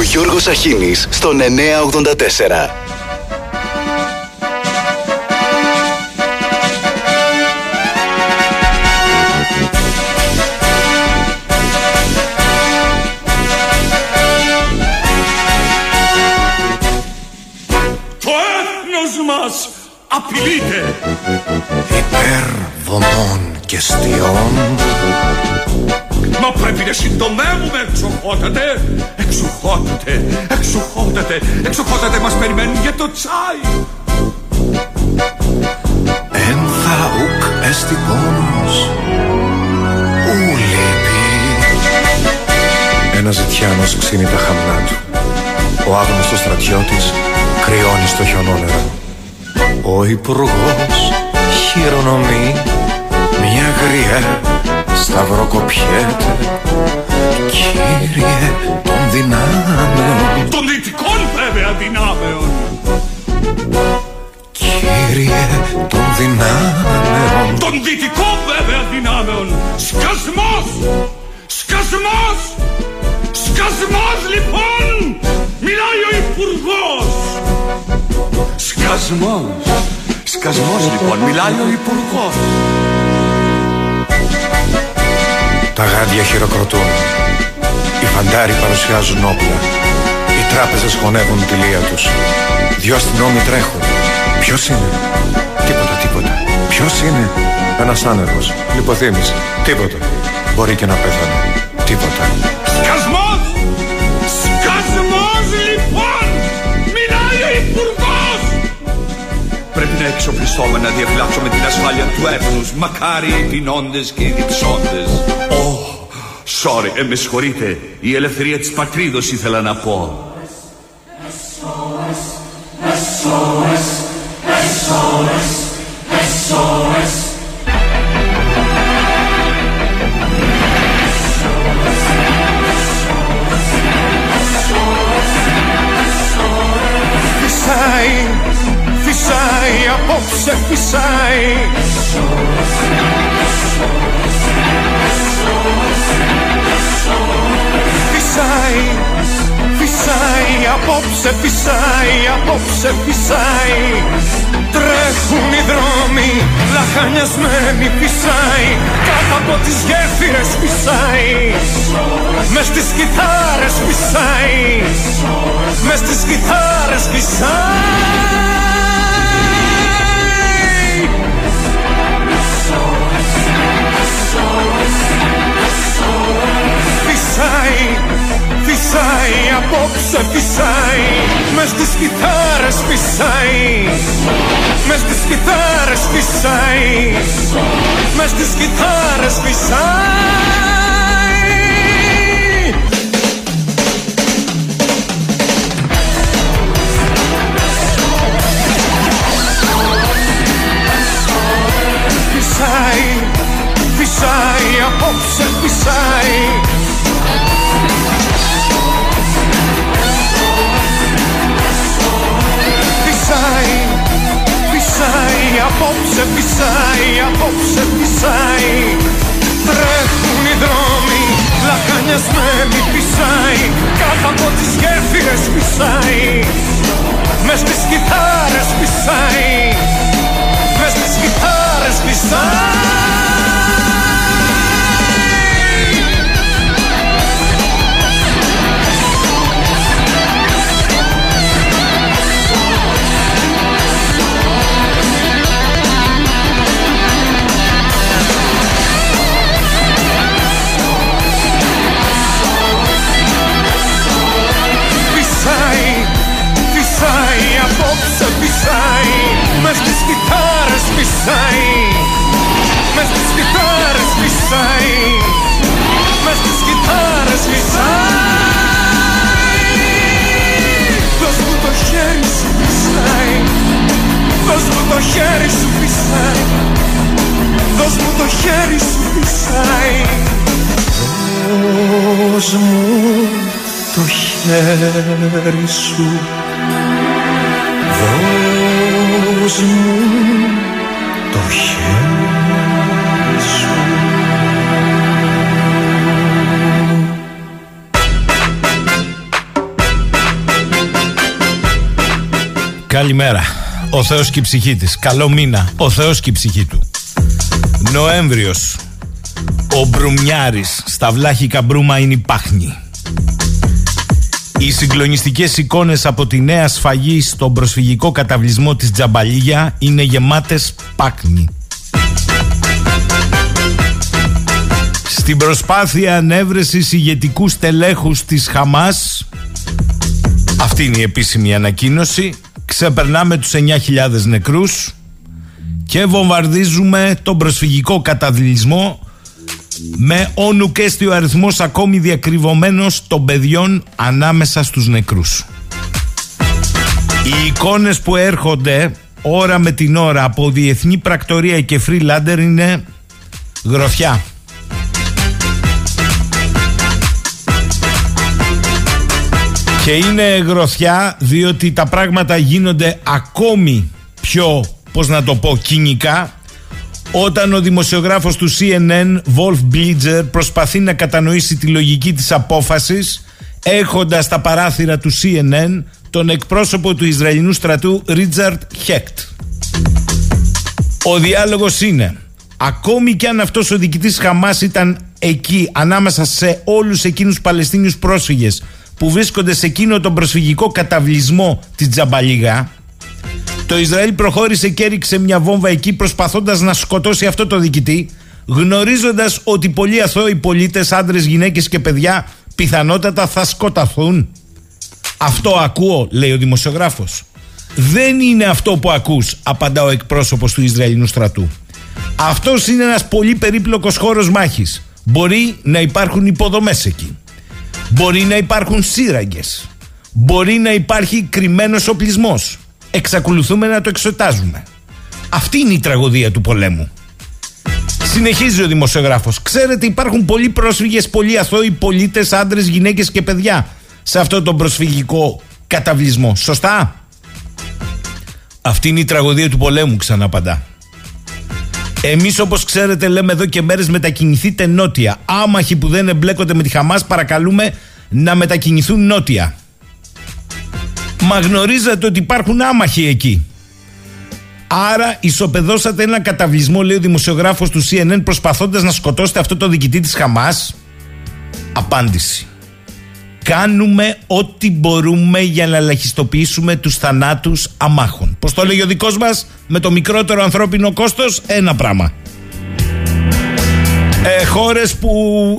Ο Γιώργος Αχίνης στον 984. Το έθνος μας απειλείται. Υπερβομών και στιών Μα πρέπει να συντομεύουμε, εξοχότατε, εξοχότατε, εξοχότατε, εξοχότατε μας περιμένουν για το τσάι. Εν θα ουκ εστι πόνος Ου λείπει Ένας ζητιάνος ξύνει τα χαμνά του. Ο άγνωστος στρατιώτης κρυώνει στο χιονόνερο Ο υπουργός χειρονομεί Μια γριά σταυροκοπιέται Κύριε των δυνάμεων Των δυτικών βέβαια δυνάμεων. Κύριε των δυνάμεων Των δυτικών βέβαια δυνάμεων. Σκασμός! Σκασμός! Σκασμός λοιπόν! Μιλάει ο Υπουργός! Σκασμός! Σκασμός λοιπόν, μιλάει ο Υπουργός! Τα γάντια χειροκροτούν. Οι φαντάροι παρουσιάζουν όπλα. Οι τράπεζες χωνεύουν τη λία τους. Δυο αστυνόμοι τρέχουν. Ποιος είναι; Τίποτα, τίποτα. Ποιος είναι; Ένας άνεργος. Λιποθύμησε. Τίποτα. Μπορεί και να πέθανε. Τίποτα. Πρέπει να εξοπλιστούμε να διαφυλάξουμε την ασφάλεια του έθνους Μακάρι οι πεινώντες και οι διψώντες Oh, sorry, ε, με συγχωρείτε Η ελευθερία της πατρίδος ήθελα να πω Φυσάει, φυσάει Φυσάει, φυσάει, απόψε φυσάει, απόψε φυσάει. Τρέχουν οι δρόμοι, λαχανιασμένοι φυσάει. Κάτω από τις γέφυρες φυσάει. Μες στις κιθάρες φυσάει. Μες στις κιθάρες φυσάει Φυσάει, φυσάει, απόψε φυσάει Μες στις κιθάρες φυσάει Μες στις κιθάρες φυσάει Μες στις κιθάρες φυσάει. Φυσάει, φυσάει, απόψε φυσάει Φυσάει, φυσάει, απόψε φυσάει, απόψε φυσάει Τρέχουν οι δρόμοι, λαχανιασμένοι φυσάει Κάτω από τις γέφυρες φυσάει Μες στις κιθάρες φυσάει Μες στις κιθάρες φυσάει Μες στις κιθάρες φυσάει Μες στις κιθάρες φυσάει Μες στις κιθάρες φυσάει Δώσ' μου το χέρι σου φυσάει Δώσ' μου το χέρι σου φυσάει Δώσ' μου το χέρι σου φυσάει Δώσ' μου το χέρι σου. Δώσ' το χέρι Καλημέρα. Ο Θεός και η ψυχή της. Καλό μήνα. Ο Θεός και η ψυχή του. Νοέμβριος. Ο Μπρουμιάρης. Στα βλάχικα μπρούμα είναι η πάχνη. Οι συγκλονιστικές εικόνες από τη νέα σφαγή στον προσφυγικό καταβλισμό της Τζαμπαλίγια είναι γεμάτες πάχνη. Στην προσπάθεια ανέβρεσης ηγετικούς στελέχους της Χαμάς αυτή είναι η επίσημη ανακοίνωση ξεπερνάμε τους 9.000 νεκρούς και βομβαρδίζουμε τον προσφυγικό καταβλισμό με όνου και ο αριθμός ακόμη διακριβωμένος των παιδιών ανάμεσα στους νεκρούς. Οι εικόνες που έρχονται ώρα με την ώρα από διεθνή πρακτορία και freelander είναι γροθιά. Και είναι γροθιά διότι τα πράγματα γίνονται ακόμη πιο, πώς να το πω, κοινικά όταν ο δημοσιογράφος του CNN, Wolf Blitzer, προσπαθεί να κατανοήσει τη λογική της απόφασης έχοντας στα παράθυρα του CNN τον εκπρόσωπο του Ισραηλινού στρατού Ρίτσαρτ Χέκτ. Ο διάλογος είναι ακόμη και αν αυτός ο διοικητής Χαμάς ήταν εκεί ανάμεσα σε όλους εκείνους Παλαιστίνιους πρόσφυγες που βρίσκονται σε εκείνο τον προσφυγικό καταβλισμό τη Τζαμπαλίγα, το Ισραήλ προχώρησε και έριξε μια βόμβα εκεί προσπαθώντας να σκοτώσει αυτό το διοικητή, γνωρίζοντας ότι πολλοί αθώοι πολίτες, άντρες, γυναίκες και παιδιά πιθανότατα θα σκοταθούν. Αυτό ακούω, λέει ο δημοσιογράφος. Δεν είναι αυτό που ακούς, απαντά ο εκπρόσωπος του Ισραηλινού στρατού. Αυτός είναι ένας πολύ περίπλοκος χώρος μάχης. Μπορεί να υπάρχουν υποδομές εκεί. Μπορεί να υπάρχουν σύραγγες. Μπορεί να υπάρχει κρυμμένος οπλισμός. Εξακολουθούμε να το εξετάζουμε. Αυτή είναι η τραγωδία του πολέμου. Συνεχίζει ο δημοσιογράφος. Ξέρετε υπάρχουν πολλοί πρόσφυγες, πολλοί αθώοι πολίτες, άντρες, γυναίκες και παιδιά σε αυτό τον προσφυγικό καταβλισμό. Σωστά; Αυτή είναι η τραγωδία του πολέμου ξαναπαντά. Εμείς όπως ξέρετε λέμε εδώ και μέρες μετακινηθείτε νότια. Άμαχοι που δεν εμπλέκονται με τη Χαμάς παρακαλούμε να μετακινηθούν νότια. Μα γνωρίζετε ότι υπάρχουν άμαχοι εκεί. Άρα ισοπεδώσατε ένα καταβλισμό, λέει ο δημοσιογράφος του CNN, προσπαθώντας να σκοτώσετε αυτό το διοικητή της Χαμάς. Απάντηση. Κάνουμε ό,τι μπορούμε για να ελαχιστοποιήσουμε τους θανάτους αμάχων. Πώς το λέγει ο δικός μας, με το μικρότερο ανθρώπινο κόστος, ένα πράγμα. Ε, χώρες που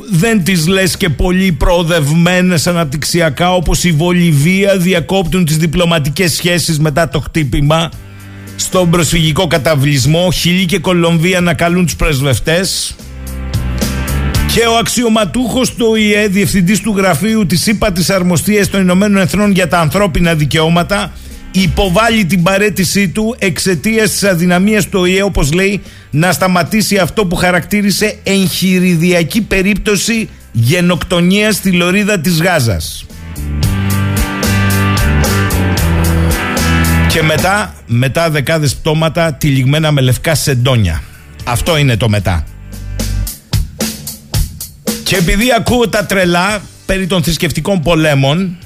δεν τις λες και πολύ προοδευμένες αναπτυξιακά όπως η Βολιβία διακόπτουν τις διπλωματικές σχέσεις μετά το χτύπημα στον προσφυγικό καταβλισμό. Χιλή και Κολομβία να καλούν τους πρεσβευτές. Και ο αξιωματούχος του ΟΗΕ, διευθυντής του γραφείου της ΥΠΑ της Αρμοστίας των Ηνωμένων Εθνών για τα ανθρώπινα δικαιώματα υποβάλλει την παρέτησή του εξαιτίας της αδυναμίας του ΟΗΕ, όπως λέει, να σταματήσει αυτό που χαρακτήρισε εγχειριδιακή περίπτωση γενοκτονίας στη λωρίδα της Γάζας. Και μετά, μετά δεκάδες πτώματα τυλιγμένα με λευκά σεντόνια. Αυτό είναι το μετά. Και επειδή ακούω τα τρελά περί των θρησκευτικών πολέμων,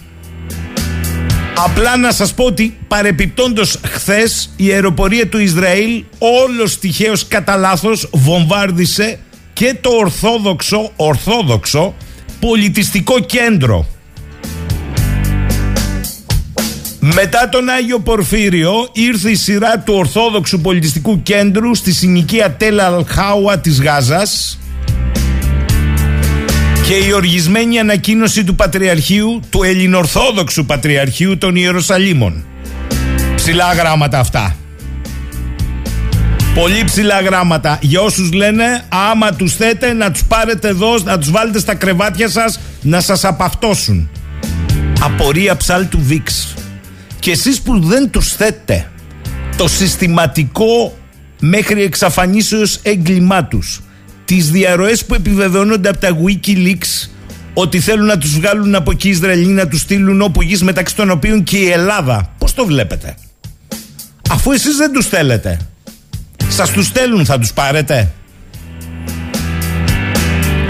Απλά να σας πω ότι παρεπιπτόντος χθες η αεροπορία του Ισραήλ όλος τυχαίως κατά λάθος βομβάρδισε και το ορθόδοξο, ορθόδοξο πολιτιστικό κέντρο. Μετά τον Άγιο Πορφύριο ήρθε η σειρά του Ορθόδοξου Πολιτιστικού Κέντρου στη συνοικία Τέλα Αλχάουα της Γάζας και η οργισμένη ανακοίνωση του Πατριαρχείου, του Ελληνορθόδοξου Πατριαρχείου των Ιερουσαλήμων. Ψηλά γράμματα αυτά. Πολύ ψηλά γράμματα για όσους λένε άμα τους θέτε να τους πάρετε εδώ, να τους βάλετε στα κρεβάτια σας να σας απαυτώσουν. Απορία ψάλτου Βίξ. Και εσείς που δεν τους θέτε το συστηματικό μέχρι εξαφανίσεως έγκλημά τους τις διαρροές που επιβεβαιώνονται από τα Wikileaks ότι θέλουν να τους βγάλουν από εκεί οι Ισραηλοί να τους στείλουν όπου γης μεταξύ των οποίων και η Ελλάδα. Πώς το βλέπετε; Αφού εσείς δεν τους θέλετε. Σας τους στέλνουν θα τους πάρετε;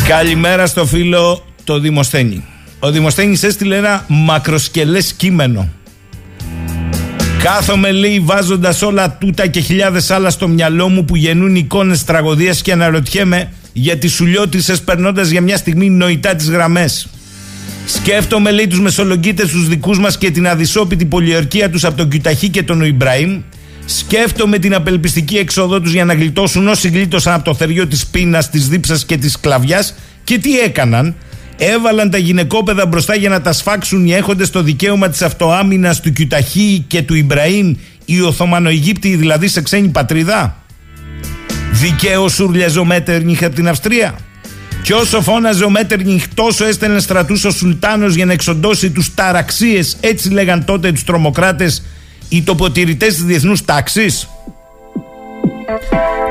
Καλημέρα στο φίλο το Δημοσθένη. Ο Δημοσθένης έστειλε ένα μακροσκελές κείμενο. Κάθομαι λέει βάζοντας όλα τούτα και χιλιάδες άλλα στο μυαλό μου που γεννούν εικόνες τραγωδίας και αναρωτιέμαι για τι σουλιώτησε περνώντας για μια στιγμή νοητά τις γραμμές. Σκέφτομαι λέει τους μεσολογγίτες τους δικούς μας και την αδυσόπιτη πολιορκία τους από τον Κιουταχή και τον Ιμπραήμ. Σκέφτομαι την απελπιστική έξοδό τους για να γλιτώσουν όσοι γλίτωσαν από το θεριό της πείνας, της δίψας και της σκλαβιά. Και τι έκαναν, έβαλαν τα γυναικόπαιδα μπροστά για να τα σφάξουν οι έχοντες το δικαίωμα της αυτοάμυνας του Κιουταχή και του Ιμπραήμ, οι Οθωμανοαιγύπτιοι δηλαδή σε ξένη πατρίδα. Δικαίως ούρλιαζε ο Μέτερνιχ από την Αυστρία. Και όσο φώναζε ο Μέτερνιχ, τόσο έστελνε στρατούς ο Σουλτάνος για να εξοντώσει τους ταραξίες, έτσι λέγαν τότε τους τρομοκράτες, οι τοποτηρητές της διεθνούς τάξης.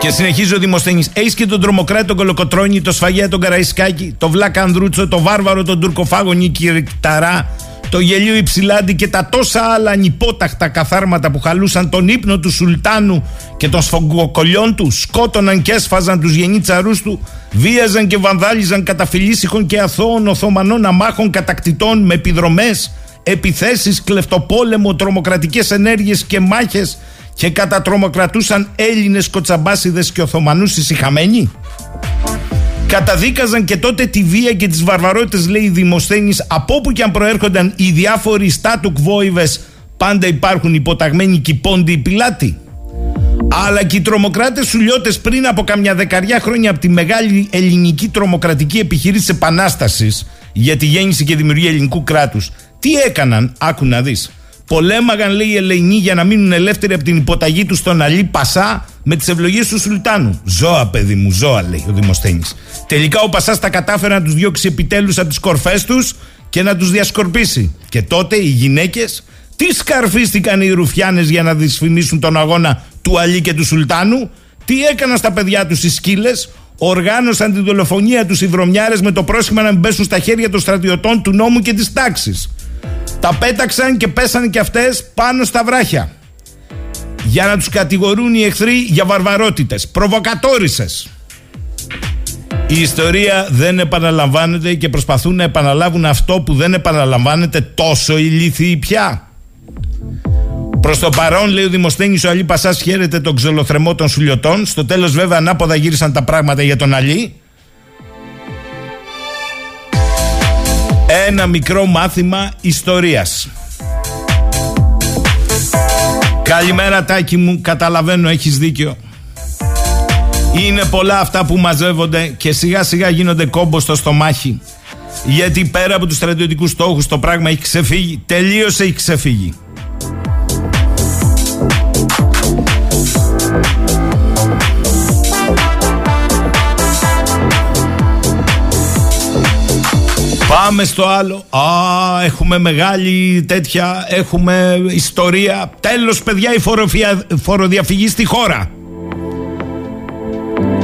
Και συνεχίζει ο Δημοσθένης. Έχεις και τον τρομοκράτη τον Κολοκοτρόνη, το Σφαγέα τον Καραϊσκάκη, το Βλάκα Ανδρούτσο, το Βάρβαρο τον Τουρκοφάγο Νίκη το Γελίο Υψηλάντη και τα τόσα άλλα ανυπόταχτα καθάρματα που χαλούσαν τον ύπνο του Σουλτάνου και των σφογκοκολιών του, σκότωναν και έσφαζαν τους γενίτσαρούς του, βίαζαν και βανδάλιζαν κατά φιλήσυχων και αθώων Οθωμανών αμάχων κατακτητών με επιδρομές, επιθέσεις, κλεφτοπόλεμο, τρομοκρατικές ενέργειες και μάχες και κατατρομοκρατούσαν Έλληνες κοτσαμπάσιδες και Οθωμανούς ησυχαμένοι. Καταδίκαζαν και τότε τη βία και τις βαρβαρότητες λέει Δημοσθένης από όπου και αν προέρχονταν οι διάφοροι στάτουκ βόηβες πάντα υπάρχουν υποταγμένοι κυπώντιοι πιλάτοι. Αλλά και οι τρομοκράτες σουλιώτες πριν από καμιά δεκαριά χρόνια από τη μεγάλη ελληνική τρομοκρατική επιχείρηση Επανάστασης για τη γέννηση και δημιουργία ελληνικού κράτους, τι έκαναν, άκου να δεις. Πολέμαγαν, λέει, οι Ελεηνοί για να μείνουν ελεύθεροι από την υποταγή τους στον Αλή Πασά με τις ευλογίες του Σουλτάνου. Ζώα, παιδί μου, ζώα, λέει ο Δημοσθένης. Τελικά ο Πασάς τα κατάφερε να τους διώξει επιτέλους από τις κορφές τους και να τους διασκορπίσει. Και τότε οι γυναίκες τι σκαρφίστηκαν οι Ρουφιάνες για να δυσφημίσουν τον αγώνα του Αλή και του Σουλτάνου, τι έκαναν στα παιδιά τους οι σκύλες, οργάνωσαν την δολοφονία τους οι βρωμιάρε με το πρόσχημα να μην πέσουν στα χέρια των στρατιωτών του νόμου και της τάξης. Τα πέταξαν και πέσανε και αυτές πάνω στα βράχια. Για να τους κατηγορούν οι εχθροί για βαρβαρότητες, προβοκατόρισες. Η ιστορία δεν επαναλαμβάνεται και προσπαθούν να επαναλάβουν αυτό που δεν επαναλαμβάνεται τόσο ηλίθιοι πια. Προς το παρόν, λέει ο Δημοσθένης, ο Αλή Πασάς χαίρεται τον ξελοθρεμό των σουλιωτών. Στο τέλος, βέβαια, ανάποδα γύρισαν τα πράγματα για τον Αλή. Ένα μικρό μάθημα ιστορίας. Καλημέρα Τάκη μου, καταλαβαίνω έχεις δίκιο. Είναι πολλά αυτά που μαζεύονται και σιγά σιγά γίνονται κόμπο στο στομάχι. Γιατί πέρα από τους στρατιωτικούς στόχους το πράγμα έχει ξεφύγει. Τελείωσε έχει ξεφύγει Πάμε στο άλλο. Α, έχουμε μεγάλη τέτοια, έχουμε ιστορία. Τέλος παιδιά η φοροδιαφυγή στη χώρα.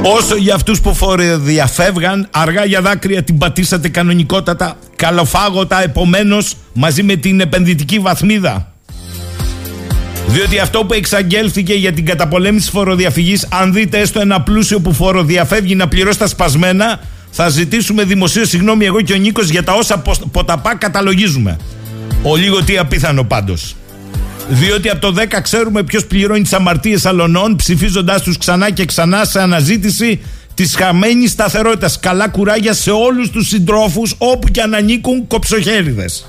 Όσο για αυτούς που φοροδιαφεύγαν, αργά για δάκρυα την πατήσατε κανονικότατα, καλοφάγωτα επομένως μαζί με την επενδυτική βαθμίδα. Διότι αυτό που εξαγγέλθηκε για την καταπολέμηση φοροδιαφυγής, αν δείτε έστω ένα πλούσιο που φοροδιαφεύγει να πληρώσει τα σπασμένα, θα ζητήσουμε δημοσίως συγγνώμη εγώ και ο Νίκος για τα όσα ποταπά καταλογίζουμε. Ο λίγο τι απίθανο πάντως. Διότι από το 10 ξέρουμε ποιος πληρώνει τις αμαρτίες αλωνών, ψηφίζοντάς τους ξανά και ξανά σε αναζήτηση της χαμένης σταθερότητας. Καλά κουράγια σε όλους τους συντρόφους όπου και αν ανήκουν κοψοχέριδες.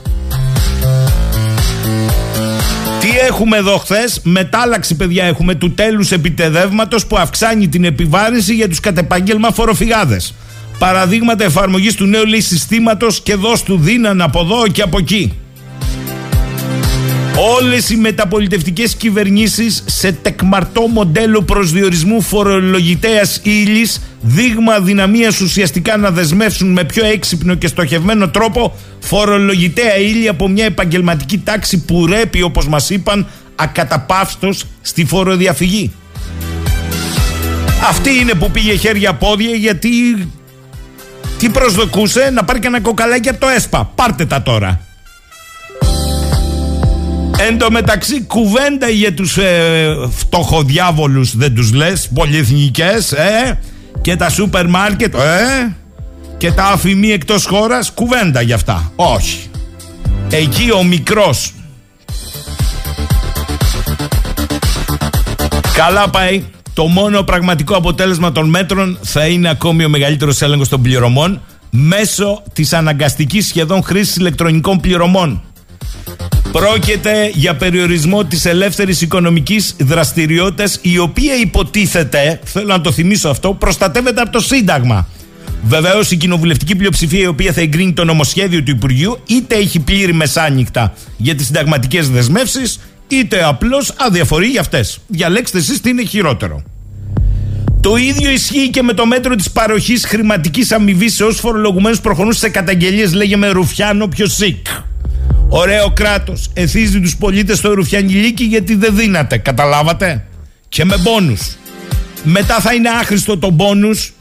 Τι έχουμε εδώ χθες, μετάλλαξη παιδιά έχουμε του τέλους επιτεδεύματος που αυξάνει την επιβάρηση για τους κατεπάγγελμα φοροφυγάδες παραδείγματα εφαρμογής του νέου λέει συστήματος και δώσ' του δίναν από εδώ και από εκεί. Όλες οι μεταπολιτευτικές κυβερνήσεις σε τεκμαρτό μοντέλο προσδιορισμού φορολογητέας ύλης, δείγμα δυναμίας ουσιαστικά να δεσμεύσουν με πιο έξυπνο και στοχευμένο τρόπο φορολογητέα ύλη από μια επαγγελματική τάξη που ρέπει όπως μας είπαν ακαταπαύστος στη φοροδιαφυγή. Αυτή είναι που πήγε χέρια πόδια γιατί τι προσδοκούσε να πάρει και ένα κοκαλάκι από το ΕΣΠΑ. Πάρτε τα τώρα. Εν τω μεταξύ κουβέντα για τους ε, φτωχοδιάβολους δεν τους λες Πολυεθνικές ε, Και τα σούπερ μάρκετ ε, Και τα αφημί εκτός χώρας Κουβέντα για αυτά Όχι Εκεί ο μικρός Καλά πάει. Το μόνο πραγματικό αποτέλεσμα των μέτρων θα είναι ακόμη ο μεγαλύτερος έλεγχος των πληρωμών μέσω της αναγκαστικής σχεδόν χρήσης ηλεκτρονικών πληρωμών. Πρόκειται για περιορισμό της ελεύθερης οικονομικής δραστηριότητας η οποία υποτίθεται, θέλω να το θυμίσω αυτό, προστατεύεται από το Σύνταγμα. Βεβαίως η κοινοβουλευτική πλειοψηφία η οποία θα εγκρίνει το νομοσχέδιο του Υπουργείου είτε έχει πλήρη μεσάνυχτα για τις συνταγματικές δεσμεύσεις είτε απλώς αδιαφορεί για αυτές. Διαλέξτε εσείς τι είναι χειρότερο. Το ίδιο ισχύει και με το μέτρο της παροχής χρηματικής αμοιβής σε όσους φορολογουμένους προχωρούν σε καταγγελίες, λέγε Ρουφιάνο πιο σικ. Ωραίο κράτος. Εθίζει τους πολίτες στο Ρουφιανιλίκι γιατί δεν δύναται. Καταλάβατε; Και με μπόνους. Μετά θα είναι άχρηστο το μπόνους.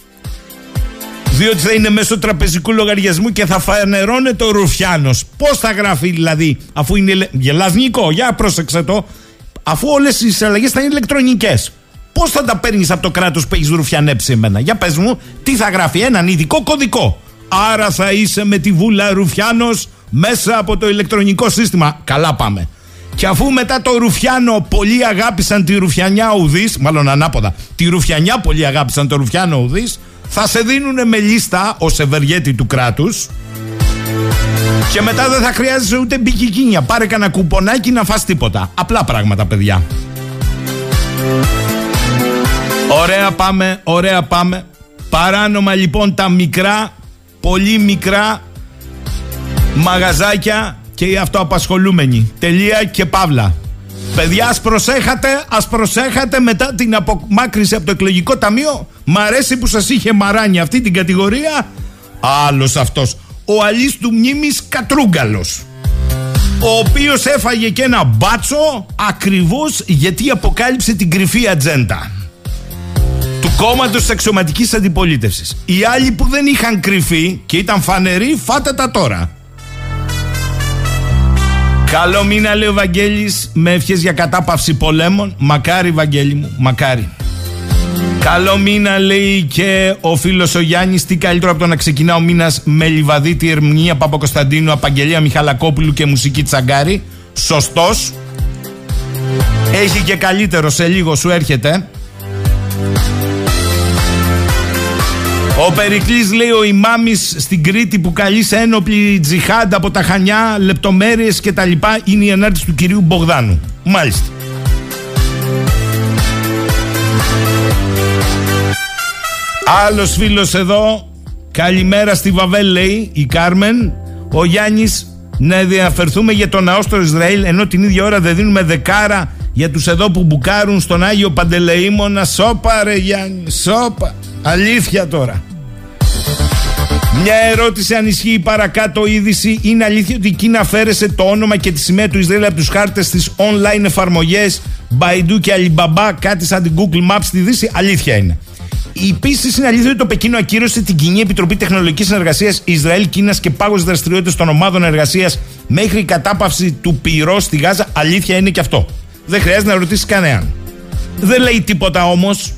Διότι θα είναι μέσω τραπεζικού λογαριασμού και θα φανερώνεται ο Ρουφιάνος. Πώς θα γράφει δηλαδή, αφού είναι. Γελασνικό, για πρόσεξε το. Αφού όλες οι αλλαγέ θα είναι ηλεκτρονικές. Πώς θα τα παίρνεις από το κράτος που έχεις ρουφιανέψει εμένα; Για πες μου, τι θα γράφει, έναν ειδικό κωδικό. Άρα θα είσαι με τη βούλα Ρουφιάνος μέσα από το ηλεκτρονικό σύστημα. Καλά πάμε. Και αφού μετά το Ρουφιάνο πολλοί αγάπησαν τη Ρουφιανιά Ουδής, μάλλον ανάποδα, τη Ρουφιανιά πολλοί αγάπησαν το Ρουφιάνο Ουδής, θα σε δίνουν με λίστα ω ευεργέτη του κράτους. Και μετά δεν θα χρειάζεσαι ούτε μπικικίνια. Πάρε κανένα κουπονάκι να φας τίποτα. Απλά πράγματα, παιδιά. Ωραία πάμε, ωραία πάμε. Παράνομα λοιπόν τα μικρά, πολύ μικρά μαγαζάκια και οι αυτοαπασχολούμενοι. Τελεία και παύλα. Παιδιά, ας προσέχατε, ας προσέχατε μετά την απομάκρυση από το εκλογικό ταμείο. Μ' αρέσει που σας είχε μαράνει αυτή την κατηγορία. Άλλος αυτός. Ο αλής του μνήμης Κατρούγκαλος. Ο οποίος έφαγε και ένα μπάτσο ακριβώς γιατί αποκάλυψε την κρυφή ατζέντα του κόμματος της αξιωματικής αντιπολίτευσης. Οι άλλοι που δεν είχαν κρυφεί και ήταν φανεροί, φάτε τα τώρα. Καλό μήνα λέει ο Βαγγέλης. Με ευχές για κατάπαυση πολέμων. Μακάρι Βαγγέλη μου, μακάρι. Καλό μήνα λέει και ο φίλος ο Γιάννης. Τι καλύτερο από το να ξεκινά ο μήνας με Λιβαδίτη Ερμηνεία Παπακοσταντίνου Απαγγελία Μιχαλακόπουλου και μουσική Τσαγκάρη Σωστός. Έχει και καλύτερο σε λίγο σου έρχεται Ο Περικλής λέει ο ημάμις στην Κρήτη που καλείς σε ένοπλη τζιχάντα από τα Χανιά, λεπτομέρειες και τα λοιπά είναι η ανάρτηση του κυρίου Μπογδάνου. Μάλιστα. Άλλος φίλος εδώ, καλημέρα στη Βαβέλ λέει η Κάρμεν, ο Γιάννης να ενδιαφερθούμε για το ναό στο Ισραήλ ενώ την ίδια ώρα δεν δίνουμε δεκάρα για τους εδώ που μπουκάρουν στον Άγιο Παντελεήμονα σώπα ρε Γιάννη σώπα αλήθεια τώρα μια ερώτηση αν ισχύει παρακάτω είδηση. Είναι αλήθεια ότι η Κίνα αφαίρεσε το όνομα και τη σημαία του Ισραήλ από τους χάρτες τη online εφαρμογές Baidu και Alibaba, κάτι σαν την Google Maps στη Δύση; Αλήθεια είναι. Επίσης, είναι αλήθεια ότι το Πεκίνο ακύρωσε την Κοινή Επιτροπή Τεχνολογικής Συνεργασίας Ισραήλ-Κίνα και πάγωσε δραστηριότητες των ομάδων εργασίας μέχρι η κατάπαυση του πυρό στη Γάζα. Αλήθεια είναι και αυτό. Δεν χρειάζεται να ρωτήσεις κανέναν. Δεν λέει τίποτα όμως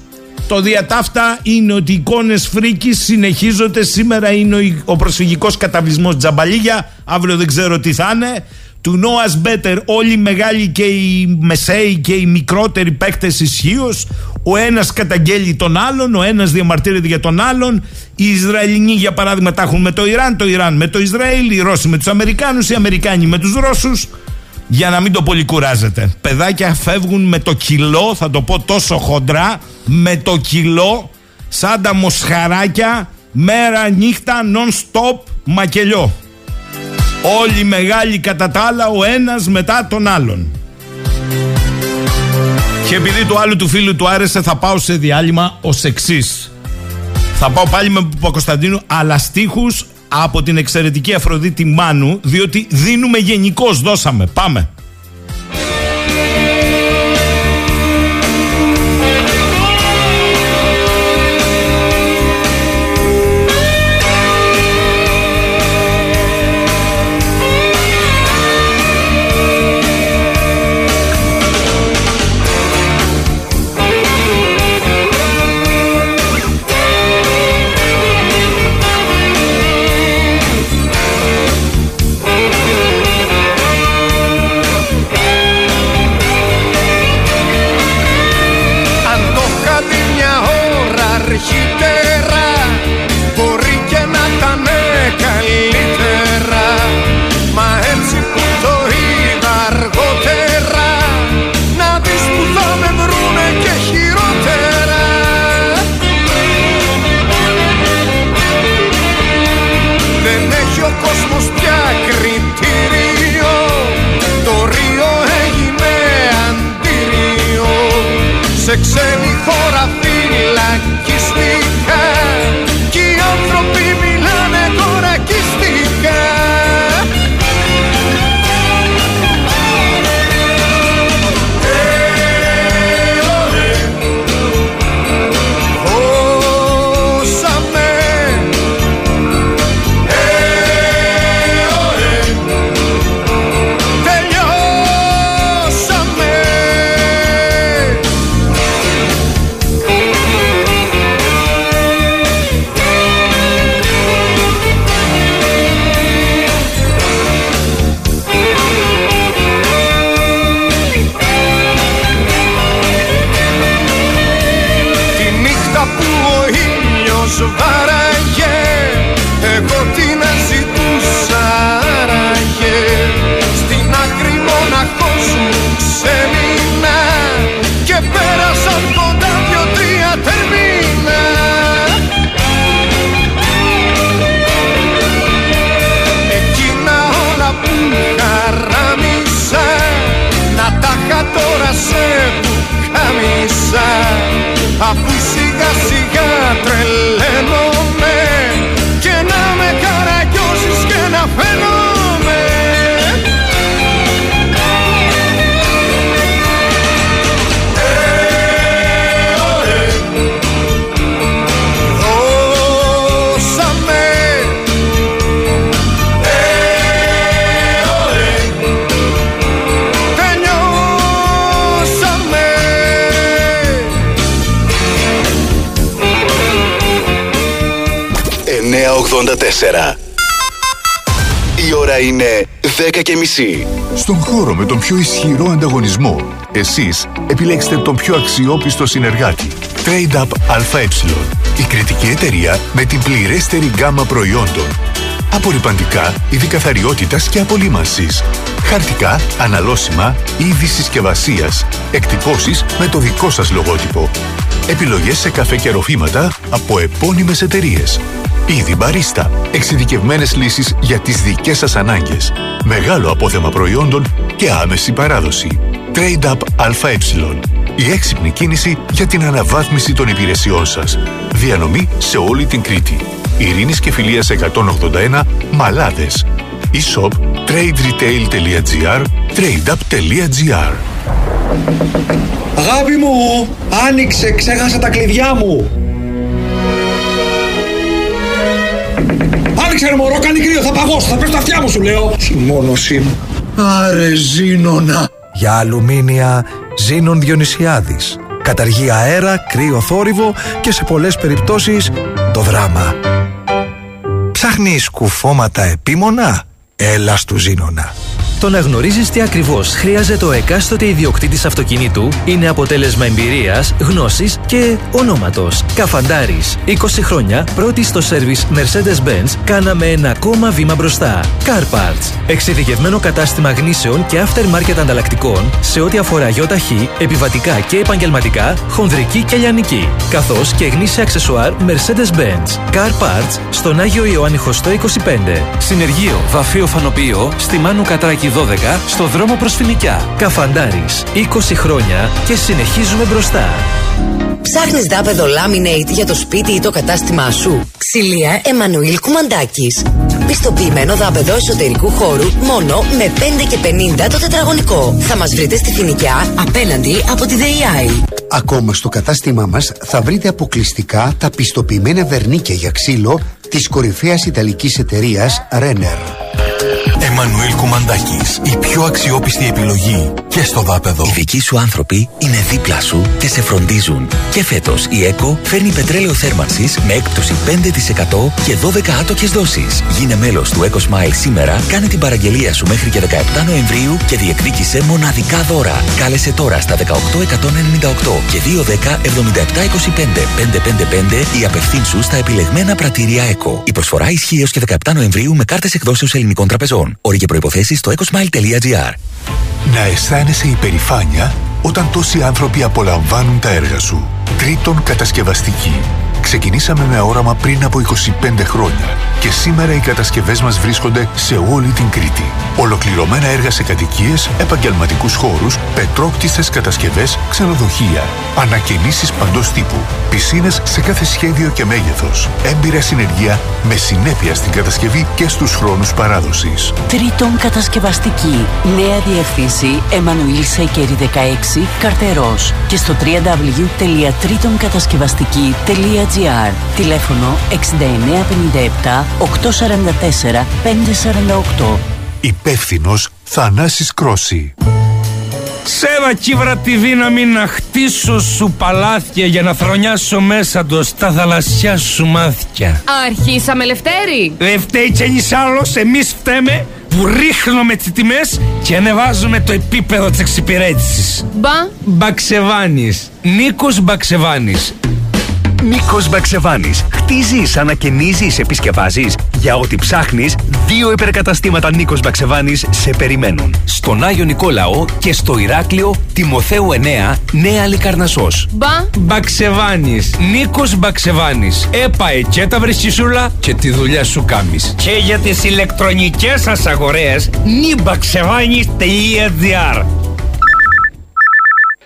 το διατάφτα είναι ότι οι εικόνες φρίκης συνεχίζονται. Σήμερα είναι ο προσφυγικός καταβλισμός Τζαμπαλίγια. Αύριο δεν ξέρω τι θα είναι. Του Noah's Better, όλοι οι μεγάλοι και οι μεσαίοι και οι μικρότεροι παίκτες ισχύως. Ο ένας καταγγέλει τον άλλον, ο ένας διαμαρτύρεται για τον άλλον. Οι Ισραηλινοί, για παράδειγμα, τα έχουν με το Ιράν, το Ιράν με το Ισραήλ, οι Ρώσοι με τους Αμερικάνους, οι Αμερικάνοι με τους Ρώσους για να μην το πολύ κουράζετε. Παιδάκια φεύγουν με το κιλό, θα το πω τόσο χοντρά, με το κιλό, σαν τα μοσχαράκια, μέρα νύχτα, non-stop, μακελιό. Όλοι μεγάλοι κατά τα άλλα, ο ένας μετά τον άλλον. Και επειδή του άλλου του φίλου του άρεσε, θα πάω σε διάλειμμα ως εξής. Θα πάω πάλι με Παπα-Κωνσταντίνου, αλλά στίχους από την εξαιρετική Αφροδίτη Μάνου, διότι δίνουμε γενικώς, δώσαμε. Πάμε. Και μισή. Στον χώρο με τον πιο ισχυρό ανταγωνισμό, εσείς επιλέξτε τον πιο αξιόπιστο συνεργάτη. Trade Up ΑΕ. Η κριτική εταιρεία με την πληρέστερη γκάμα προϊόντων. Απορριπαντικά, είδη καθαριότητας και απολύμανσης. Χαρτικά, αναλώσιμα, είδη συσκευασία. Εκτυπώσεις με το δικό σας λογότυπο. Επιλογές σε καφέ και ροφήματα από επώνυμες εταιρείες. Είδη μπαρίστα. Εξειδικευμένες λύσεις για τις δικές σας ανάγκες. Μεγάλο απόθεμα προϊόντων και άμεση παράδοση. Trade Up ΑΕ. Η έξυπνη κίνηση για την αναβάθμιση των υπηρεσιών σας. Διανομή σε όλη την Κρήτη. Ειρήνης και Φιλίας 181 Μαλάδες. E-shop traderetail.gr tradeup.gr Αγάπη μου, άνοιξε, ξέχασα τα κλειδιά μου. Άνοιξε ρε μωρό, κάνει κρύο, θα παγώσω, θα πέσω τα αυτιά μου σου λέω. Χειμώνωσή μου. Άρε ζήνονα. Για αλουμίνια Ζήνων Διονυσιάδης. Καταργεί αέρα, κρύο θόρυβο και σε πολλές περιπτώσεις το δράμα. Ψάχνεις κουφώματα επίμονα; Έλα στου Ζήνονα. Το να γνωρίζεις τι ακριβώς χρειάζεται ο εκάστοτε ιδιοκτήτης αυτοκινήτου είναι αποτέλεσμα εμπειρίας, γνώσης και ονόματος. Καφαντάρης. 20 χρόνια πρώτη στο σερβις Mercedes-Benz κάναμε ένα ακόμα βήμα μπροστά. Car Parts. Εξειδικευμένο κατάστημα γνήσεων και aftermarket ανταλλακτικών σε ό,τι αφορά γιοταχή, επιβατικά και επαγγελματικά, χονδρική και λιανική. Καθώς και γνήσια αξεσουάρ Mercedes-Benz. Car Parts στον Άγιο Ιωάννη Χωστό 25. Συνεργείο Βαφείο Φανοποιείο στη Μάνου Κατράκη 12 στο δρόμο προς Φινικιά. Καφαντάρης. 20 χρόνια και συνεχίζουμε μπροστά. Ψάχνεις δάπεδο laminate για το σπίτι ή το κατάστημά σου; Ξυλία Εμμανουήλ Κουμαντάκης. Πιστοποιημένο δάπεδο εσωτερικού χώρου μόνο με 5 και 50 το τετραγωνικό. Θα μας βρείτε στη Φινικιά απέναντι από τη ΔΕΙΑΗ. Ακόμα στο κατάστημά μας θα βρείτε αποκλειστικά τα πιστοποιημένα βερνίκια για ξύλο της κορυφαίας ιταλικής εταιρείας Renner. Εμμανουήλ Κουμαντάκης, η πιο αξιόπιστη επιλογή και στο δάπεδο. Οι δικοί σου άνθρωποι είναι δίπλα σου και σε φροντίζουν. Και φέτος η ΕΚΟ φέρνει πετρέλαιο θέρμανσης με έκπτωση 5% και 12 άτοκες δόσεις. Γίνε μέλος του Eco Smile σήμερα, κάνε την παραγγελία σου μέχρι και 17 Νοεμβρίου και διεκδίκησε μοναδικά δώρα. Κάλεσε τώρα στα 18198 και 210 7725 555 ή απευθύνσου στα επιλεγμένα πρατήρια ΕΚΟ. Η προσφορά ισχύει έως και 17 Νοεμβρίου με κάρτες εκδόσεως ελληνικών τραπεζών. Όροι και προποθέσει στο ecosmile.gr. Να αισθάνεσαι υπερηφάνεια όταν τόσοι άνθρωποι απολαμβάνουν τα έργα σου. Τρίτον, κατασκευαστική. Ξεκινήσαμε με όραμα πριν από 25 χρόνια και σήμερα οι κατασκευές μας βρίσκονται σε όλη την Κρήτη. Ολοκληρωμένα έργα σε κατοικίες, επαγγελματικούς χώρους, πετρόκτιστες κατασκευές, ξενοδοχεία, ανακαινήσεις παντός τύπου, πισίνες σε κάθε σχέδιο και μέγεθος, έμπειρα συνεργεία με συνέπεια στην κατασκευή και στους χρόνους παράδοσης. Τρίτον κατασκευαστική. Νέα διεύθυνση Εμμανουήλ Σέικερη 16 Καρτερός και στο www.τρίτονκατασκευαστική.gr Τηλέφωνο 6957 844 548 Υπεύθυνος Θανάσης Κρόση. Σέβα κύβρα τη δύναμη να χτίσω σου παλάθια για να θρονιάσω μέσα τους τα θαλασσιά σου μάθια. Αρχίσαμε Λευτέρη. Δεν φταίει κι ένας άλλος, εμείς φταίμε που ρίχνουμε τις τιμές και ανεβάζουμε το επίπεδο της εξυπηρέτησης. Μπα. Μπαξεβάνης. Νίκος Μπαξεβάνης. Νίκος Μπαξεβάνης. Χτίζεις, ανακαινίζεις, επισκευάζεις. Για ό,τι ψάχνεις, δύο υπερκαταστήματα Νίκος Μπαξεβάνης σε περιμένουν. Στον Άγιο Νικόλαο και στο Ηράκλειο Τιμοθέου 9, Νέα Λικαρνασσός. Μπα. Μπαξεβάνης. Νίκος Μπαξεβάνης. Έπαε και τα βρεσισούλα και τη δουλειά σου κάμεις. Και για τις ηλεκτρονικές σας αγορές, νιμπαξεβάνης.gr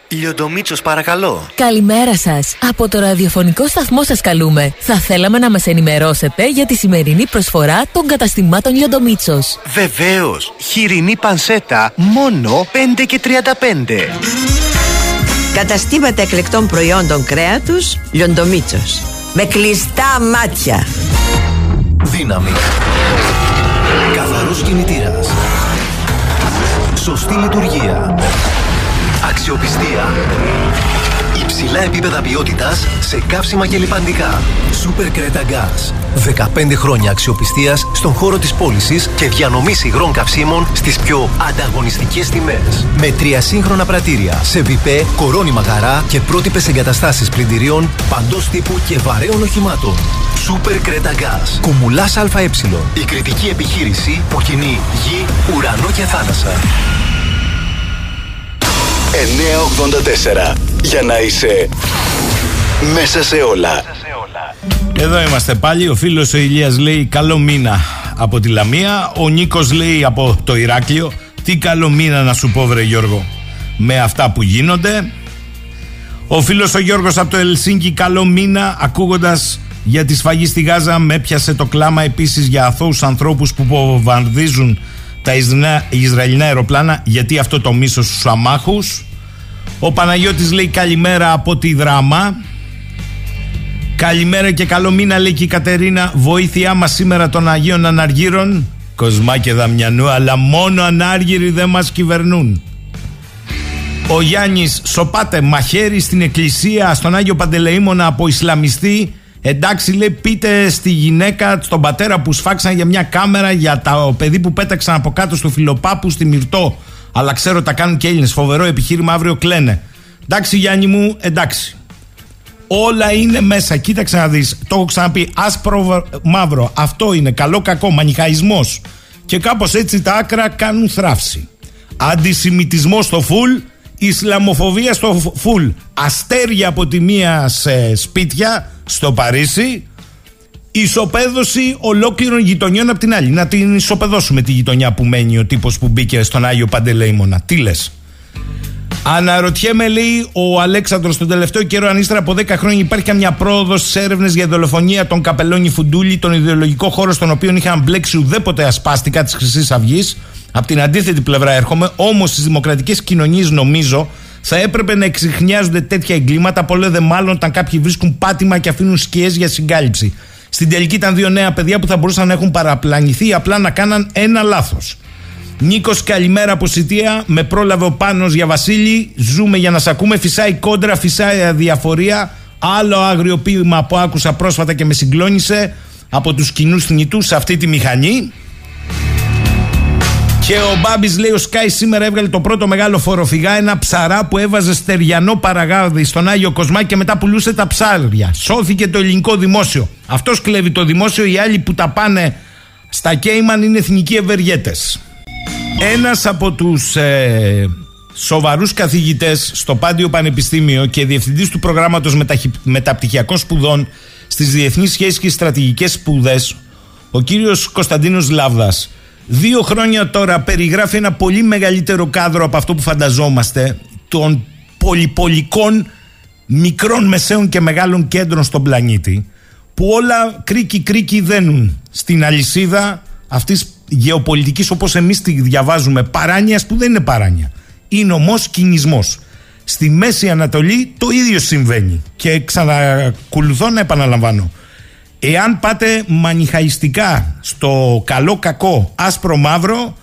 Λιοντομίτσος παρακαλώ. Καλημέρα σας. Από το ραδιοφωνικό σταθμό σας καλούμε. Θα θέλαμε να μας ενημερώσετε για τη σημερινή προσφορά των καταστημάτων Λιοντομίτσος. Βεβαίως. Χοιρινή πανσέτα μόνο 5 και 35. Καταστήματα εκλεκτών προϊόντων κρέατος Λιοντομίτσος. Με κλειστά μάτια. Δύναμη. Καθαρός κινητήρας. Σωστή λειτουργία. Αξιοπιστία. Υψηλά επίπεδα ποιότητας σε καύσιμα και λιπαντικά. Super Creta Gas. 15 χρόνια αξιοπιστίας στον χώρο της πώλησης και διανομής υγρών καυσίμων στις πιο ανταγωνιστικές τιμές. Με τρία σύγχρονα πρατήρια σε βιπέ, κορώνη γαρά και πρότυπες εγκαταστάσεις πλυντηρίων παντός τύπου και βαρέων οχημάτων. Super Creta Gas. Κουμουλάς ΑΕ. Η κριτική επιχείρηση που κινεί γη, ουρανό και θάλασσα. 984 για να είσαι μέσα σε όλα. Εδώ είμαστε πάλι. Ο φίλος ο Ηλίας λέει καλό μήνα από τη Λαμία. Ο Νίκος λέει από το Ηράκλειο. Τι καλό μήνα να σου πω, βρε Γιώργο, με αυτά που γίνονται. Ο φίλος ο Γιώργος από το Ελσίνκι, καλό μήνα, ακούγοντας για τη σφαγή στη Γάζα, με έπιασε το κλάμα επίσης για αθώους ανθρώπους που βομβαρδίζουν τα Ισραηλινά αεροπλάνα, γιατί αυτό το μίσος στους αμάχους. Ο Παναγιώτης λέει καλημέρα από τη δράμα. Καλημέρα και καλό μήνα λέει και η Κατερίνα. Βοήθειά μας σήμερα των Αγίων Αναργύρων. Κοσμά και Δαμιανού, αλλά μόνο ανάργυροι δεν μας κυβερνούν. Ο Γιάννης σοπάτε μαχαίρι στην εκκλησία στον Άγιο Παντελεήμονα από Ισλαμιστή. Εντάξει λέει πείτε στη γυναίκα, στον πατέρα που σφάξαν για μια κάμερα για το παιδί που πέταξαν από κάτω στο φιλοπάπου στη Μυρτό. Αλλά ξέρω τα κάνουν και Έλληνες. Φοβερό επιχείρημα, αύριο κλαίνε. Εντάξει, Γιάννη μου, εντάξει. Όλα είναι μέσα. Κοίταξε να δεις. Το έχω ξαναπεί. Άσπρο μαύρο. Αυτό είναι. Καλό, κακό. Μανιχαϊσμός. Και κάπως έτσι τα άκρα κάνουν θράψη. Αντισημιτισμός στο φουλ. Ισλαμοφοβία στο φουλ. Αστέρια από τη μία σε σπίτια στο Παρίσι. Ισοπαίδωση ολόκληρων γειτονιών από την άλλη. Να την ισοπεδώσουμε τη γειτονιά που μένει ο τύπος που μπήκε στον Άγιο Παντελεήμονα. Τι λες; Αναρωτιέμαι, λέει ο Αλέξανδρος, τον τελευταίο καιρό, αν ύστερα από 10 χρόνια υπάρχει καμιά πρόοδος στι έρευνες για δολοφονία των Καπελώνη Φουντούλη, τον ιδεολογικό χώρο στον οποίο είχαν μπλέξει ουδέποτε ασπάστηκα της Χρυσής Αυγής. Από την αντίθετη πλευρά έρχομαι. Όμως στις δημοκρατικές κοινωνίες, νομίζω, θα έπρεπε να εξηχνιάζονται τέτοια εγκλήματα. Πολλέ δε μάλλον όταν κάποιοι βρίσκουν πάτημα και αφήνουν σκιές για συγκάλυψη. Στην τελική ήταν δύο νέα παιδιά που θα μπορούσαν να έχουν παραπλανηθεί απλά να κάναν ένα λάθος. Νίκος, καλημέρα από Σιτία. Με πρόλαβε ο Πάνος για Βασίλη. Ζούμε για να σα ακούμε. Φυσάει κόντρα, φυσάει αδιαφορία. Άλλο άγριο ποίημα που άκουσα πρόσφατα και με συγκλώνησε από τους κοινούς θνητούς σε αυτή τη μηχανή. Και ο Μπάμπης λέει: Ο Σκάι σήμερα έβγαλε το πρώτο μεγάλο φοροφυγά. Ένα ψαρά που έβαζε στεριανό παραγάδι στον Άγιο Κοσμά και μετά πουλούσε τα ψάρια. Σώθηκε το ελληνικό δημόσιο. Αυτός κλέβει το δημόσιο. Οι άλλοι που τα πάνε στα Κέιμαν είναι εθνικοί ευεργέτες. Ένας από τους ε, σοβαρούς καθηγητές στο Πάντιο Πανεπιστήμιο και διευθυντής του προγράμματος μεταπτυχιακών σπουδών στις διεθνείς σχέσεις και στρατηγικές σπουδές, ο κύριος Κωνσταντίνος Λάβδα Δύο χρόνια τώρα περιγράφει ένα πολύ μεγαλύτερο κάδρο από αυτό που φανταζόμαστε των πολυπολικών μικρών, μεσαίων και μεγάλων κέντρων στον πλανήτη που όλα κρίκι κρίκι δένουν στην αλυσίδα αυτής γεωπολιτικής όπως εμείς τη διαβάζουμε παράνοιας που δεν είναι παράνοια. Είναι ομός κινησμός. Στη Μέση Ανατολή το ίδιο συμβαίνει και ξανακολουθώ να επαναλαμβάνω. Εάν πάτε μανιχαϊστικά στο καλό κακό άσπρο μαύρο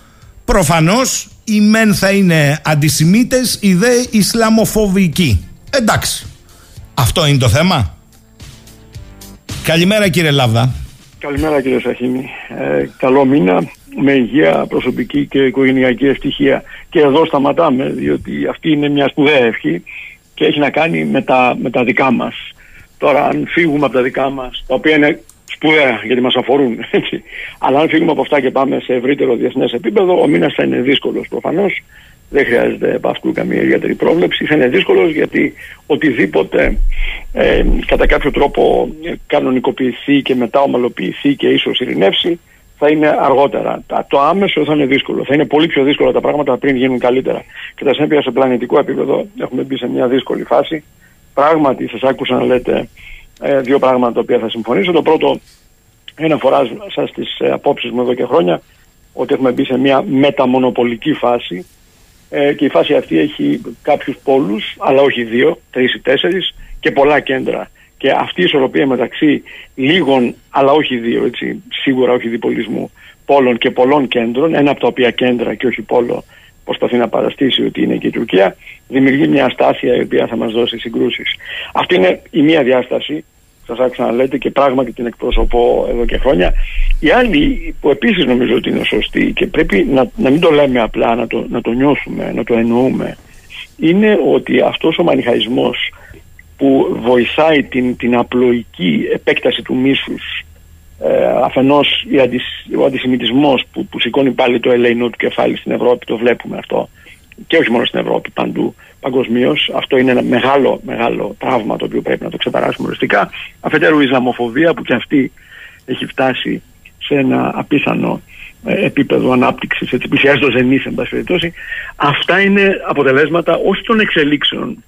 προφανώς οι μεν θα είναι αντισημίτες οι δε Ισλαμοφοβικοί. Εντάξει. Αυτό είναι το θέμα. Καλημέρα κύριε Λάβδα. Καλημέρα κύριε Σαχίνη. Ε, καλό μήνα με υγεία προσωπική και οικογενειακή ευτυχία. Και εδώ σταματάμε διότι αυτή είναι μια σπουδαία ευχή και έχει να κάνει με τα, με τα δικά μας Τώρα, αν φύγουμε από τα δικά μας, τα οποία είναι σπουδαία γιατί μας αφορούν, έτσι. αλλά αν φύγουμε από αυτά και πάμε σε ευρύτερο διεθνές επίπεδο, ο μήνας θα είναι δύσκολος προφανώς. Δεν χρειάζεται από αυτού καμία ιδιαίτερη πρόβλεψη. Θα είναι δύσκολος γιατί οτιδήποτε ε, κατά κάποιο τρόπο κανονικοποιηθεί και μετά ομαλοποιηθεί και ίσως ειρηνεύσει, θα είναι αργότερα. Το άμεσο θα είναι δύσκολο. Θα είναι πολύ πιο δύσκολα τα πράγματα πριν γίνουν καλύτερα. Και τα συνέπεια σε πλανητικό επίπεδο έχουμε μπει σε μια δύσκολη φάση. Πράγματι, σας άκουσα να λέτε ε, δύο πράγματα τα οποία θα συμφωνήσω. Το πρώτο είναι αφορά σας τις ε, απόψεις μου εδώ και χρόνια ότι έχουμε μπει σε μια μεταμονοπολική φάση ε, και η φάση αυτή έχει κάποιους πόλους, αλλά όχι δύο, τρεις ή τέσσερις και πολλά κέντρα. Και αυτή η ισορροπία μεταξύ λίγων, αλλά όχι δύο, έτσι, σίγουρα όχι διπολισμού, πόλων και πολλών κέντρων, ένα από τα οποία κέντρα και όχι πόλο προσπαθεί να παραστήσει ότι είναι και η Τουρκία, δημιουργεί μια αστάθεια η οποία θα μας δώσει συγκρούσεις. Αυτή είναι η μία διάσταση, σας άκουσα να λέτε και πράγματι την εκπροσωπώ εδώ και χρόνια. Η άλλη που επίσης νομίζω ότι είναι σωστή και πρέπει να, να μην το λέμε απλά, να το, να το νιώσουμε, να το εννοούμε, είναι ότι αυτός ο μανιχαϊσμός που βοηθάει την, την απλοϊκή επέκταση του μίσους ε, αφενός ο αντισημιτισμός που, που σηκώνει πάλι το ελεηνό του κεφάλι στην Ευρώπη, το βλέπουμε αυτό και όχι μόνο στην Ευρώπη, παντού παγκοσμίως. Αυτό είναι ένα μεγάλο, μεγάλο τραύμα το οποίο πρέπει να το ξεπεράσουμε οριστικά. Αφετέρου η Ισλαμοφοβία που και αυτή έχει φτάσει σε ένα απίθανο ε, επίπεδο ανάπτυξης, έτσι πλησιάζει το ζενή, εν πάση περιπτώσει. Αυτά είναι αποτελέσματα όχι των εξελίξεων.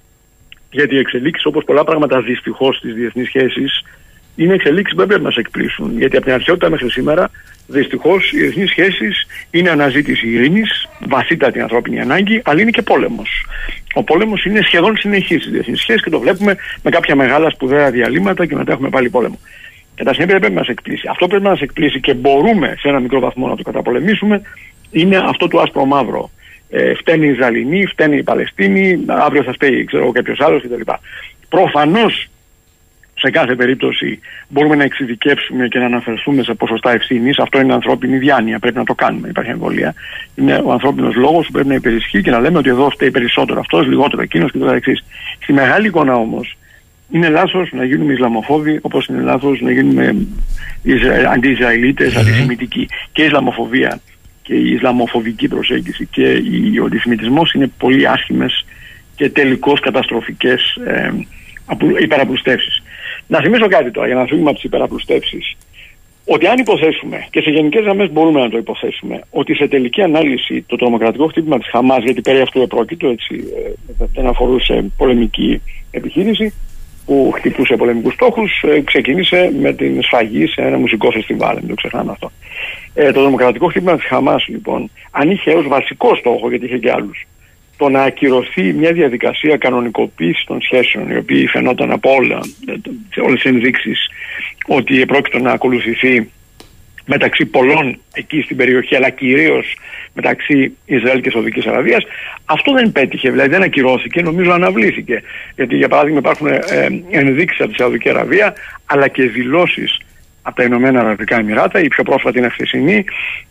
Γιατί οι εξελίξεις, όπως πολλά πράγματα δυστυχώς στις διεθνείς σχέσεις, είναι εξελίξεις που δεν πρέπει να σε εκπλήσουν. Γιατί από την αρχαιότητα μέχρι σήμερα, δυστυχώς, οι διεθνείς σχέσεις είναι αναζήτηση ειρήνης, βαθύτατη ανθρώπινη ανάγκη, αλλά είναι και πόλεμος. Ο πόλεμος είναι σχεδόν συνεχής στις διεθνείς σχέσεις και το βλέπουμε με κάποια μεγάλα σπουδαία διαλύματα και μετά έχουμε πάλι πόλεμο. Και τα συνέπεια πρέπει να σε εκπλήσει. Αυτό πρέπει να σε εκπλήσει και μπορούμε σε ένα μικρό βαθμό να το καταπολεμήσουμε, είναι αυτό το άσπρο μαύρο. Ε, φταίνει οι Ισραηλινοί, φταίνει οι Παλαιστίνοι, αύριο θα φταίει ξέρω κάποιος άλλος κτλ. Προφανώς σε κάθε περίπτωση μπορούμε να εξειδικεύσουμε και να αναφερθούμε σε ποσοστά ευθύνης. Αυτό είναι ανθρώπινη διάνοια. Πρέπει να το κάνουμε. Υπάρχει εμβολία. Είναι ο ανθρώπινος λόγος που πρέπει να υπερισχύει και να λέμε ότι εδώ φταίει περισσότερο αυτός, λιγότερο εκείνος και το εξής. Στη μεγάλη εικόνα όμως είναι λάθος να γίνουμε Ισλαμοφόβοι όπως είναι λάθος να γίνουμε αντιισραηλίτε, αντισημιτικοί. Και η Ισλαμοφοβία και η Ισλαμοφοβική προσέγγιση και ο αντισημιτισμός είναι πολύ άσχημες και τελικώς καταστροφικές ε, υπεραπλουστεύσεις. Να θυμίσω κάτι τώρα για να φύγουμε από τις υπεραπλουστεύσεις. Ότι αν υποθέσουμε, και σε γενικές γραμμές μπορούμε να το υποθέσουμε, ότι σε τελική ανάλυση το τρομοκρατικό χτύπημα της Χαμάς, γιατί περί αυτού επρόκειτο, έτσι, ε, δεν αφορούσε πολεμική επιχείρηση, που χτυπούσε πολεμικούς στόχους, ε, ξεκίνησε με την σφαγή σε ένα μουσικό φεστιβάλ. Δεν το ξεχνάμε αυτό. Ε, το δημοκρατικό χτύπημα της Χαμάς, λοιπόν, αν είχε ως βασικό στόχο, γιατί είχε και άλλους, το να ακυρωθεί μια διαδικασία κανονικοποίησης των σχέσεων, η οποία φαινόταν από όλα, όλες τις ενδείξεις ότι επρόκειτο να ακολουθηθεί μεταξύ πολλών εκεί στην περιοχή, αλλά κυρίως μεταξύ Ισραήλ και Σαουδικής Αραβίας. Αυτό δεν πέτυχε, δηλαδή δεν ακυρώθηκε, νομίζω αναβλήθηκε. Γιατί για παράδειγμα υπάρχουν ε, ενδείξεις από τη Σαουδική Αραβία, αλλά και δηλώσεις από τα Ηνωμένα Αραβικά Εμμυράτα. Η πιο πρόσφατη είναι χθεσινή,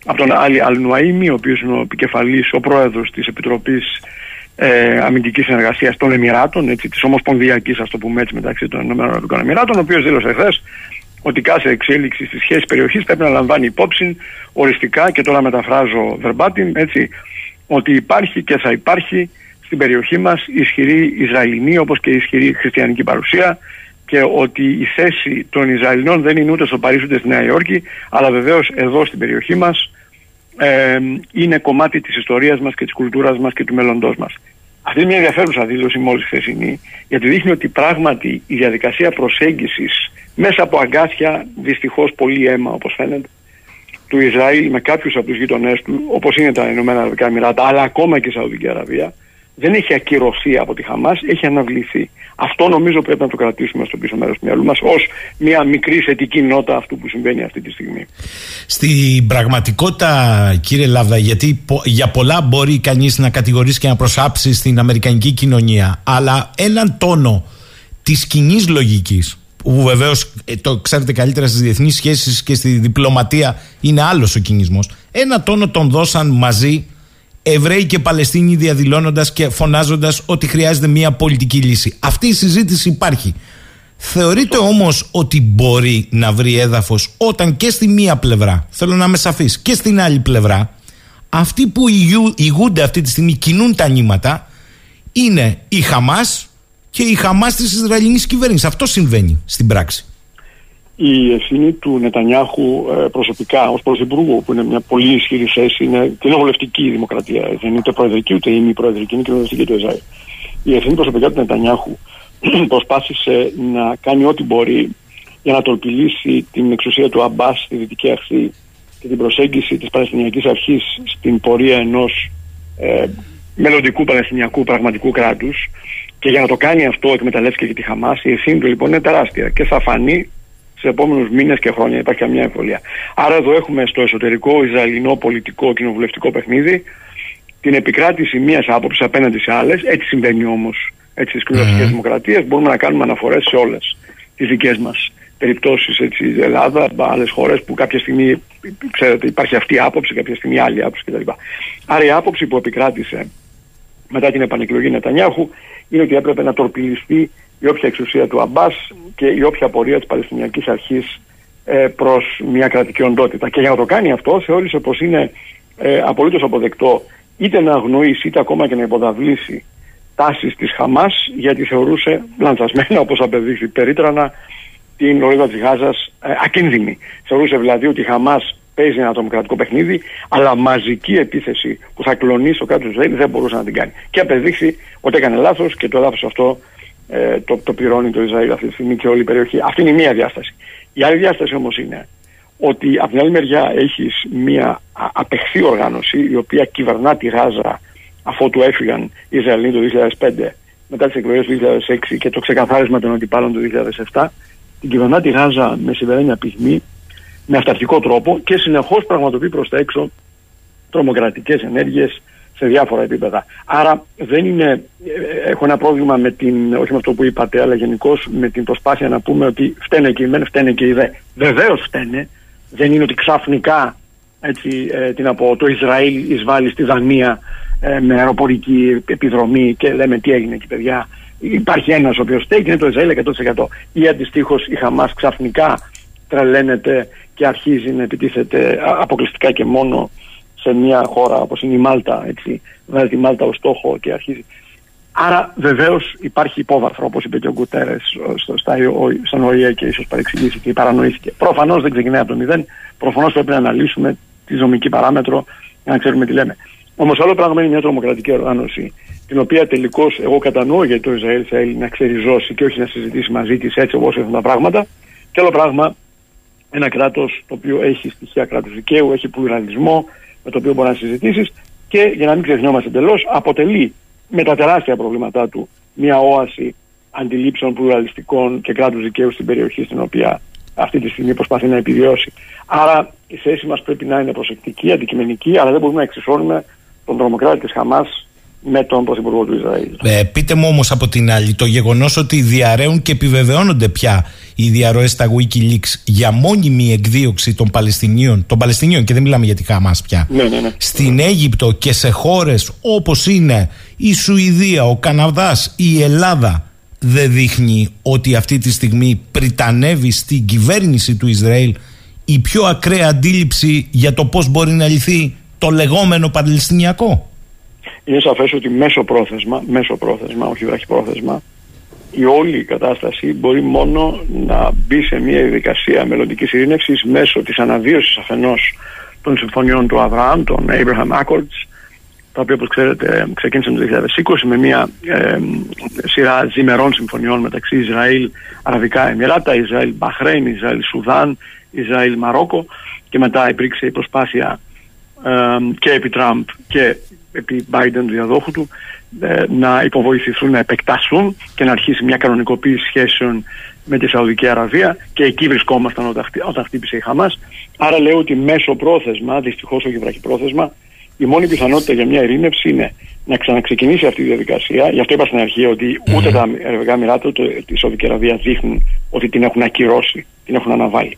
από τον Άλλη Αλνουαήμι, ο οποίος είναι ο επικεφαλής, ο πρόεδρος της Επιτροπής ε, Αμυντικής Συνεργασίας των Εμμυράτων, της Ομοσπονδιακής, ας το πούμε έτσι, μεταξύ των Ηνωμένων Αραβικών Εμμυράτων, ο οποίος δήλωσε χθες ότι κάθε εξέλιξη στη σχέση περιοχής πρέπει να λαμβάνει υπόψη οριστικά και τώρα μεταφράζω verbatim, έτσι, ότι υπάρχει και θα υπάρχει στην περιοχή μας ισχυρή Ισραηλινή όπως και ισχυρή χριστιανική παρουσία και ότι η θέση των Ισραηλινών δεν είναι ούτε στο Παρίσι ούτε στη Νέα Υόρκη αλλά βεβαίως εδώ στην περιοχή μας ε, είναι κομμάτι της ιστορίας μας και της κουλτούρας μας και του μέλλοντός μας. Αυτή είναι μια ενδιαφέρουσα δήλωση μόλις χθεσινή γιατί δείχνει ότι πράγματι η διαδικασία προσέγγισης μέσα από αγκάθια δυστυχώς πολύ αίμα όπως φαίνεται του Ισραήλ με κάποιους από τους γείτονές του όπως είναι τα Ηνωμένα Αραβικά Εμμυράτα αλλά ακόμα και η Σαουδική Αραβία δεν έχει ακυρωθεί από τη Χαμάς, έχει αναβληθεί. Αυτό νομίζω πρέπει να το κρατήσουμε στο πίσω μέρος του μυαλού μας ως μια μικρή θετική νότα αυτού που συμβαίνει αυτή τη στιγμή. Στην πραγματικότητα, κύριε Λάβδα, γιατί για πολλά μπορεί κανείς να κατηγορήσει και να προσάψει στην Αμερικανική κοινωνία, αλλά έναν τόνο της κοινής λογικής, που βεβαίως ε, το ξέρετε καλύτερα στις διεθνείς σχέσεις και στη διπλωματία είναι άλλος ο κινησμός, ένα τόνο τον δώσαν μαζί Εβραίοι και Παλαιστίνοι διαδηλώνοντας και φωνάζοντας ότι χρειάζεται μια πολιτική λύση. Αυτή η συζήτηση υπάρχει. Θεωρείτε όμως ότι μπορεί να βρει έδαφος όταν και στη μία πλευρά, θέλω να είμαι σαφής, και στην άλλη πλευρά, αυτοί που ηγού- ηγούνται αυτή τη στιγμή, κινούν τα νήματα, είναι η Χαμάς και η Χαμάς της Ισραηλινής κυβέρνησης. Αυτό συμβαίνει στην πράξη. Η ευθύνη του Νετανιάχου ε, προσωπικά ως πρωθυπουργού, που είναι μια πολύ ισχυρή θέση, είναι κοινοβουλευτική δημοκρατία. Δεν είναι ούτε προεδρική ούτε ημιπροεδρική, είναι κοινοβουλευτική του Ισραήλ. Η ευθύνη προσωπικά του Νετανιάχου προσπάθησε να κάνει ό,τι μπορεί για να τορπιλήσει την εξουσία του Αμπάς στη Δυτική Αχθή και την προσέγγιση της Παλαιστινιακή Αρχής στην πορεία ενός ε, μελλοντικού Παλαιστινιακού πραγματικού κράτους. Και για να το κάνει αυτό, εκμεταλλεύτηκε και τη Χαμάς. Η ευθύνη του λοιπόν είναι τεράστια και θα φανεί σε επόμενους μήνες και χρόνια. Υπάρχει καμιά εμβολία. Άρα εδώ έχουμε στο εσωτερικό Ισραηλινό πολιτικό κοινοβουλευτικό παιχνίδι την επικράτηση μία άποψης απέναντι σε άλλες. Έτσι συμβαίνει όμως στις κοινοβουλευτικέ δημοκρατίες. Μπορούμε να κάνουμε αναφορές σε όλες τις δικές μας περιπτώσεις. Η Ελλάδα, άλλες χώρες που κάποια στιγμή ξέρετε, υπάρχει αυτή η άποψη, κάποια στιγμή άλλη άποψη κτλ. Άρα η άποψη που επικράτησε μετά την επανεκλογή Νετανιάχου είναι ότι έπρεπε να τορπιλιστεί η όποια εξουσία του Αμπάς και η όποια πορεία της Παλαιστινιακής Αρχής ε, προς μια κρατική οντότητα. Και για να το κάνει αυτό θεώρησε πως είναι ε, απολύτως αποδεκτό είτε να αγνοήσει είτε ακόμα και να υποδαβλήσει τάσεις της Χαμάς γιατί θεωρούσε λανθασμένα όπως απεδείχθη περίτρανα την ορίδα της Γάζας ε, ακίνδυνη. Θεωρούσε δηλαδή ότι η Χαμάς παίζει ένα τρομοκρατικό παιχνίδι, αλλά μαζική επίθεση που θα κλονίσει το κράτος του Ισραήλ δεν μπορούσε να την κάνει. Και απεδείχθη ότι έκανε λάθος και το λάθο αυτό ε, το, το πληρώνει το Ισραήλ αυτή τη στιγμή και όλη η περιοχή. Αυτή είναι η μία διάσταση. Η άλλη διάσταση όμως είναι ότι από την άλλη μεριά έχεις μία α- απεχθή οργάνωση η οποία κυβερνά τη Γάζα αφού του έφυγαν οι Ισραηλοί το 2005 μετά τις εκλογές του 2006 και το ξεκαθάρισμα των αντιπάλων του 2007 την κυβερνά τη Γάζα με σιδερένια πυγμή με αυταρχικό τρόπο και συνεχώς πραγματοποιεί προς τα έξω τρομοκρατικές ενέργειες σε διάφορα επίπεδα. Άρα δεν είναι, ε, έχω ένα πρόβλημα με την, όχι με αυτό που είπατε, αλλά γενικώ με την προσπάθεια να πούμε ότι φταίνε και οι μεν, φταίνε και οι δε. Βεβαίως φταίνε. Δεν είναι ότι ξαφνικά έτσι, ε, τι να πω, το Ισραήλ εισβάλλει στη Δανία ε, με αεροπορική επιδρομή και λέμε τι έγινε εκεί παιδιά. Υπάρχει ένας ο οποίος στέκει, είναι το Ισραήλ 100%. Ή αντιστοίχως η Χαμάς ξαφνικά τρελαίνεται και αρχίζει να επιτίθεται α- αποκλειστικά και μόνο σε μια χώρα όπως είναι η Μάλτα, έτσι, βάζει τη Μάλτα ως στόχο και αρχίζει. Άρα βεβαίως υπάρχει υπόβαρθρο όπως είπε και ο Γκουτέρες στο, στα, ο- στον ΟΗΕ και ίσως παρεξηγήθηκε ή παρανοήθηκε. Προφανώς δεν ξεκινάει από το μηδέν, προφανώς πρέπει να αναλύσουμε τη ζωμική παράμετρο για να ξέρουμε τι λέμε. Όμως άλλο πράγμα είναι μια τρομοκρατική οργάνωση την οποία τελικώς εγώ κατανοώ γιατί το Ισραήλ θέλει να ξεριζώσει και όχι να συζητήσει μαζί της έτσι όπως έχουν τα πράγματα και άλλο πράγμα ένα κράτος το οποίο έχει στοιχεία κράτους δικαίου, έχει πλουραλισμό με το οποίο μπορεί να συζητήσεις και για να μην ξεχνιόμαστε εντελώς, αποτελεί με τα τεράστια προβλήματά του μια όαση αντιλήψεων πλουραλιστικών και κράτους δικαίου στην περιοχή στην οποία αυτή τη στιγμή προσπαθεί να επιβιώσει. Άρα η θέση μας πρέπει να είναι προσεκτική, αντικειμενική, αλλά δεν μπορούμε να εξισώνουμε τον τρομοκράτη της Χαμάς με τον Πρωθυπουργό του Ισραήλ. Ε, πείτε μου όμως από την άλλη το γεγονός ότι διαραίουν και επιβεβαιώνονται πια οι διαρροές στα Wikileaks για μόνιμη εκδίωξη των Παλαιστινίων, των Παλαιστινίων και δεν μιλάμε για τη Χαμάς πια, Ναι, ναι, ναι. στην Αίγυπτο και σε χώρες όπως είναι η Σουηδία, ο Καναδάς, η Ελλάδα δεν δείχνει ότι αυτή τη στιγμή πριτανεύει στην κυβέρνηση του Ισραήλ η πιο ακραία αντίληψη για το πώς μπορεί να λυθεί το λεγόμενο Παλαιστινιακό; Είναι σαφές ότι μέσω πρόθεσμα, μέσω πρόθεσμα, όχι βραχυπρόθεσμα, η όλη η κατάσταση μπορεί μόνο να μπει σε μια διαδικασία μελλοντική ειρήνευσης μέσω της αναβίωσης αφενός των συμφωνιών του Αβραάμ, των Abraham Accords, τα οποία όπως ξέρετε ξεκίνησαν το 2020 με μια ε, σειρά ζημερών συμφωνιών μεταξύ Ισραήλ, Αραβικά Εμμυράτα, Ισραήλ Μπαχρέιν, Ισραήλ Σουδάν, Ισραήλ Μαρόκο και μετά υπήρξε η προσπάθεια ε, και επί Τραμπ και επί Biden του διαδόχου του ε, να υποβοηθηθούν, να επεκτάσουν και να αρχίσει μια κανονικοποίηση σχέσεων με τη Σαουδική Αραβία και εκεί βρισκόμασταν όταν, χτυ- όταν χτύπησε η Χαμάς. Άρα λέω ότι μέσω πρόθεσμα, δυστυχώς όχι βραχυπρόθεσμα, η μόνη πιθανότητα για μια ειρήνευση είναι να ξαναξεκινήσει αυτή η διαδικασία. Γι' αυτό είπα στην αρχή ότι ούτε τα Αραβικά Εμμυράτα ούτε η Σαουδική Αραβία δείχνουν ότι την έχουν ακυρώσει, την έχουν αναβάλει.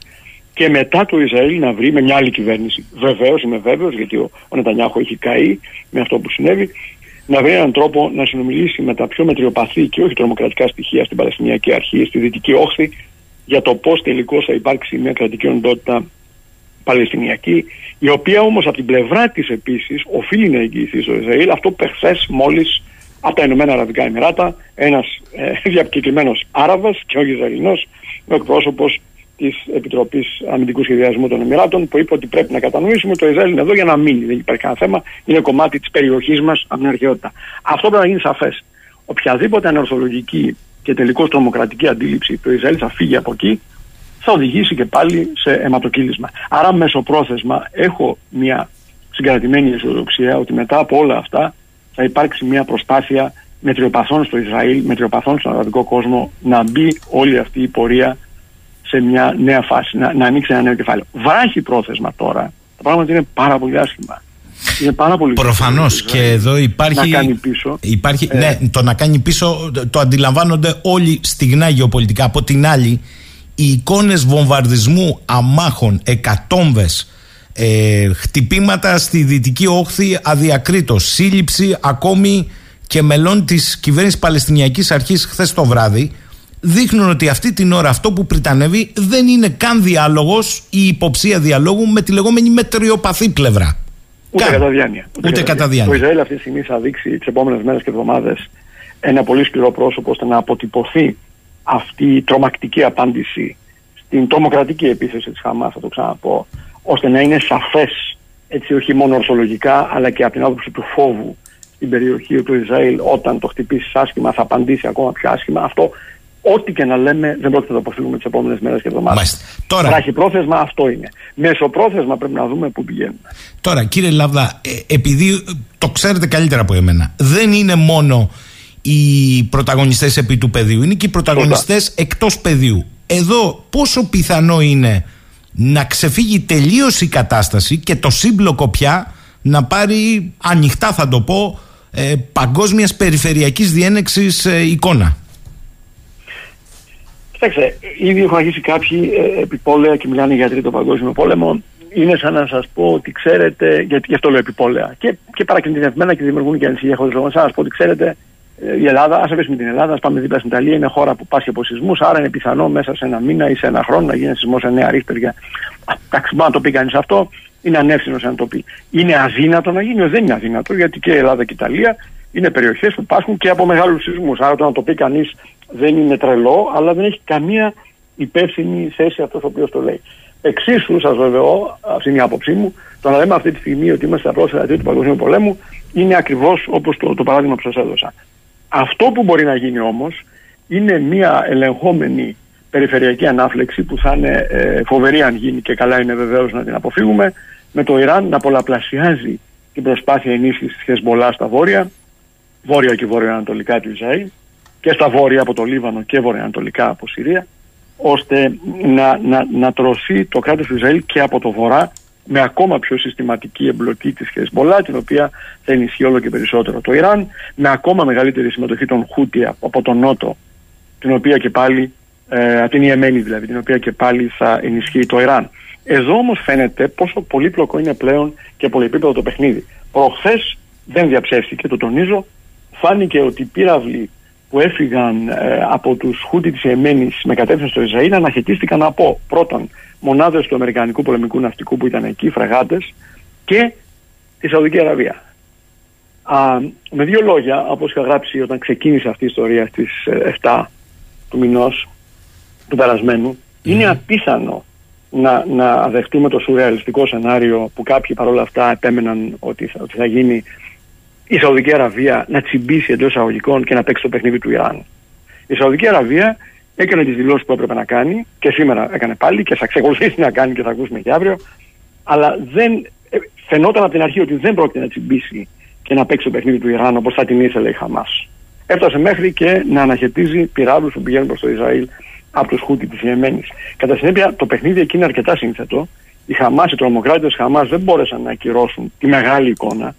Και μετά το Ισραήλ να βρει με μια άλλη κυβέρνηση. Βεβαίως, είμαι βέβαιος, γιατί ο, ο Νετανιάχου έχει καεί με αυτό που συνέβη, να βρει έναν τρόπο να συνομιλήσει με τα πιο μετριοπαθή και όχι τρομοκρατικά στοιχεία στην Παλαιστινιακή Αρχή, στη Δυτική Όχθη, για το πώς τελικώς θα υπάρξει μια κρατική οντότητα Παλαιστινιακή, η οποία όμως από την πλευρά της επίσης οφείλει να εγγυηθεί στο Ισραήλ αυτό που εχθές μόλις από τα Ηνωμένα Αραβικά Εμμυράτα ένας ε, διακεκριμένος Άραβας και όχι Ισραηλινός, ο εκπρόσωπος της Επιτροπής Αμυντικού Σχεδιασμού των Εμμυράτων, που είπε ότι πρέπει να κατανοήσουμε ότι το Ισραήλ είναι εδώ για να μείνει. Δεν υπάρχει κανένα θέμα. Είναι κομμάτι της περιοχής μας από την αρχαιότητα. Αυτό πρέπει να γίνει σαφές. Οποιαδήποτε ανορθολογική και τελικώς τρομοκρατική αντίληψη το Ισραήλ θα φύγει από εκεί, θα οδηγήσει και πάλι σε αιματοκύλισμα. Άρα, μεσοπρόθεσμα, έχω μια συγκρατημένη αισιοδοξία ότι μετά από όλα αυτά θα υπάρξει μια προσπάθεια μετριοπαθών στο Ισραήλ, μετριοπαθών στον αραβικό κόσμο να μπει όλη αυτή η πορεία σε μια νέα φάση, να, να ανοίξει ένα νέο κεφάλαιο. Βράχει πρόθεσμα τώρα. Τα πράγματα είναι πάρα πολύ άσχημα. Είναι πάρα πολύ Προφανώς και εδώ υπάρχει. Να κάνει πίσω. Υπάρχει, ε, ναι, το να κάνει πίσω το αντιλαμβάνονται όλοι στιγνά γεωπολιτικά. Από την άλλη, οι εικόνες βομβαρδισμού αμάχων, εκατόμβες, ε, χτυπήματα στη δυτική όχθη αδιακρίτως, σύλληψη ακόμη και μελών της κυβέρνησης Παλαιστινιακής Αρχής χθες το βράδυ, δείχνουν ότι αυτή την ώρα αυτό που πριτανεύει δεν είναι καν διάλογος ή υποψία διαλόγου με τη λεγόμενη μετριοπαθή πλευρά. Ούτε κατά διάνοια. Ούτε, κατά διάνοια. Το Ισραήλ αυτή τη στιγμή θα δείξει τις επόμενες μέρες και εβδομάδες ένα πολύ σκληρό πρόσωπο ώστε να αποτυπωθεί αυτή η τρομακτική απάντηση στην τρομοκρατική επίθεση της Χαμάς, θα το ξαναπώ, ώστε να είναι σαφές, έτσι όχι μόνο ορθολογικά, αλλά και από την άποψη του φόβου στην περιοχή του Ισραήλ, όταν το χτυπήσει άσχημα, θα απαντήσει ακόμα πιο άσχημα. Αυτό Ό,τι και να λέμε δεν πρόκειται να το αποφύγουμε τις επόμενες μέρες και εβδομάδες. Τώρα... πρόθεσμα αυτό είναι. Μεσοπρόθεσμα πρέπει να δούμε πού πηγαίνουμε. Τώρα, κύριε Λαβδά, ε, επειδή το ξέρετε καλύτερα από εμένα, δεν είναι μόνο οι πρωταγωνιστές επί του πεδίου, είναι και οι πρωταγωνιστές εκτός πεδίου. Εδώ, πόσο πιθανό είναι να ξεφύγει τελείως η κατάσταση και το σύμπλοκο πια να πάρει ανοιχτά, θα το πω, ε, παγκόσμιας περιφερειακής διένεξης ε, εικόνα. Κοιτάξτε, ήδη έχουν αρχίσει κάποιοι ε, επιπόλαια και μιλάνε για τρίτο παγκόσμιο πόλεμο. Είναι σαν να σας πω ότι ξέρετε, γιατί γι' αυτό λέω επιπόλαια, και, και παρακινητευμένα και δημιουργούν και ανησυχία χωρίς λόγο. Σαν να σας πω ότι ξέρετε, ε, η Ελλάδα, ας αφήσουμε την Ελλάδα, ας πάμε δίπλα στην Ιταλία, είναι χώρα που πάσχει από σεισμούς, άρα είναι πιθανό μέσα σε ένα μήνα ή σε ένα χρόνο να γίνει σεισμός σε νέα ρίχτερ. Εντάξει, μπορεί να το πει κανείς αυτό, είναι ανεύθυνος αν το πει. Είναι αδύνατο να γίνει, δεν είναι αδύνατο, γιατί και η Ελλάδα και η Ιταλία είναι περιοχές που πάσχουν και από μεγάλους σεισμούς. Άρα το να το πει κανείς δεν είναι τρελό, αλλά δεν έχει καμία υπεύθυνη θέση αυτός ο οποίος το λέει. Εξίσου, σας βεβαιώ, αυτή είναι η άποψή μου, το να λέμε αυτή τη στιγμή ότι είμαστε στα πρόσφατα του Παγκοσμίου Πολέμου είναι ακριβώς όπως το, το παράδειγμα που σας έδωσα. Αυτό που μπορεί να γίνει όμως είναι μια ελεγχόμενη περιφερειακή ανάφλεξη που θα είναι ε, φοβερή αν γίνει και καλά είναι βεβαίως να την αποφύγουμε, με το Ιράν να πολλαπλασιάζει την προσπάθεια ενίσχυσης της Χεσμολάς στα βόρεια, βόρεια και βορειοανατολικά του Ισραήλ, και στα βόρεια από το Λίβανο και βορειοανατολικά από Συρία, ώστε να, να, να τρωθεί το κράτος του Ισραήλ και από το βορρά με ακόμα πιο συστηματική εμπλοκή της Χεσμολά, την οποία θα ενισχύει όλο και περισσότερο το Ιράν, με ακόμα μεγαλύτερη συμμετοχή των Χούτι από τον Νότο, την οποία και πάλι, ε, από την Ιεμένη δηλαδή, την οποία και πάλι θα ενισχύει το Ιράν. Εδώ όμως φαίνεται πόσο πολύπλοκο είναι πλέον και πολυεπίπεδο το παιχνίδι. Προχθές δεν διαψεύστηκε, το τονίζω, φάνηκε ότι οι πύραυλοι που έφυγαν ε, από τους Χούτι της Εμένης με κατεύθυνση στο Ισραήλ αναχαιτίστηκαν από πρώτον μονάδες του Αμερικανικού πολεμικού ναυτικού που ήταν εκεί, φρεγάτες και τη Σαουδική Αραβία. Α, με δύο λόγια, όπως είχα γράψει όταν ξεκίνησε αυτή η ιστορία στις 7 ε, του μηνός του περασμένου, είναι απίθανο να, να δεχτούμε το σουρεαλιστικό σενάριο που κάποιοι παρόλα αυτά επέμεναν ότι θα, ότι θα γίνει η Σαουδική Αραβία να τσιμπήσει εντός εισαγωγικών και να παίξει το παιχνίδι του Ιράν. Η Σαουδική Αραβία έκανε τις δηλώσεις που έπρεπε να κάνει και σήμερα έκανε πάλι και θα ξεκολουθήσει να κάνει και θα ακούσουμε και αύριο. Αλλά δεν, ε, φαινόταν από την αρχή ότι δεν πρόκειται να τσιμπήσει και να παίξει το παιχνίδι του Ιράν όπως θα την ήθελε η Χαμάς. Έφτασε μέχρι και να αναχαιτίζει πυράβλους που πηγαίνουν προς το Ισραήλ από τους Χούτι της Ιεμένης. Κατά συνέπεια, το παιχνίδι εκεί είναι αρκετά σύνθετο. Οι Χαμάς, οι τρομοκράτες Χαμάς δεν μπόρεσαν να ακυρώσουν τη μεγάλη εικόνα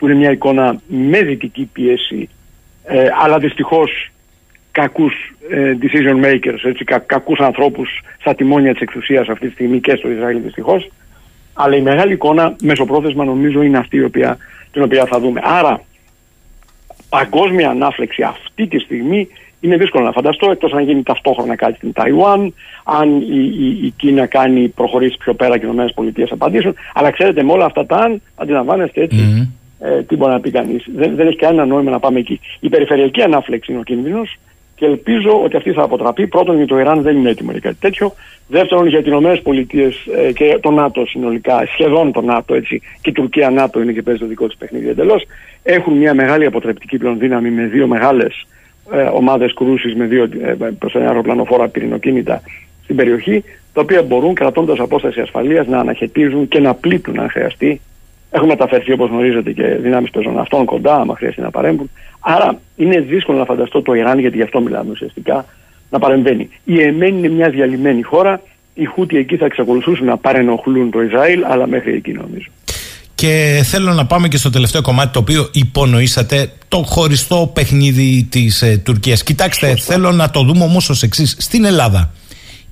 που είναι μια εικόνα με δυτική πίεση, ε, αλλά δυστυχώς κακούς ε, decision makers, έτσι, κα, κακούς ανθρώπους στα τιμόνια της εξουσία αυτή τη στιγμή και στο Ισραήλ δυστυχώς. Αλλά η μεγάλη εικόνα, μεσοπρόθεσμα, νομίζω είναι αυτή η οποία, την οποία θα δούμε. Άρα, παγκόσμια ανάφλεξη αυτή τη στιγμή είναι δύσκολο να φανταστώ, εκτός αν γίνει ταυτόχρονα κάτι στην Ταϊουάν, αν η, η, η Κίνα κάνει προχωρήσει πιο πέρα και οι ΗΠΑ απαντήσουν. Αλλά ξέρετε, με όλα αυτά τα αν, αντιλαμβάνεστε έτσι, ε, τι μπορεί να πει κανείς. Δεν, δεν έχει κανένα νόημα να πάμε εκεί. Η περιφερειακή ανάφλεξη είναι ο κίνδυνος και ελπίζω ότι αυτή θα αποτραπεί. Πρώτον, γιατί το Ιράν δεν είναι έτοιμο για κάτι τέτοιο. Δεύτερον, για τις ΗΠΑ ε, και το ΝΑΤΟ συνολικά, σχεδόν το ΝΑΤΟ έτσι, και η Τουρκία ΝΑΤΟ είναι και παίζει το δικό της παιχνίδι εντελώς. Έχουν μια μεγάλη αποτρεπτική πλέον δύναμη με δύο μεγάλες ε, ομάδες κρούσης, με δύο ε, προς ένα αεροπλανοφόρα πυρηνοκίνητα στην περιοχή, τα οποία μπορούν κρατώντας απόσταση ασφαλείας να αναχαιτίζουν και να πλήττουν αν χρειαστεί έχουν μεταφερθεί όπως γνωρίζετε και δυνάμεις πεζών αυτών κοντά, άμα χρειαστεί να παρέμβουν. Άρα είναι δύσκολο να φανταστώ το Ιράν, γιατί γι' αυτό μιλάμε ουσιαστικά, να παρεμβαίνει. Η Εμένη είναι μια διαλυμένη χώρα. Οι Χούτι εκεί θα εξακολουθούσαν να παρενοχλούν το Ισραήλ, αλλά μέχρι εκεί νομίζω. Και θέλω να πάμε και στο τελευταίο κομμάτι το οποίο υπονοήσατε, το χωριστό παιχνίδι της ε, Τουρκίας. Κοιτάξτε, θέλω να το δούμε όμως ως εξής. Στην Ελλάδα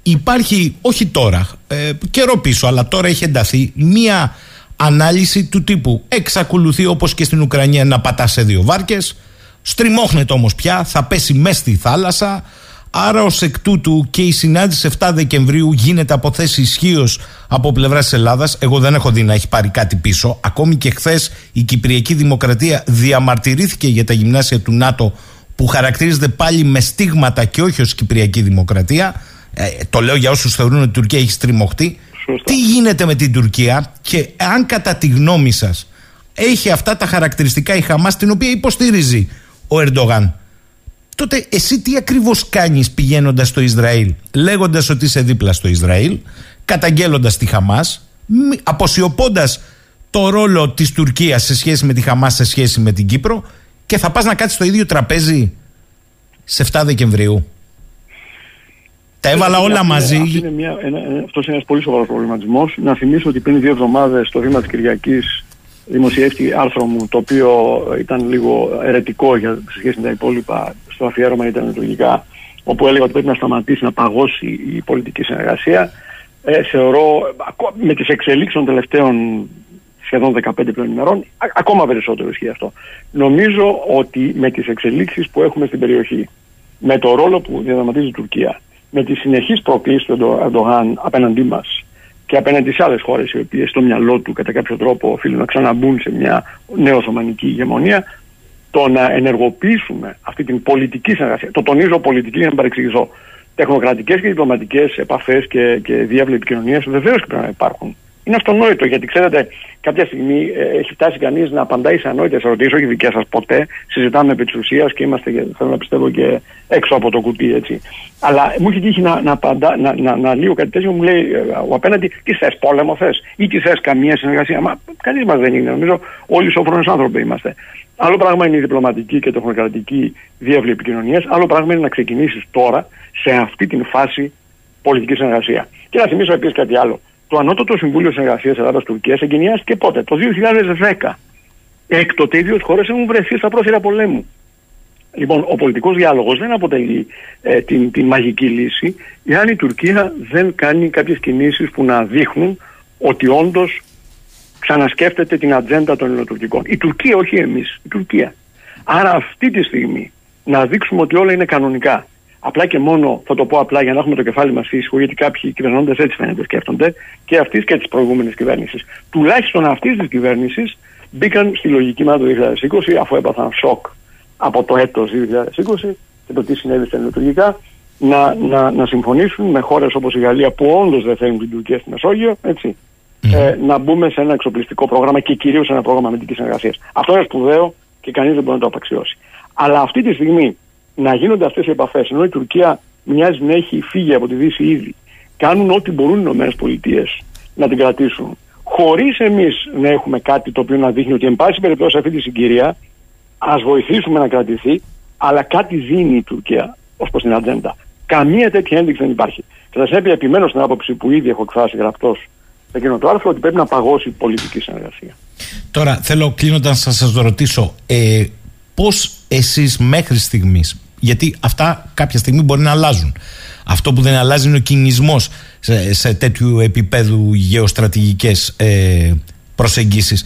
υπάρχει, όχι τώρα, ε, καιρό πίσω, αλλά τώρα έχει ενταθεί μία ανάλυση του τύπου. Εξακολουθεί όπως και στην Ουκρανία να πατά σε δύο βάρκες. Στριμώχνεται όμως πια θα πέσει μέσα στη θάλασσα. Άρα ως εκ τούτου και η συνάντηση 7 Δεκεμβρίου γίνεται από θέση ισχύω από πλευράς της Ελλάδας. Εγώ δεν έχω δει να έχει πάρει κάτι πίσω. Ακόμη και χθες η Κυπριακή Δημοκρατία διαμαρτυρήθηκε για τα γυμνάσια του ΝΑΤΟ που χαρακτηρίζεται πάλι με στίγματα και όχι ως Κυπριακή Δημοκρατία. Ε, το λέω για όσους θεωρούν ότι η Τουρκία έχει στριμωχτεί τι γίνεται με την Τουρκία και αν κατά τη γνώμη σας έχει αυτά τα χαρακτηριστικά η Χαμάς την οποία υποστηρίζει ο Ερντογάν τότε εσύ τι ακριβώς κάνεις πηγαίνοντας στο Ισραήλ λέγοντας ότι είσαι δίπλα στο Ισραήλ καταγγέλλοντας τη Χαμάς αποσιωπώντας το ρόλο της Τουρκίας σε σχέση με τη Χαμάς σε σχέση με την Κύπρο και θα πας να κάτσεις στο ίδιο τραπέζι σε 7 Δεκεμβρίου; Τα έβαλα όλα μαζί. Αυτό είναι, μια, ένα, αυτός είναι ένας πολύ σοβαρός προβληματισμός. Να θυμίσω ότι πριν δύο εβδομάδες το Δήμα της Κυριακής δημοσιεύτηκε άρθρο μου το οποίο ήταν λίγο ερετικό για, σε σχέση με τα υπόλοιπα στο αφιέρωμα ήταν λογικά όπου έλεγα ότι πρέπει να σταματήσει να παγώσει η πολιτική συνεργασία. Ε, θεωρώ με τις εξελίξεις των τελευταίων σχεδόν 15 πλέον ημερών, ακόμα περισσότερο ισχύει αυτό. Νομίζω ότι με τις εξελίξεις που έχουμε στην περιοχή, με το ρόλο που διαδραματίζει η Τουρκία, με τις συνεχείς προκλήσεις του Ερντογάν απέναντί μας και απέναντι σε άλλες χώρες οι οποίες στο μυαλό του κατά κάποιο τρόπο οφείλουν να ξαναμπούν σε μια νέο Οθωμανική ηγεμονία, το να ενεργοποιήσουμε αυτή την πολιτική συνεργασία, το τονίζω πολιτική για να παρεξηγηθώ, τεχνοκρατικές και διπλωματικές επαφές και, και διάβλη επικοινωνίας βεβαίως και πρέπει να υπάρχουν. Είναι αυτονόητο γιατί ξέρετε, κάποια στιγμή ε, έχει φτάσει κανείς να απαντάει σε ανόητες ερωτήσεις, όχι δικές σας ποτέ. Συζητάμε επί της ουσίας και είμαστε, θέλω να πιστεύω, και έξω από το κουτί έτσι. Αλλά μου έχει τύχει να, να, απαντά, να, να, να λύω κάτι τέτοιο, μου λέει ε, ο απέναντι, τι θες, πόλεμο θες ή τι θες, καμία συνεργασία. Μα κανείς μας δεν είναι. Νομίζω όλοι σοφρόνες άνθρωποι είμαστε. Άλλο πράγμα είναι η διπλωματική και τεχνοκρατική διεύλη επικοινωνίας. Άλλο πράγμα είναι να ξεκινήσεις τώρα σε αυτή την φάση πολιτικής συνεργασίας. Και να θυμίσω επίσης κάτι άλλο το Ανώτατο Συμβούλιο Συνεργασίας Ελλάδα-Τουρκία εγκαινιάστηκε πότε, το 2010. Έκτοτε οι δύο χώρες έχουν βρεθεί στα πρόθυρα πολέμου. Λοιπόν, ο πολιτικός διάλογος δεν αποτελεί ε, την, την μαγική λύση, εάν η Τουρκία δεν κάνει κάποιες κινήσεις που να δείχνουν ότι όντως ξανασκέφτεται την ατζέντα των Ελληνοτουρκικών. Η Τουρκία, όχι εμείς, η Τουρκία. Άρα αυτή τη στιγμή να δείξουμε ότι όλα είναι κανονικά Απλά και μόνο, θα το πω απλά για να έχουμε το κεφάλι μας φύσικο, γιατί κάποιοι κυβερνώντε έτσι φαίνεται σκέφτονται, και αυτής και της προηγούμενης κυβέρνησης. Τουλάχιστον αυτής της κυβέρνησης μπήκαν στη λογική μας το 2020, αφού έπαθαν σοκ από το έτος 2020 και το τι συνέβη στα λειτουργικά, να, να, να συμφωνήσουν με χώρες όπως η Γαλλία που όντως δεν θέλουν την Τουρκία στη Μεσόγειο, έτσι, ε, να μπούμε σε ένα εξοπλιστικό πρόγραμμα και κυρίως σε ένα πρόγραμμα αμυντικής συνεργασίας. Αυτό είναι σπουδαίο και κανείς δεν μπορεί να το απαξιώσει. Αλλά αυτή τη στιγμή να γίνονται αυτές οι επαφές, ενώ η Τουρκία μοιάζει να έχει φύγει από τη Δύση ήδη, κάνουν ό,τι μπορούν οι ΗΠΑ να την κρατήσουν, χωρίς εμείς να έχουμε κάτι το οποίο να δείχνει ότι, εν πάση περιπτώσει, αυτή τη συγκυρία ας βοηθήσουμε να κρατηθεί, αλλά κάτι δίνει η Τουρκία ως προς την ατζέντα. Καμία τέτοια ένδειξη δεν υπάρχει. Κατά συνέπεια, επιμένω στην άποψη που ήδη έχω εκφράσει γραπτός σε εκείνο το άρθρο ότι πρέπει να παγώσει η πολιτική συνεργασία. Τώρα, θέλω κλείνοντας να σας ρωτήσω, ε, πώς εσείς μέχρι στιγμής γιατί αυτά κάποια στιγμή μπορεί να αλλάζουν. Αυτό που δεν αλλάζει είναι ο κινησμός σε, τέτοιου επίπεδου γεωστρατηγικές ε, προσεγγίσεις.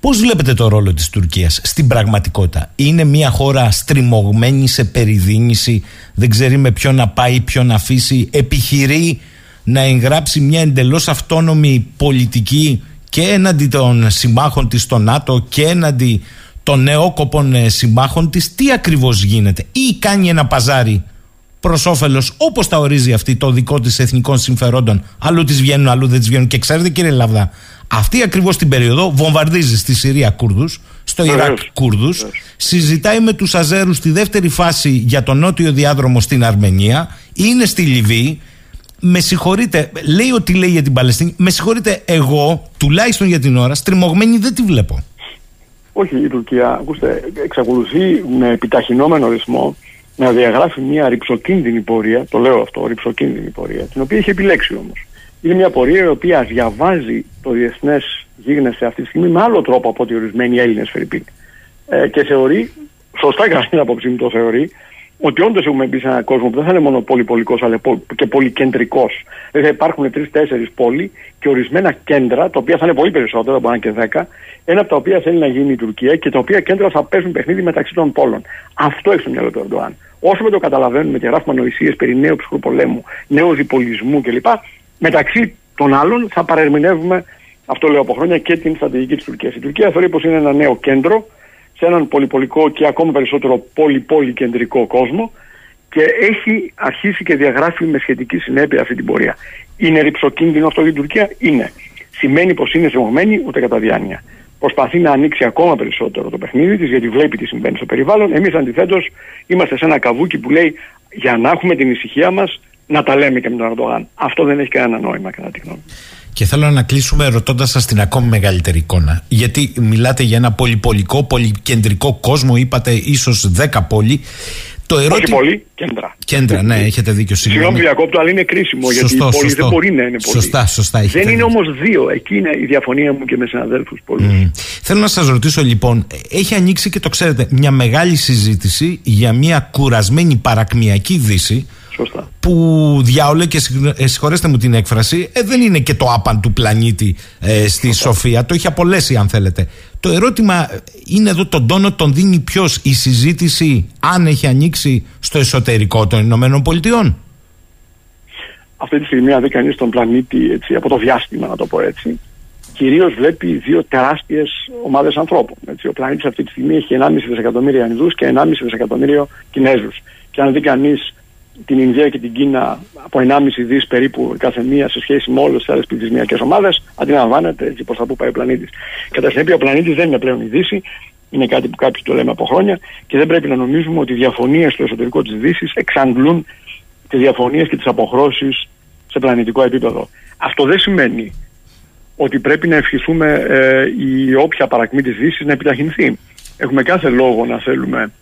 Πώς βλέπετε το ρόλο της Τουρκίας στην πραγματικότητα; Είναι μια χώρα στριμωγμένη σε περιδίνηση, δεν ξέρει με ποιον να πάει, ποιον να αφήσει, επιχειρεί να εγγράψει μια εντελώς αυτόνομη πολιτική και έναντι των συμμάχων της στο ΝΑΤΟ και έναντι των νεόκοπων ε, συμμάχων της. Τι ακριβώς γίνεται; Ή κάνει ένα παζάρι προς όφελος, όπως τα ορίζει αυτή, το δικό της εθνικών συμφερόντων. Αλλού τις βγαίνουν, αλλού δεν τις βγαίνουν. Και ξέρετε, κύριε Λαβδά, αυτή ακριβώς την περίοδο βομβαρδίζει στη Συρία Κούρδους, στο Ιράκ Κούρδους, συζητάει με τους Αζέρους στη δεύτερη φάση για τον νότιο διάδρομο στην Αρμενία, είναι στη Λιβύη. Με συγχωρείτε, λέει ότι λέει για την Παλαιστίνη. Με συγχωρείτε, εγώ, τουλάχιστον για την ώρα, στριμωγμένη δεν τη βλέπω. Όχι, η Τουρκία, ακούστε, εξακολουθεί με επιταχυνόμενο ρυθμό να διαγράφει μια ρηψοκίνδυνη πορεία, το λέω αυτό, ρηψοκίνδυνη πορεία, την οποία έχει επιλέξει όμως. Είναι μια πορεία η οποία διαβάζει το διεθνές γίγνεσθε αυτή τη στιγμή με άλλο τρόπο από ότι ορισμένοι Έλληνες Φερρυπίν. Ε, και θεωρεί, σωστά κατά την άποψή μου το θεωρεί, ότι όντως έχουμε μπει σε έναν κόσμο που δεν θα είναι μόνο πολυπολικός αλλά και πολυκεντρικός. Δηλαδή θα υπάρχουν τρει-τέσσερι πόλει και ορισμένα κέντρα, τα οποία θα είναι πολύ περισσότερα, μπορεί να είναι και δέκα, ένα από τα οποία θέλει να γίνει η Τουρκία και τα οποία κέντρα θα παίζουν παιχνίδι μεταξύ των πόλων. Αυτό έχει στο μυαλό του Ερντοάν. Όσο με το καταλαβαίνουμε και γράφουμε ανοησίες περί νέου ψυχρού πολέμου, νέου διπολισμού κλπ., μεταξύ των άλλων θα παρερμηνεύουμε, αυτό λέω από χρόνια, και την στρατηγική της Τουρκίας. Η Τουρκία θεωρεί πως είναι ένα νέο κέντρο σε έναν πολυπολικό και ακόμα περισσότερο πολυπόλη κεντρικό κόσμο και έχει αρχίσει και διαγράφει με σχετική συνέπεια αυτή την πορεία. Είναι ρηψοκίνδυνο αυτό για την Τουρκία, είναι. Σημαίνει πως είναι ζευγμένη ούτε κατά διάνοια. Προσπαθεί να ανοίξει ακόμα περισσότερο το παιχνίδι της, γιατί βλέπει τι συμβαίνει στο περιβάλλον. Εμείς αντιθέτως είμαστε σε ένα καβούκι που λέει για να έχουμε την ησυχία μας να τα λέμε και με τον Ερντογάν. Αυτό δεν έχει κανένα νόημα, κατά τη γνώμη και θέλω να κλείσουμε ρωτώντας σας την ακόμη μεγαλύτερη εικόνα. Γιατί μιλάτε για ένα πολυπολικό, πολυκεντρικό κόσμο, είπατε ίσως 10 πόλη. Το ερώτημα... Όχι πολύ, κέντρα. Κέντρα, ναι, έχετε δίκιο. Συγγνώμη, διακόπτω, αλλά είναι κρίσιμο σωστό, γιατί η πόλη σωστό. δεν μπορεί να είναι πολύ. Σωστά, σωστά. Δεν είναι όμως δύο. Εκεί είναι η διαφωνία μου και με συναδέλφους πολλούς. Mm. Θέλω να σας ρωτήσω λοιπόν, έχει ανοίξει και το ξέρετε, μια μεγάλη συζήτηση για μια κουρασμένη παρακμιακή δύση Σωστά. Που διάολε και ε, συγχωρέστε μου την έκφραση, ε, δεν είναι και το άπαν του πλανήτη ε, στη Σοφία. Το έχει απολέσει, αν θέλετε. Το ερώτημα είναι εδώ τον τόνο τον δίνει ποιος η συζήτηση, αν έχει ανοίξει στο εσωτερικό των Ηνωμένων Πολιτειών; Αυτή τη στιγμή, αν δει κανείς τον πλανήτη έτσι, από το διάστημα, να το πω έτσι, κυρίως βλέπει δύο τεράστιες ομάδες ανθρώπων. Έτσι. Ο πλανήτης αυτή τη στιγμή έχει 1,5 δισεκατομμύρια Ινδούς και 1,5 δισεκατομμύριο Κινέζους. Και αν δει κανείς την Ινδία και την Κίνα από 1,5 δις περίπου κάθε μία σε σχέση με όλες τις άλλες πληθυσμιακές ομάδες, αντιλαμβάνεται έτσι προς τα που πάει ο πλανήτης. Κατά συνέπεια, ο πλανήτης δεν είναι πλέον η Δύση, είναι κάτι που κάποιοι το λέμε από χρόνια και δεν πρέπει να νομίζουμε ότι οι διαφωνίες στο εσωτερικό της Δύσης εξαντλούν τις διαφωνίες και τις αποχρώσεις σε πλανητικό επίπεδο. Αυτό δεν σημαίνει ότι πρέπει να ευχηθούμε ε, η όποια παρακμή της Δύσης να επιταχυνθεί. Έχουμε κάθε λόγο να θέλουμε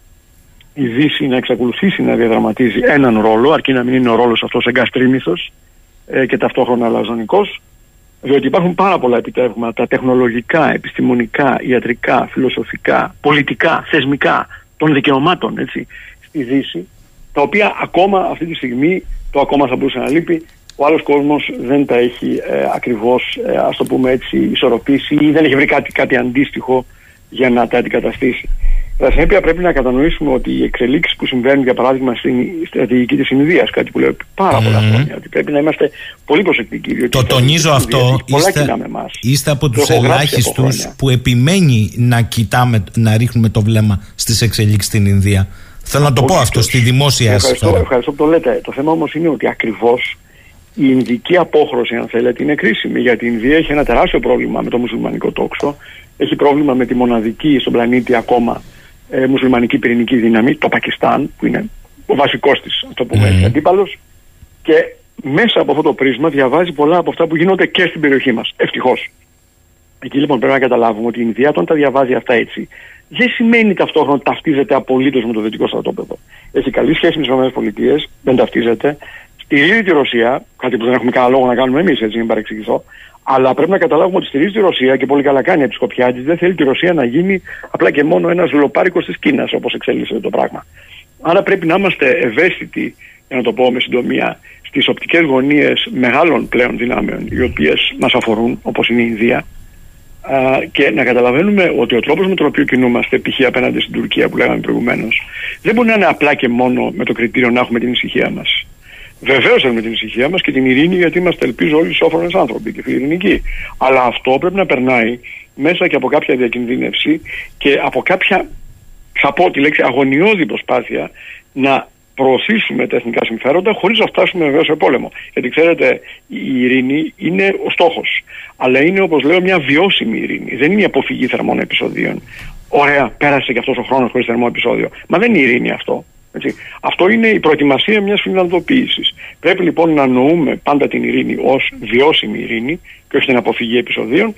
η Δύση να εξακολουθήσει να διαδραματίζει έναν ρόλο, αρκεί να μην είναι ο ρόλος αυτός εγκαστρίμηθο ε, και ταυτόχρονα αλαζονικός, διότι υπάρχουν πάρα πολλά επιτεύγματα τεχνολογικά, επιστημονικά, ιατρικά, φιλοσοφικά, πολιτικά, θεσμικά των δικαιωμάτων έτσι, στη Δύση, τα οποία ακόμα αυτή τη στιγμή, το ακόμα θα μπορούσε να λείπει, ο άλλος κόσμος δεν τα έχει ε, ακριβώς, ε, ας το πούμε έτσι, ισορροπήσει ή δεν έχει βρει κάτι, κάτι αντίστοιχο για να τα αντικαταστήσει. Κατά συνέπεια, πρέπει να κατανοήσουμε ότι οι εξελίξεις που συμβαίνουν, για παράδειγμα, στην στρατηγική της Ινδίας, κάτι που λέω πάρα πολλά mm-hmm. χρόνια, ότι πρέπει να είμαστε πολύ προσεκτικοί. Το τονίζω αυτό. Είστε, είστε από τους ελάχιστους που επιμένει να κοιτάμε, να ρίχνουμε το βλέμμα στις εξελίξεις στην Ινδία. Θέλω να το πω αυτό στη δημόσια ευχαριστώ, Ευχαριστώ που το λέτε. Το θέμα όμως είναι ότι ακριβώς η Ινδική απόχρωση, αν θέλετε, είναι κρίσιμη. Γιατί η Ινδία έχει ένα τεράστιο πρόβλημα με το μουσουλμανικό τόξο. Έχει πρόβλημα με τη μοναδική στον πλανήτη ακόμα ε, μουσουλμανική πυρηνική δύναμη, το Πακιστάν, που είναι ο βασικός της, ας το πούμε έτσι, αντίπαλος. Και μέσα από αυτό το πρίσμα διαβάζει πολλά από αυτά που γίνονται και στην περιοχή μας. Ευτυχώς. Εκεί λοιπόν πρέπει να καταλάβουμε ότι η Ινδία, όταν τα διαβάζει αυτά έτσι, δεν σημαίνει ταυτόχρονα ότι ταυτίζεται απολύτως με το δυτικό στρατόπεδο. Έχει καλή σχέση με τις ΗΠΑ, δεν ταυτίζεται. Στηρίζει τη Ρωσία, κάτι που δεν έχουμε κανένα λόγο να κάνουμε εμείς, έτσι, για να παρεξηγηθώ. Αλλά πρέπει να καταλάβουμε ότι στηρίζει τη Ρωσία και πολύ καλά κάνει από τη σκοπιά τη. Δεν θέλει τη Ρωσία να γίνει απλά και μόνο ένας λοπάρικος της Κίνας, όπως εξέλιξε το πράγμα. Άρα πρέπει να είμαστε ευαίσθητοι, για να το πω με συντομία, στις οπτικές γωνίες μεγάλων πλέον δυνάμεων, οι οποίες μας αφορούν, όπως είναι η Ινδία, Α, και να καταλαβαίνουμε ότι ο τρόπος με τον οποίο κινούμαστε, π.χ. απέναντι στην Τουρκία που λέγαμε προηγουμένως, δεν μπορεί να είναι απλά και μόνο με το κριτήριο να έχουμε την ησυχία μας. Βεβαίως έχουμε την ησυχία μας και την ειρήνη, γιατί είμαστε, ελπίζω, όλοι σόφρονε άνθρωποι και φιλιρινικοί. Αλλά αυτό πρέπει να περνάει μέσα και από κάποια διακινδύνευση και από κάποια, θα πω τη λέξη, αγωνιώδη προσπάθεια να προωθήσουμε τα εθνικά συμφέροντα χωρίς να φτάσουμε βεβαίως σε πόλεμο. Γιατί ξέρετε, η ειρήνη είναι ο στόχος. Αλλά είναι, όπως λέω, μια βιώσιμη ειρήνη. Δεν είναι η αποφυγή θερμών επεισοδίων. Ωραία, πέρασε και αυτός ο χρόνος χωρίς θερμό επεισόδιο. Μα δεν είναι ειρήνη αυτό. Έτσι. Αυτό είναι η προετοιμασία μιας φιλανδοποίηση. Πρέπει λοιπόν να νοούμε πάντα την ειρήνη ως βιώσιμη ειρήνη και όχι την αποφυγή επεισοδίων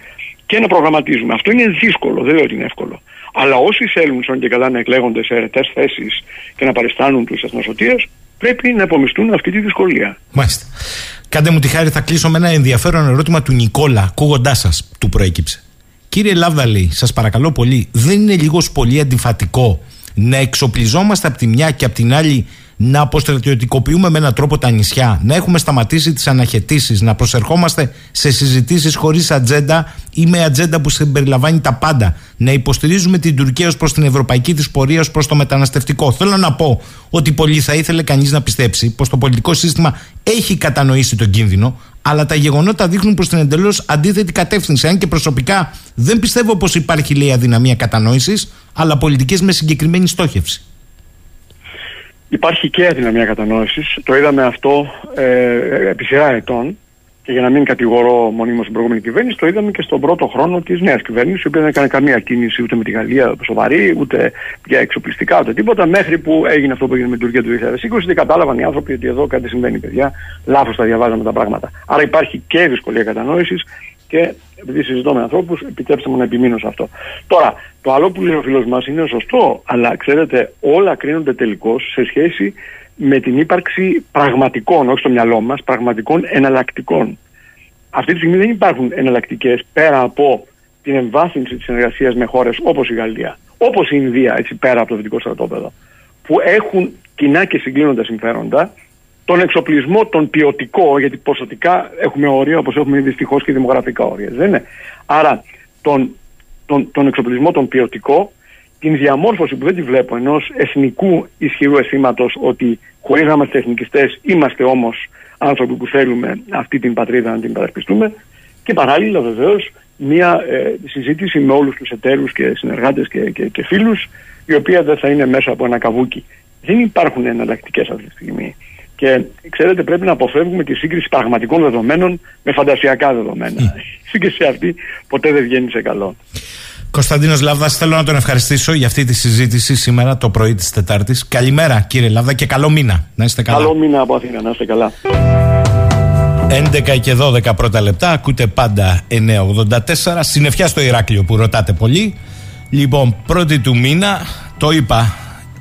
και να προγραμματίζουμε. Αυτό είναι δύσκολο, δεν λέω ότι είναι εύκολο. Αλλά όσοι θέλουν σαν και καλά να εκλέγονται σε αιρετές θέσεις και να παριστάνουν τους εθνοσωτήρες, πρέπει να απομιστούν αυτή τη δυσκολία. Μάλιστα. Κάντε μου τη χάρη, θα κλείσω με ένα ενδιαφέρον ερώτημα του Νικόλα, ακούγοντάς σας, του προέκυψε. Κύριε Λάβδαλη, σας παρακαλώ πολύ, δεν είναι λίγος πολύ αντιφατικό να εξοπλιζόμαστε από τη μια και από την άλλη να αποστρατιωτικοποιούμε με έναν τρόπο τα νησιά, να έχουμε σταματήσει τις αναχαιτήσεις, να προσερχόμαστε σε συζητήσεις χωρίς ατζέντα ή με ατζέντα που συμπεριλαμβάνει τα πάντα, να υποστηρίζουμε την Τουρκία ως προς την ευρωπαϊκή της πορεία, ως προς το μεταναστευτικό. Θέλω να πω ότι πολύ θα ήθελε κανείς να πιστέψει πως το πολιτικό σύστημα έχει κατανοήσει τον κίνδυνο, αλλά τα γεγονότα δείχνουν προ την εντελώς αντίθετη κατεύθυνση. Αν και προσωπικά δεν πιστεύω πως υπάρχει λέει αδυναμία κατανόησης, αλλά πολιτικές με συγκεκριμένη στόχευση. Υπάρχει και αδυναμία κατανόησης. Το είδαμε αυτό ε, επί σειρά ετών. Και για να μην κατηγορώ μονίμως την προηγούμενη κυβέρνηση, το είδαμε και στον πρώτο χρόνο της νέας κυβέρνησης, η οποία δεν έκανε καμία κίνηση ούτε με τη Γαλλία σοβαρή, ούτε για εξοπλιστικά, ούτε τίποτα, μέχρι που έγινε αυτό που έγινε με την Τουρκία του 2020 και κατάλαβαν οι άνθρωποι ότι εδώ κάτι συμβαίνει, παιδιά. Λάθος τα διαβάζαμε τα πράγματα. Άρα υπάρχει και δυσκολία κατανόησης και επειδή συζητώ με ανθρώπους, επιτρέψτε μου να επιμείνω σε αυτό. Τώρα, το άλλο που λέει ο φίλος μας είναι σωστό, αλλά ξέρετε, όλα κρίνονται τελικώς σε σχέση με την ύπαρξη πραγματικών, όχι στο μυαλό μας, πραγματικών εναλλακτικών. Αυτή τη στιγμή δεν υπάρχουν εναλλακτικές πέρα από την εμβάθυνση της συνεργασίας με χώρες όπως η Γαλλία, όπως η Ινδία, έτσι πέρα από το δυτικό στρατόπεδο, που έχουν κοινά και συγκλίνοντα συμφέροντα τον εξοπλισμό, τον ποιοτικό, γιατί ποσοτικά έχουμε όρια όπως έχουμε δυστυχώς και δημογραφικά όρια. Δεν είναι. Άρα τον, τον, τον εξοπλισμό, τον ποιοτικό, την διαμόρφωση που δεν τη βλέπω ενός εθνικού ισχυρού αισθήματος ότι χωρίς να είμαστε εθνικιστές, είμαστε όμως άνθρωποι που θέλουμε αυτή την πατρίδα να την παρασπιστούμε. Και παράλληλα βεβαίως μια ε, συζήτηση με όλους τους εταίρους και συνεργάτες και, και, και φίλους, η οποία δεν θα είναι μέσα από ένα καβούκι. Δεν υπάρχουν εναλλακτικές αυτή τη στιγμή. Και ξέρετε, πρέπει να αποφεύγουμε τη σύγκριση πραγματικών δεδομένων με φαντασιακά δεδομένα. Mm. Η σύγκριση αυτή ποτέ δεν βγαίνει σε καλό. Κωνσταντίνος Λάβδα, θέλω να τον ευχαριστήσω για αυτή τη συζήτηση σήμερα το πρωί της Τετάρτης. Καλημέρα, κύριε Λάβδα, και καλό μήνα. Να είστε καλά. Καλό μήνα από Αθήνα, να είστε καλά. 11 και 12 πρώτα λεπτά, ακούτε πάντα 984. Συνεφιά στο Ηράκλειο που ρωτάτε πολύ. Λοιπόν, πρώτη του μήνα, το είπα,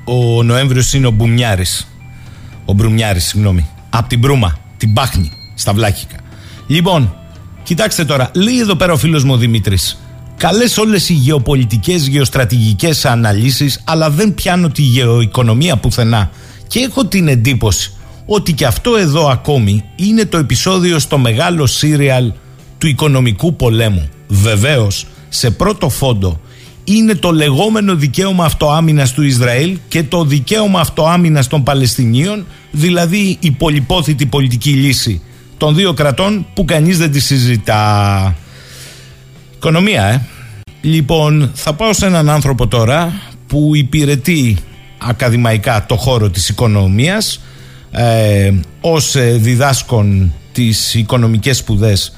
ο Νοέμβριος είναι ο Μπουμιάρης. Ο Μπρουμιάρης, συγγνώμη. Από την Μπρούμα, την Πάχνη, στα Βλάχικα. Λοιπόν, κοιτάξτε τώρα, λέει εδώ πέρα ο φίλος μου ο Δημήτρης. Καλές όλες οι γεωπολιτικές, γεωστρατηγικές αναλύσεις, αλλά δεν πιάνω τη γεωοικονομία πουθενά. Και έχω την εντύπωση ότι και αυτό εδώ ακόμη είναι το επεισόδιο στο μεγάλο σύριαλ του οικονομικού πολέμου. Βεβαίως, σε πρώτο φόντο είναι το λεγόμενο δικαίωμα αυτοάμυνας του Ισραήλ και το δικαίωμα αυτοάμυνας των Παλαιστινίων, δηλαδή η πολυπόθητη πολιτική λύση των δύο κρατών που κανείς δεν τη συζητά. Οικονομία, ε. Λοιπόν, θα πάω σε έναν άνθρωπο τώρα που υπηρετεί ακαδημαϊκά το χώρο της οικονομίας ε, ως ε, διδάσκον τις οικονομικές σπουδές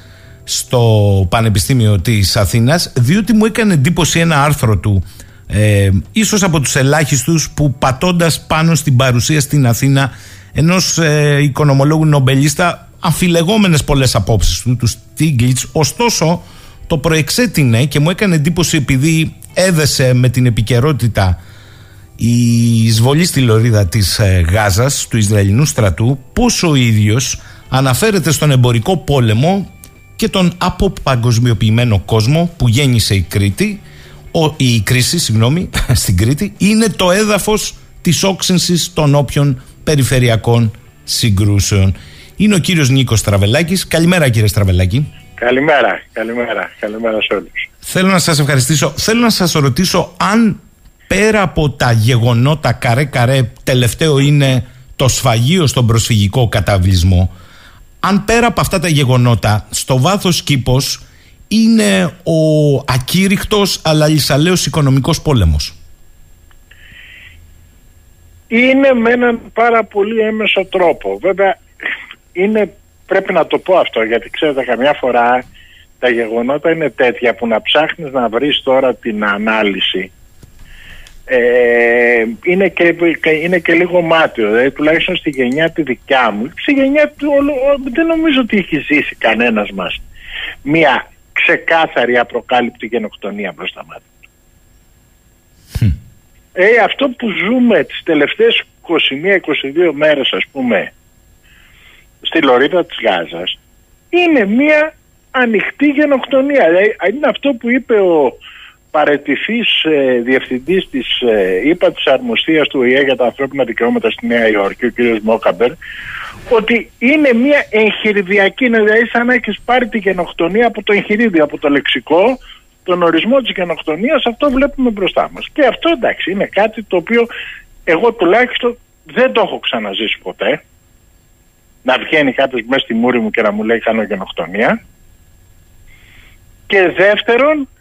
στο Πανεπιστήμιο της Αθήνας διότι μου έκανε εντύπωση ένα άρθρο του ε, ίσως από τους ελάχιστους που πατώντας πάνω στην παρουσία στην Αθήνα ενός ε, οικονομολόγου νομπελίστα αμφιλεγόμενες πολλές απόψεις του, του Στίγκλιτς ωστόσο το προεξέτεινε και μου έκανε εντύπωση επειδή έδεσε με την επικαιρότητα η εισβολή στη λωρίδα της ε, Γάζας του Ισραηλινού στρατού πόσο ο ίδιος αναφέρεται στον εμπορικό πόλεμο και τον αποπαγκοσμιοποιημένο κόσμο που γέννησε η Κρήτη ο, η κρίση συγγνώμη, στην Κρήτη είναι το έδαφος της όξυνσης των όποιων περιφερειακών συγκρούσεων. Είναι ο κύριος Νίκος Στραβελάκης. Καλημέρα κύριε Στραβελάκη. Καλημέρα, καλημέρα, καλημέρα σε όλους. Θέλω να σας ευχαριστήσω. Θέλω να σας ρωτήσω αν πέρα από τα γεγονότα καρέ καρέ τελευταίο είναι το σφαγείο στον προσφυγικό καταβλισμό αν πέρα από αυτά τα γεγονότα στο βάθος κήπος είναι ο ακήρυχτος αλλά λυσαλέος οικονομικός πόλεμος. Είναι με έναν πάρα πολύ έμεσο τρόπο. Βέβαια είναι, πρέπει να το πω αυτό γιατί ξέρετε καμιά φορά τα γεγονότα είναι τέτοια που να ψάχνεις να βρεις τώρα την ανάλυση ε, είναι, και, είναι και λίγο μάτιο δηλαδή τουλάχιστον στη γενιά τη δικιά μου στη γενιά του δεν νομίζω ότι έχει ζήσει κανένας μας μία ξεκάθαρη απροκάλυπτη γενοκτονία προς τα μάτια του ε, αυτό που ζούμε τις τελευταίες 21-22 μέρες ας πούμε στη Λωρίδα της Γάζας είναι μία ανοιχτή γενοκτονία. Δηλαδή, είναι αυτό που είπε ο παρετηθής ε, διευθυντής της ε, ΥΠΑ της αρμοστίας του ΟΗΕ για τα ανθρώπινα δικαιώματα στη Νέα Υόρκη, ο κ. Μόκαμπερ, ότι είναι μια εγχειριδιακή, δηλαδή σαν να έχεις πάρει τη γενοκτονία από το εγχειρίδιο, από το λεξικό, τον ορισμό της γενοκτονίας, αυτό βλέπουμε μπροστά μας. Και αυτό εντάξει είναι κάτι το οποίο εγώ τουλάχιστον δεν το έχω ξαναζήσει ποτέ. Να βγαίνει κάποιος μέσα στη μούρη μου και να μου λέει κάνω γενοκτονία. Και δεύτερον, ε,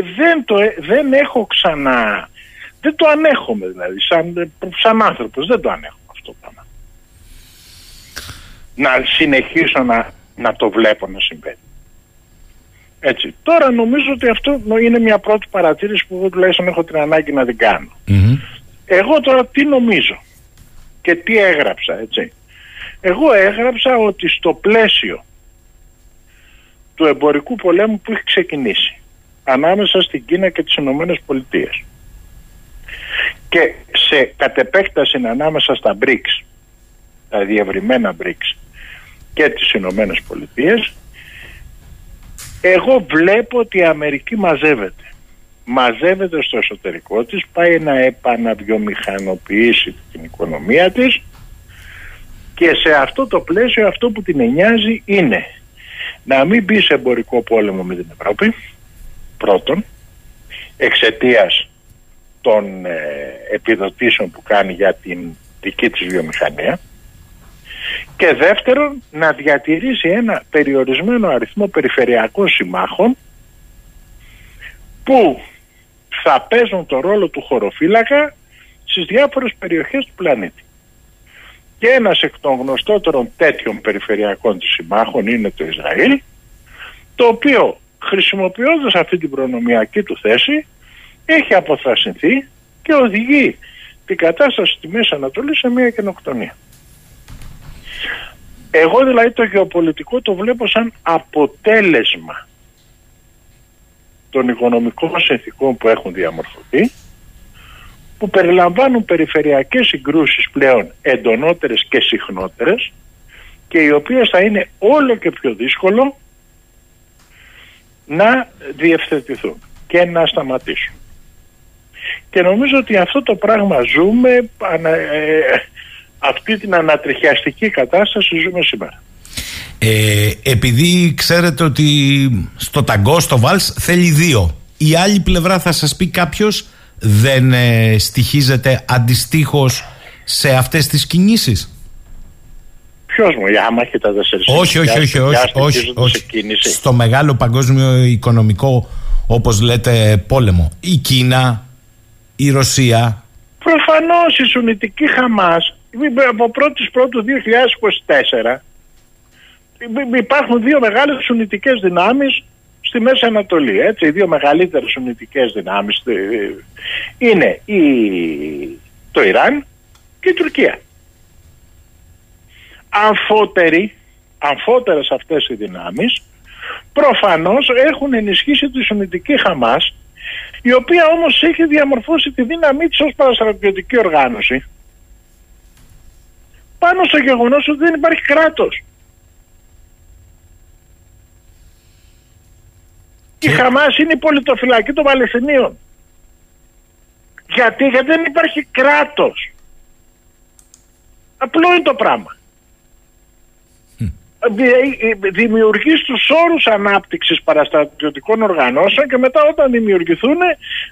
δεν, το, ε, δεν έχω ξανά, δεν το ανέχομαι δηλαδή, σαν, σαν άνθρωπος, δεν το ανέχομαι αυτό το πράγμα. Να συνεχίσω να, να το βλέπω να συμβαίνει. Έτσι. Τώρα νομίζω ότι αυτό είναι μια πρώτη παρατήρηση που εγώ τουλάχιστον έχω την ανάγκη να την κανω Εγώ τώρα τι νομίζω και τι έγραψα, έτσι. Εγώ έγραψα ότι στο πλαίσιο του εμπορικού πολέμου που έχει ξεκινήσει ανάμεσα στην Κίνα και τις Ηνωμένες Πολιτείες. Και σε κατεπέκταση ανάμεσα στα BRICS, τα διευρυμένα BRICS και τις Ηνωμένες Πολιτείες, εγώ βλέπω ότι η Αμερική μαζεύεται. Μαζεύεται στο εσωτερικό της, πάει να επαναβιομηχανοποιήσει την οικονομία της και σε αυτό το πλαίσιο αυτό που την εννοιάζει είναι να μην μπει σε εμπορικό πόλεμο με την Ευρώπη πρώτον εξαιτίας των ε, επιδοτήσεων που κάνει για την δική της βιομηχανία και δεύτερον να διατηρήσει ένα περιορισμένο αριθμό περιφερειακών συμμάχων που θα παίζουν το ρόλο του χωροφύλακα στις διάφορες περιοχές του πλανήτη. Και ένας εκ των γνωστότερων τέτοιων περιφερειακών του συμμάχων είναι το Ισραήλ, το οποίο χρησιμοποιώντας αυτή την προνομιακή του θέση έχει αποθρασινθεί και οδηγεί την κατάσταση στη Μέση Ανατολή σε μια καινοκτονία. Εγώ δηλαδή το γεωπολιτικό το βλέπω σαν αποτέλεσμα των οικονομικών συνθηκών που έχουν διαμορφωθεί που περιλαμβάνουν περιφερειακές συγκρούσεις πλέον εντονότερες και συχνότερες και οι οποίες θα είναι όλο και πιο δύσκολο να διευθετηθούν και να σταματήσουν. Και νομίζω ότι αυτό το πράγμα ζούμε, ε, αυτή την ανατριχιαστική κατάσταση ζούμε σήμερα. Ε, επειδή ξέρετε ότι στο ταγκό, στο βάλς θέλει δύο. Η άλλη πλευρά θα σας πει κάποιος δεν ε, στοιχίζεται αντιστοίχως σε αυτές τις κινήσεις; Ποιος μου, η άμα έχει τα τέσσερα Όχι, όχι, όχι, όχι, όχι, όχι. Στο μεγάλο παγκόσμιο οικονομικό, όπως λέτε, πόλεμο. Η Κίνα, η Ρωσία. Προφανώς η Σουνητική Χαμάς από 1η Πρώτου 2024 υπάρχουν δύο μεγάλες σουνητικές δυνάμεις στη Μέση Ανατολή. Έτσι, οι δύο μεγαλύτερες σουνητικές δυνάμεις ε, είναι η, το Ιράν και η Τουρκία αμφότεροι, αμφότερες αυτές οι δυνάμεις προφανώς έχουν ενισχύσει τη Σουνητική Χαμάς η οποία όμως έχει διαμορφώσει τη δύναμή της ως παραστρατιωτική οργάνωση πάνω στο γεγονός ότι δεν υπάρχει κράτος. Η Χαμάς είναι η πολιτοφυλακή των Παλαιστινίων. Γιατί, γιατί δεν υπάρχει κράτος. Απλό είναι το πράγμα. Δημιουργείς τους όρους ανάπτυξης παραστρατιωτικών οργανώσεων και μετά όταν δημιουργηθούν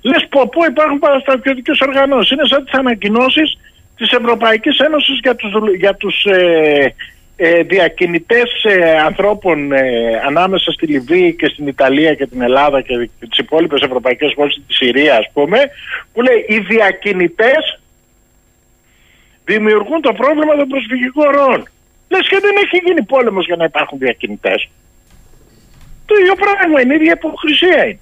λες πω πω υπάρχουν παραστρατιωτικές οργανώσεις. Είναι σαν τις ανακοινώσεις της Ευρωπαϊκής Ένωσης για τους, για τους ε, ε, διακινητές ε, ανθρώπων ε, ανάμεσα στη Λιβύη και στην Ιταλία και την Ελλάδα και τις υπόλοιπες ευρωπαϊκές χώρες τη Συρία ας πούμε που λέει οι διακινητές δημιουργούν το πρόβλημα των προσφυγικών ροών. Λες και δεν έχει γίνει πόλεμος για να υπάρχουν διακινητές. Το ίδιο πράγμα είναι, η ίδια υποκρισία είναι.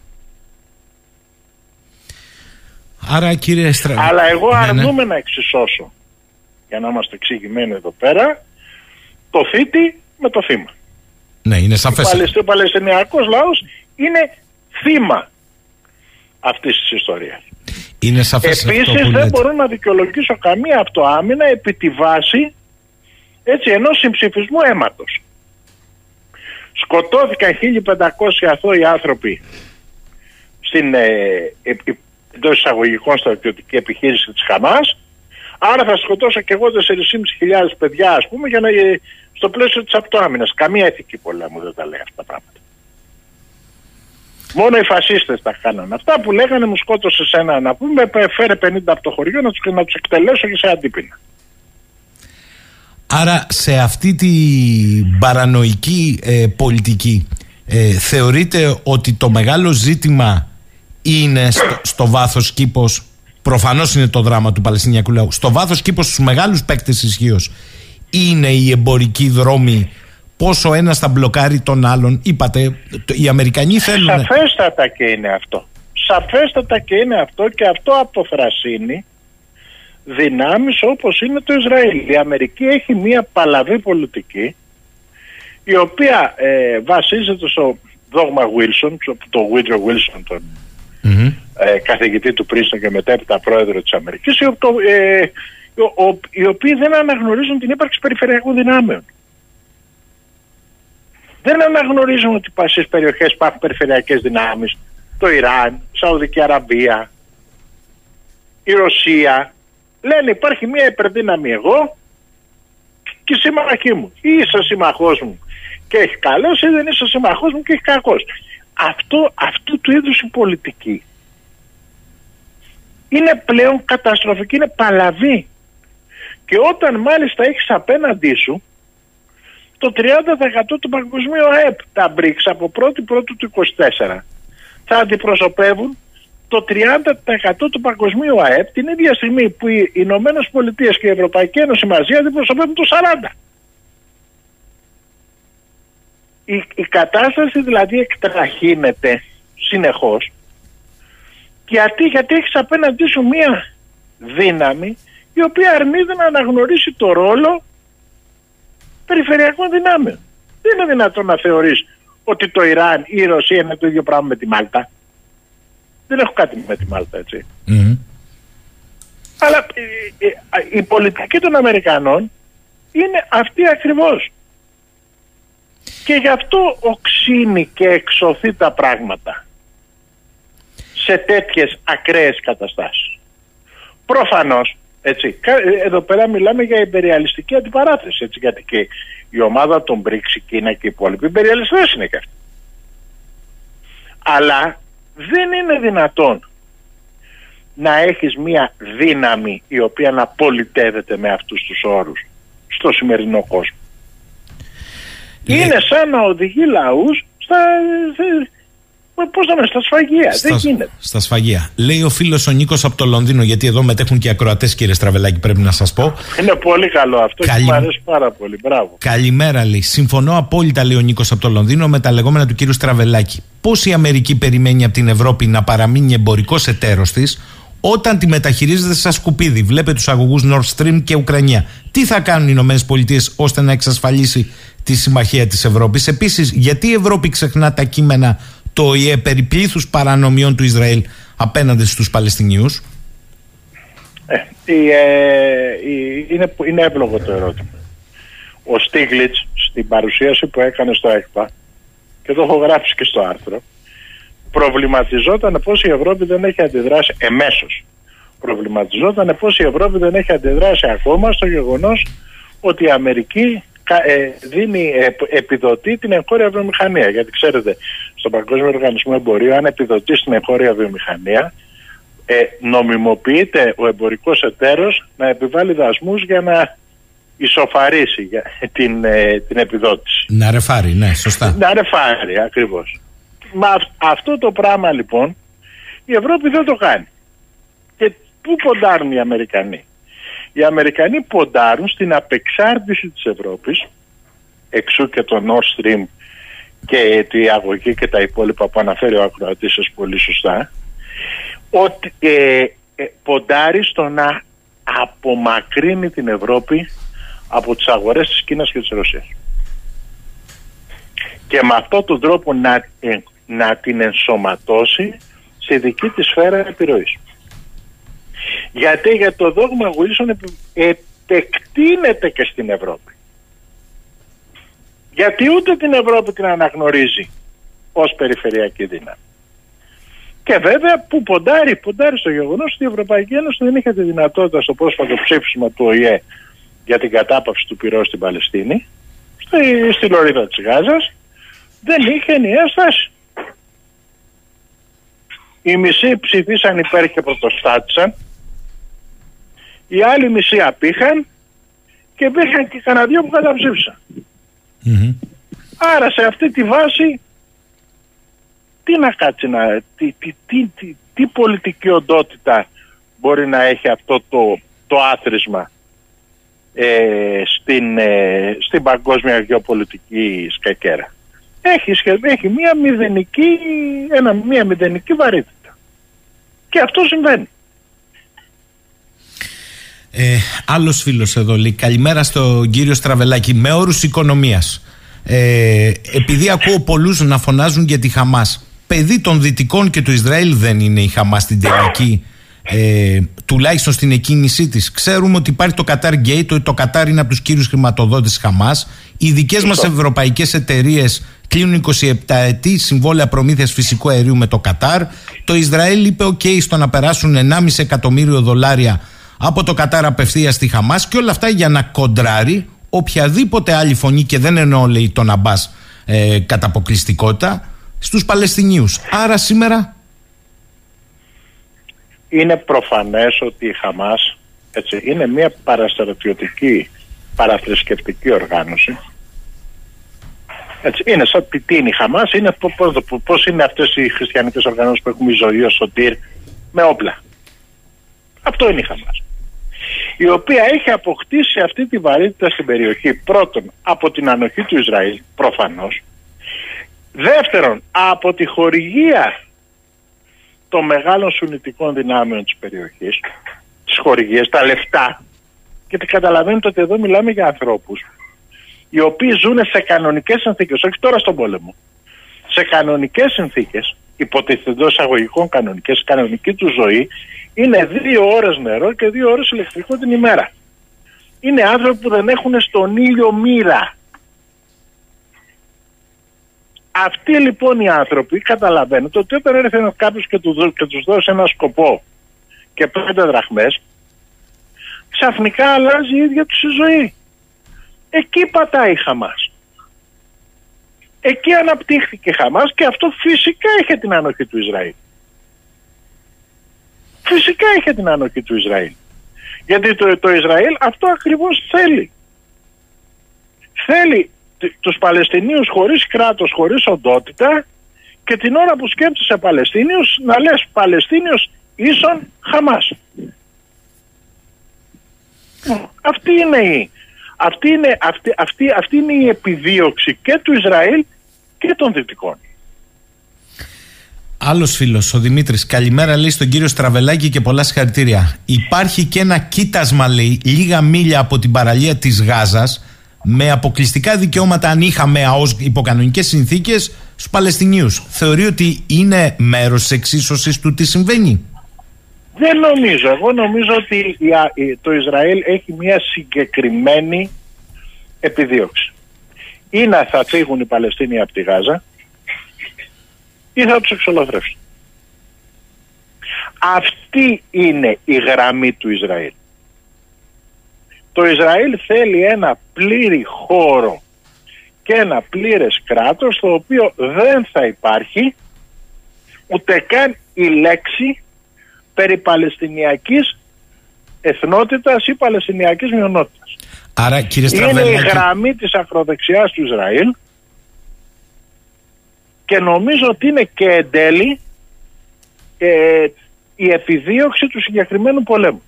Άρα κύριε Στρα... Αλλά εγώ Ναι, ναι. αρνούμαι να εξισώσω, για να είμαστε εξηγημένοι εδώ πέρα, το θήτη με το θύμα. Ναι, είναι σαφές. Ο, Παλαιστι... ο Παλαιστινιακός λαός είναι θύμα αυτής της ιστορίας. Είναι σαφές Επίσης αυτό που δεν λέτε. μπορώ να δικαιολογήσω καμία αυτοάμυνα επί τη βάση έτσι, ενός συμψηφισμού αίματος. Σκοτώθηκαν 1500 αθώοι άνθρωποι στην ε, ε, εντός εισαγωγικών στρατιωτική επιχείρηση της Χαμάς άρα θα σκοτώσω και εγώ 4.500 παιδιά ας πούμε για να, ε, στο πλαίσιο της αυτοάμυνας. Καμία ηθική πολέμου δεν τα λέει αυτά τα πράγματα. Μόνο οι φασίστες τα κάνανε. Αυτά που λέγανε μου σκότωσε ένα να πούμε, φέρε 50 από το χωριό να τους, να τους εκτελέσω και σε αντίπεινα. Άρα σε αυτή την παρανοϊκή ε, πολιτική ε, θεωρείτε ότι το μεγάλο ζήτημα είναι στο, στο βάθος κήπος προφανώς είναι το δράμα του Παλαιστινιακού λαού στο βάθος κήπος στους μεγάλους παίκτες ισχύω είναι οι εμπορικοί δρόμοι πόσο ένας θα μπλοκάρει τον άλλον είπατε το- οι Αμερικανοί θέλουν Σαφέστατα και είναι αυτό. Σαφέστατα και είναι αυτό και αυτό αποφρασίνει δυνάμεις όπως είναι το Ισραήλ. Η Αμερική έχει μια παλαβή πολιτική η οποία ε, βασίζεται στο δόγμα Wilson, στο- το Woodrow Wilson, τον ε, καθηγητή του Πρίστον και μετέπειτα πρόεδρο της Αμερικής, οι, το, ε, ο- ο- οι οποίοι δεν αναγνωρίζουν την ύπαρξη περιφερειακών δυνάμεων. Δεν αναγνωρίζουν ότι πα- στις περιοχές υπάρχουν περιφερειακές δυνάμεις. Το Ιράν, η Σαουδική Αραβία, η Ρωσία. Λένε υπάρχει μια υπερδύναμη εγώ και η σύμμαχή μου. Ή είσαι σύμμαχός μου και έχει καλός ή δεν είσαι σύμμαχός μου και έχει κακός. Αυτό, αυτού του είδους η πολιτική είναι πλέον καταστροφική, είναι παλαβή. Και όταν μάλιστα έχεις απέναντί σου το 30% του παγκοσμίου ΑΕΠ, τα BRICS από 1η Πρώτου του 24 θα αντιπροσωπεύουν το 30% του παγκοσμίου ΑΕΠ την ίδια στιγμή που οι Ηνωμένες Πολιτείες και η Ευρωπαϊκή Ένωση μαζί αντιπροσωπεύουν το 40%. Η, η κατάσταση δηλαδή εκτραχύνεται συνεχώς γιατί, γιατί έχεις απέναντί σου μία δύναμη η οποία αρνείται να αναγνωρίσει το ρόλο περιφερειακών δυνάμεων. Δεν είναι δυνατόν να θεωρείς ότι το Ιράν ή η Ρωσία είναι το ίδιο πράγμα με τη Μάλτα. Δεν έχω κάτι με τη Μάλτα έτσι. Αλλά ε, ε, η πολιτική των Αμερικανών είναι αυτή ακριβώς. Και γι' αυτό οξύνει και εξωθεί τα πράγματα σε τέτοιες ακραίες καταστάσεις. Προφανώς, έτσι, κα- ε, εδώ πέρα μιλάμε για υπεριαλιστική αντιπαράθεση, έτσι, γιατί και η ομάδα των BRICS, η Κίνα και οι υπόλοιποι υπεριαλιστές είναι και αυτοί. Αλλά δεν είναι δυνατόν να έχεις μία δύναμη η οποία να πολιτεύεται με αυτούς τους όρους στο σημερινό κόσμο. Είναι σαν να οδηγεί λαούς στα, σε- πώς να λένε, στα σφαγεία. Δεν Στα- γίνεται. Στα σφαγεία. Λέει ο φίλος ο Νίκος από το Λονδίνο, γιατί εδώ μετέχουν και ακροατές, κύριε Στραβελάκη, πρέπει να σας πω. Είναι πολύ καλό αυτό Καλή- και μου αρέσει πάρα πολύ. Μπράβο. Καλημέρα, λέει. Συμφωνώ απόλυτα, λέει ο Νίκος από το Λονδίνο, με τα λεγόμενα του κύριου Στραβελάκη. Πώς η Αμερική περιμένει από την Ευρώπη να παραμείνει εμπορικός εταίρος της, όταν τη μεταχειρίζεται σαν σκουπίδι. Βλέπε τους αγωγούς Nord Stream και Ουκρανία. Τι θα κάνουν οι Ηνωμένες Πολιτείες ώστε να εξασφαλίσει τη συμμαχία της Ευρώπης; Επίσης, γιατί η Ευρώπη ξεχνά τα κείμενα το ΟΗΕ περί πλήθους παρανομιών του Ισραήλ απέναντι στους Παλαιστινίους; Ε, η, ε, η- είναι, είναι εύλογο το ερώτημα. Ο Στίγλιτς στην παρουσίαση που έκανε στο ΕΚΠΑ και το έχω γράψει και στο άρθρο προβληματιζόταν πως η Ευρώπη δεν έχει αντιδράσει εμέσως προβληματιζόταν πως η Ευρώπη δεν έχει αντιδράσει ακόμα στο γεγονός ότι η Αμερική κα- ε, δίνει, ε, επιδοτεί την εγχώρια βιομηχανία. Γιατί ξέρετε, στον Παγκόσμιο Οργανισμό Εμπορίου, αν επιδοτεί την εγχώρια βιομηχανία, ε, νομιμοποιείται ο εμπορικός εταίρος να επιβάλλει δασμούς για να ισοφαρίσει για την, ε, την επιδότηση. Να ρεφάρει, ναι, σωστά. Να ρεφάρει ακριβώς. Μα αυ- αυτό το πράγμα λοιπόν η Ευρώπη δεν το κάνει. Και πού ποντάρουν οι Αμερικανοί; Οι Αμερικανοί ποντάρουν στην απεξάρτηση της Ευρώπης εξού και το Nord Stream και τη αγωγή και τα υπόλοιπα που αναφέρει ο ακροατής σας πολύ σωστά ότι ε, ε, ποντάρει στο να απομακρύνει την Ευρώπη από τις αγορές της Κίνας και της Ρωσίας και με αυτόν τον τρόπο να, ε, να την ενσωματώσει σε δική της σφαίρα επιρροής. Γιατί για το δόγμα Wilson επι- επεκτείνεται και στην Ευρώπη. Γιατί ούτε την Ευρώπη την αναγνωρίζει ως περιφερειακή δύναμη. Και βέβαια που ποντάρει, ποντάρει στο γεγονός ότι η Ευρωπαϊκή Ένωση δεν είχε τη δυνατότητα στο πρόσφατο ψήφισμα του ΟΗΕ για την κατάπαυση του πυρός στην Παλαιστίνη, στη, στη Λωρίδα της Γάζας, δεν είχε ενιαία στάση. Οι μισοί ψηφίσαν υπέρ και πρωτοστάτησαν, οι άλλοι μισοί απήχαν και υπήρχαν και κανένα δύο που καταψήφισαν. Άρα σε αυτή τη βάση τι να κάτσει να... Τι, τι, τι, τι, τι πολιτική οντότητα μπορεί να έχει αυτό το, το άθροισμα ε, στην, ε, στην παγκόσμια γεωπολιτική σκακέρα. Έχει, σχε- έχει μία, μηδενική, ένα, μία μηδενική βαρύτητα. Και αυτό συμβαίνει. Ε, Άλλος φίλος εδώ λέει: Καλημέρα στον κύριο Στραβελάκη. Με όρους οικονομίας. Ε, επειδή ακούω πολλούς να φωνάζουν για τη Χαμάς. Παιδί των Δυτικών και του Ισραήλ δεν είναι η Χαμάς στην τελική. Ε, τουλάχιστον στην εκκίνησή της. Ξέρουμε ότι υπάρχει το Qatar Gate, το, το Qatar είναι από τους κύριους χρηματοδότες της Χαμάς. Οι δικές μας ευρωπαϊκές εταιρείες κλείνουν 27 ετή συμβόλαια προμήθειας φυσικού αερίου με το Qatar. Το Ισραήλ είπε: OK, στο να περάσουν 1,5 εκατομμύριο δολάρια από το Κατάρ απευθεία στη Χαμάς και όλα αυτά για να κοντράρει οποιαδήποτε άλλη φωνή και δεν εννοώ λέει τον Αμπάς ε, κατά αποκλειστικότητα στους Παλαιστινίους. Άρα σήμερα είναι προφανές ότι η Χαμάς έτσι, είναι μια παραστρατιωτική παραθρησκευτική οργάνωση έτσι, είναι σαν τι είναι η Χαμάς είναι πο- πώς, το- πώς είναι αυτές οι χριστιανικές οργανώσεις που έχουμε η ζωή ο Σωτήρ με όπλα αυτό είναι η Χαμάς η οποία έχει αποκτήσει αυτή τη βαρύτητα στην περιοχή πρώτον από την ανοχή του Ισραήλ προφανώς δεύτερον από τη χορηγία των μεγάλων σουνητικών δυνάμεων της περιοχής, τις χορηγίες, τα λεφτά. Γιατί καταλαβαίνετε ότι εδώ μιλάμε για ανθρώπους οι οποίοι ζουν σε κανονικές συνθήκες, όχι τώρα στον πόλεμο. Σε κανονικές συνθήκες, υποτιθεντό εισαγωγικών κανονικές, κανονική του ζωή είναι δύο ώρες νερό και δύο ώρες ηλεκτρικό την ημέρα. Είναι άνθρωποι που δεν έχουν στον ήλιο μοίρα. Αυτοί λοιπόν οι άνθρωποι καταλαβαίνετε ότι όταν έρθει ένας κάποιος και, τους, δω- και τους δώσει ένα σκοπό και πέντε δραχμές ξαφνικά αλλάζει η ίδια τους η ζωή. Εκεί πατάει η Χαμάς. Εκεί αναπτύχθηκε η Χαμάς και αυτό φυσικά είχε την ανοχή του Ισραήλ. Φυσικά είχε την ανοχή του Ισραήλ. Γιατί το, το Ισραήλ αυτό ακριβώς θέλει. Θέλει τ- τους Παλαιστινίους χωρίς κράτος, χωρίς οντότητα και την ώρα που σκέφτεσαι Παλαιστίνιους να λες Παλαιστίνιος ίσον Χαμάς. Αυτή είναι η, αυτή είναι, αυτή, αυτή, αυτή είναι η επιδίωξη και του Ισραήλ και των Δυτικών. Άλλος φίλος, ο Δημήτρης, καλημέρα λέει στον κύριο Στραβελάκη και πολλά συγχαρητήρια. Υπάρχει και ένα κοίτασμα, λέει, λίγα μίλια από την παραλία της Γάζας, με αποκλειστικά δικαιώματα αν είχαμε ως υποκανονικές συνθήκες στους Παλαιστινίους. Θεωρεί ότι είναι μέρος της εξίσωσης του τι συμβαίνει; Δεν νομίζω. Εγώ νομίζω ότι η Α- η- το Ισραήλ έχει μια συγκεκριμένη επιδίωξη. Ή να θα φύγουν οι Παλαιστίνοι από τη Γάζα ή θα τους εξολοθρεύσουν. Αυτή είναι η γραμμή του Ισραήλ. Το Ισραήλ θέλει ένα πλήρη χώρο και ένα πλήρες κράτος το οποίο δεν θα υπάρχει ούτε καν η λέξη περί Παλαιστινιακής εθνότητας ή Παλαιστινιακής μειονότητας. Άρα κύριε Είναι η Στραβελάκη, γραμμή της ακροδεξιάς του Ισραήλ και νομίζω ότι είναι και εν τέλει ε, η επιδίωξη του συγκεκριμένου πολέμου.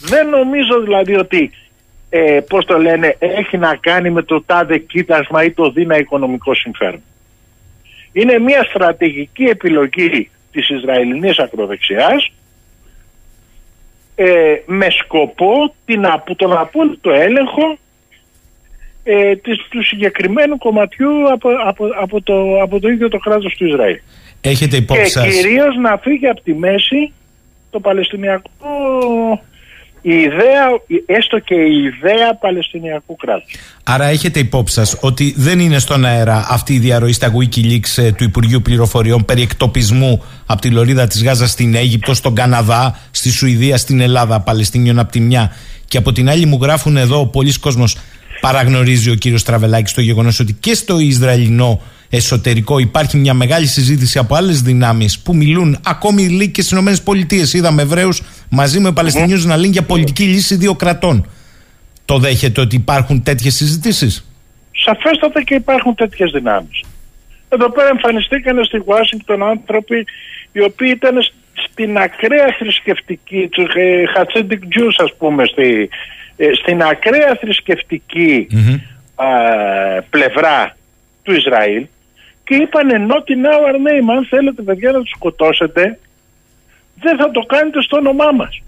Δεν νομίζω δηλαδή ότι ε, πώς το λένε έχει να κάνει με το τάδε κοίτασμα ή το δίνα οικονομικό συμφέρον. Είναι μια στρατηγική επιλογή της Ισραηλινής ακροδεξιάς ε, με σκοπό την, απο- τον απόλυτο έλεγχο ε, της, του συγκεκριμένου κομματιού από, από, από, το, από το ίδιο το κράτος του Ισραήλ. έχετε υπόψη Και σας κυρίως να φύγει από τη μέση το Παλαιστινιακό η ιδέα, έστω και η ιδέα Παλαιστινιακού κράτους. Άρα έχετε υπόψη σας ότι δεν είναι στον αέρα αυτή η διαρροή στα Wikileaks ε, του Υπουργείου Πληροφοριών περί εκτοπισμού από τη Λωρίδα της Γάζας στην Αίγυπτο, στον Καναδά, στη Σουηδία, στην Ελλάδα, Παλαιστίνιων από τη μια και από την άλλη μου γράφουν εδώ πολλοί κόσμος παραγνωρίζει ο κύριος Τραβελάκης το γεγονός ότι και στο Ισραηλινό εσωτερικό υπάρχει μια μεγάλη συζήτηση από άλλες δυνάμεις που μιλούν ακόμη λέει και στις ΗΠΑ. Είδαμε Εβραίους μαζί με Παλαιστινίους να λύνουν για πολιτική λύση δύο κρατών. Το δέχεται ότι υπάρχουν τέτοιες συζητήσεις; Σαφέστατα και υπάρχουν τέτοιες δυνάμεις. Εδώ πέρα εμφανιστήκαν στη Ουάσιγκτον άνθρωποι οι οποίοι ήταν στην ακραία θρησκευτική, τους Χατσέντικ Jews ας πούμε, στη, ε, στην ακραία θρησκευτική α, πλευρά του Ισραήλ και είπαν ενώ την our name, αν θέλετε παιδιά να τους σκοτώσετε, δεν θα το κάνετε στο όνομά μας.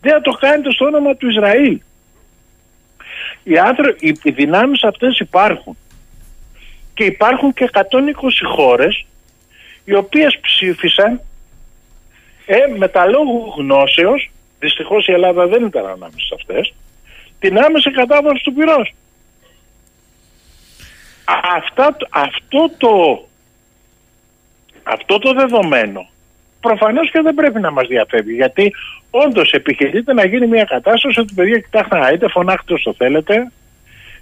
Δεν θα το κάνετε στο όνομα του Ισραήλ. Οι, άνθρω- οι, οι δυνάμεις αυτές υπάρχουν. Και υπάρχουν και 120 χώρες οι οποίες ψήφισαν ε, με τα λόγου γνώσεως, δυστυχώς η Ελλάδα δεν ήταν ανάμεσα σε αυτές, την άμεση κατάβαση του πυρός. Αυτά, αυτό το αυτό το δεδομένο προφανώς και δεν πρέπει να μας διαφεύγει γιατί όντως επιχειρείται να γίνει μια κατάσταση ότι παιδιά κοιτάξτε να είτε φωνάχτε όσο θέλετε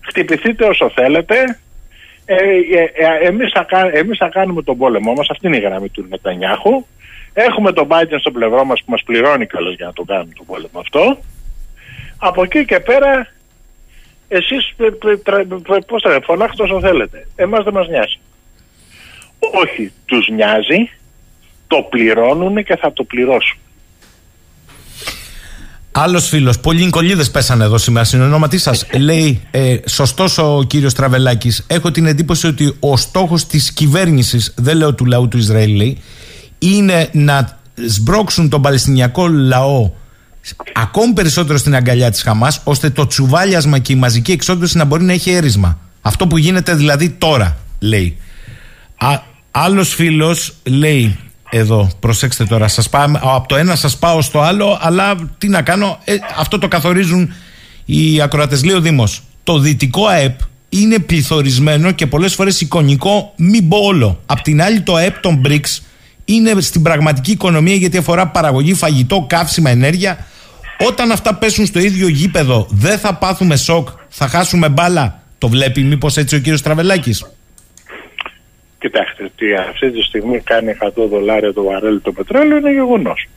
χτυπηθείτε όσο θέλετε. Ε, ε, ε, εμείς, θα, κα- εμείς θα κάνουμε τον πόλεμό μας αυτή είναι η γραμμή του Νετανιάχου έχουμε τον Biden στο πλευρό μας που μας πληρώνει καλώς για να το κάνουμε τον πόλεμο αυτό από εκεί και πέρα εσείς ε, ε, τρα- ε, πώς θα λέτε, φωνάχτε όσο θέλετε. Εμάς δεν μας νοιάζει. Όχι, τους νοιάζει, το πληρώνουν και θα το πληρώσουν. Άλλος φίλος, πολλοί κολλίδες πέσανε εδώ σήμερα. Συνονόματί σας λέει, ε, σωστός ο κύριος Τραβελάκης. Έχω την εντύπωση ότι ο στόχος της κυβέρνησης, δεν λέω του λαού του Ισραήλ, λέει, είναι να σμπρώξουν τον Παλαιστινιακό λαό ακόμη περισσότερο στην αγκαλιά της Χαμάς, ώστε το τσουβάλιασμα και η μαζική εξόντωση να μπορεί να έχει έρισμα. Αυτό που γίνεται δηλαδή τώρα, λέει. Α, άλλος φίλος λέει εδώ, προσέξτε τώρα, σας πάω, από το ένα σας πάω στο άλλο, αλλά τι να κάνω, ε, αυτό το καθορίζουν οι ακροατές. Λέει ο Δήμος, το δυτικό ΑΕΠ είναι πληθωρισμένο και πολλές φορές εικονικό, μην πω όλο. Απ' την άλλη το ΑΕΠ των BRICS είναι στην πραγματική οικονομία γιατί αφορά παραγωγή, φαγητό, καύσιμα, ενέργεια. Όταν αυτά πέσουν στο ίδιο γήπεδο, δεν θα πάθουμε σοκ, θα χάσουμε μπάλα. Το βλέπει μήπως έτσι ο κύριος Τραβελάκης; Κοιτάξτε, ότι αυτή τη στιγμή κάνει 100 δολάρια το βαρέλι το πετρέλαιο είναι γεγονός.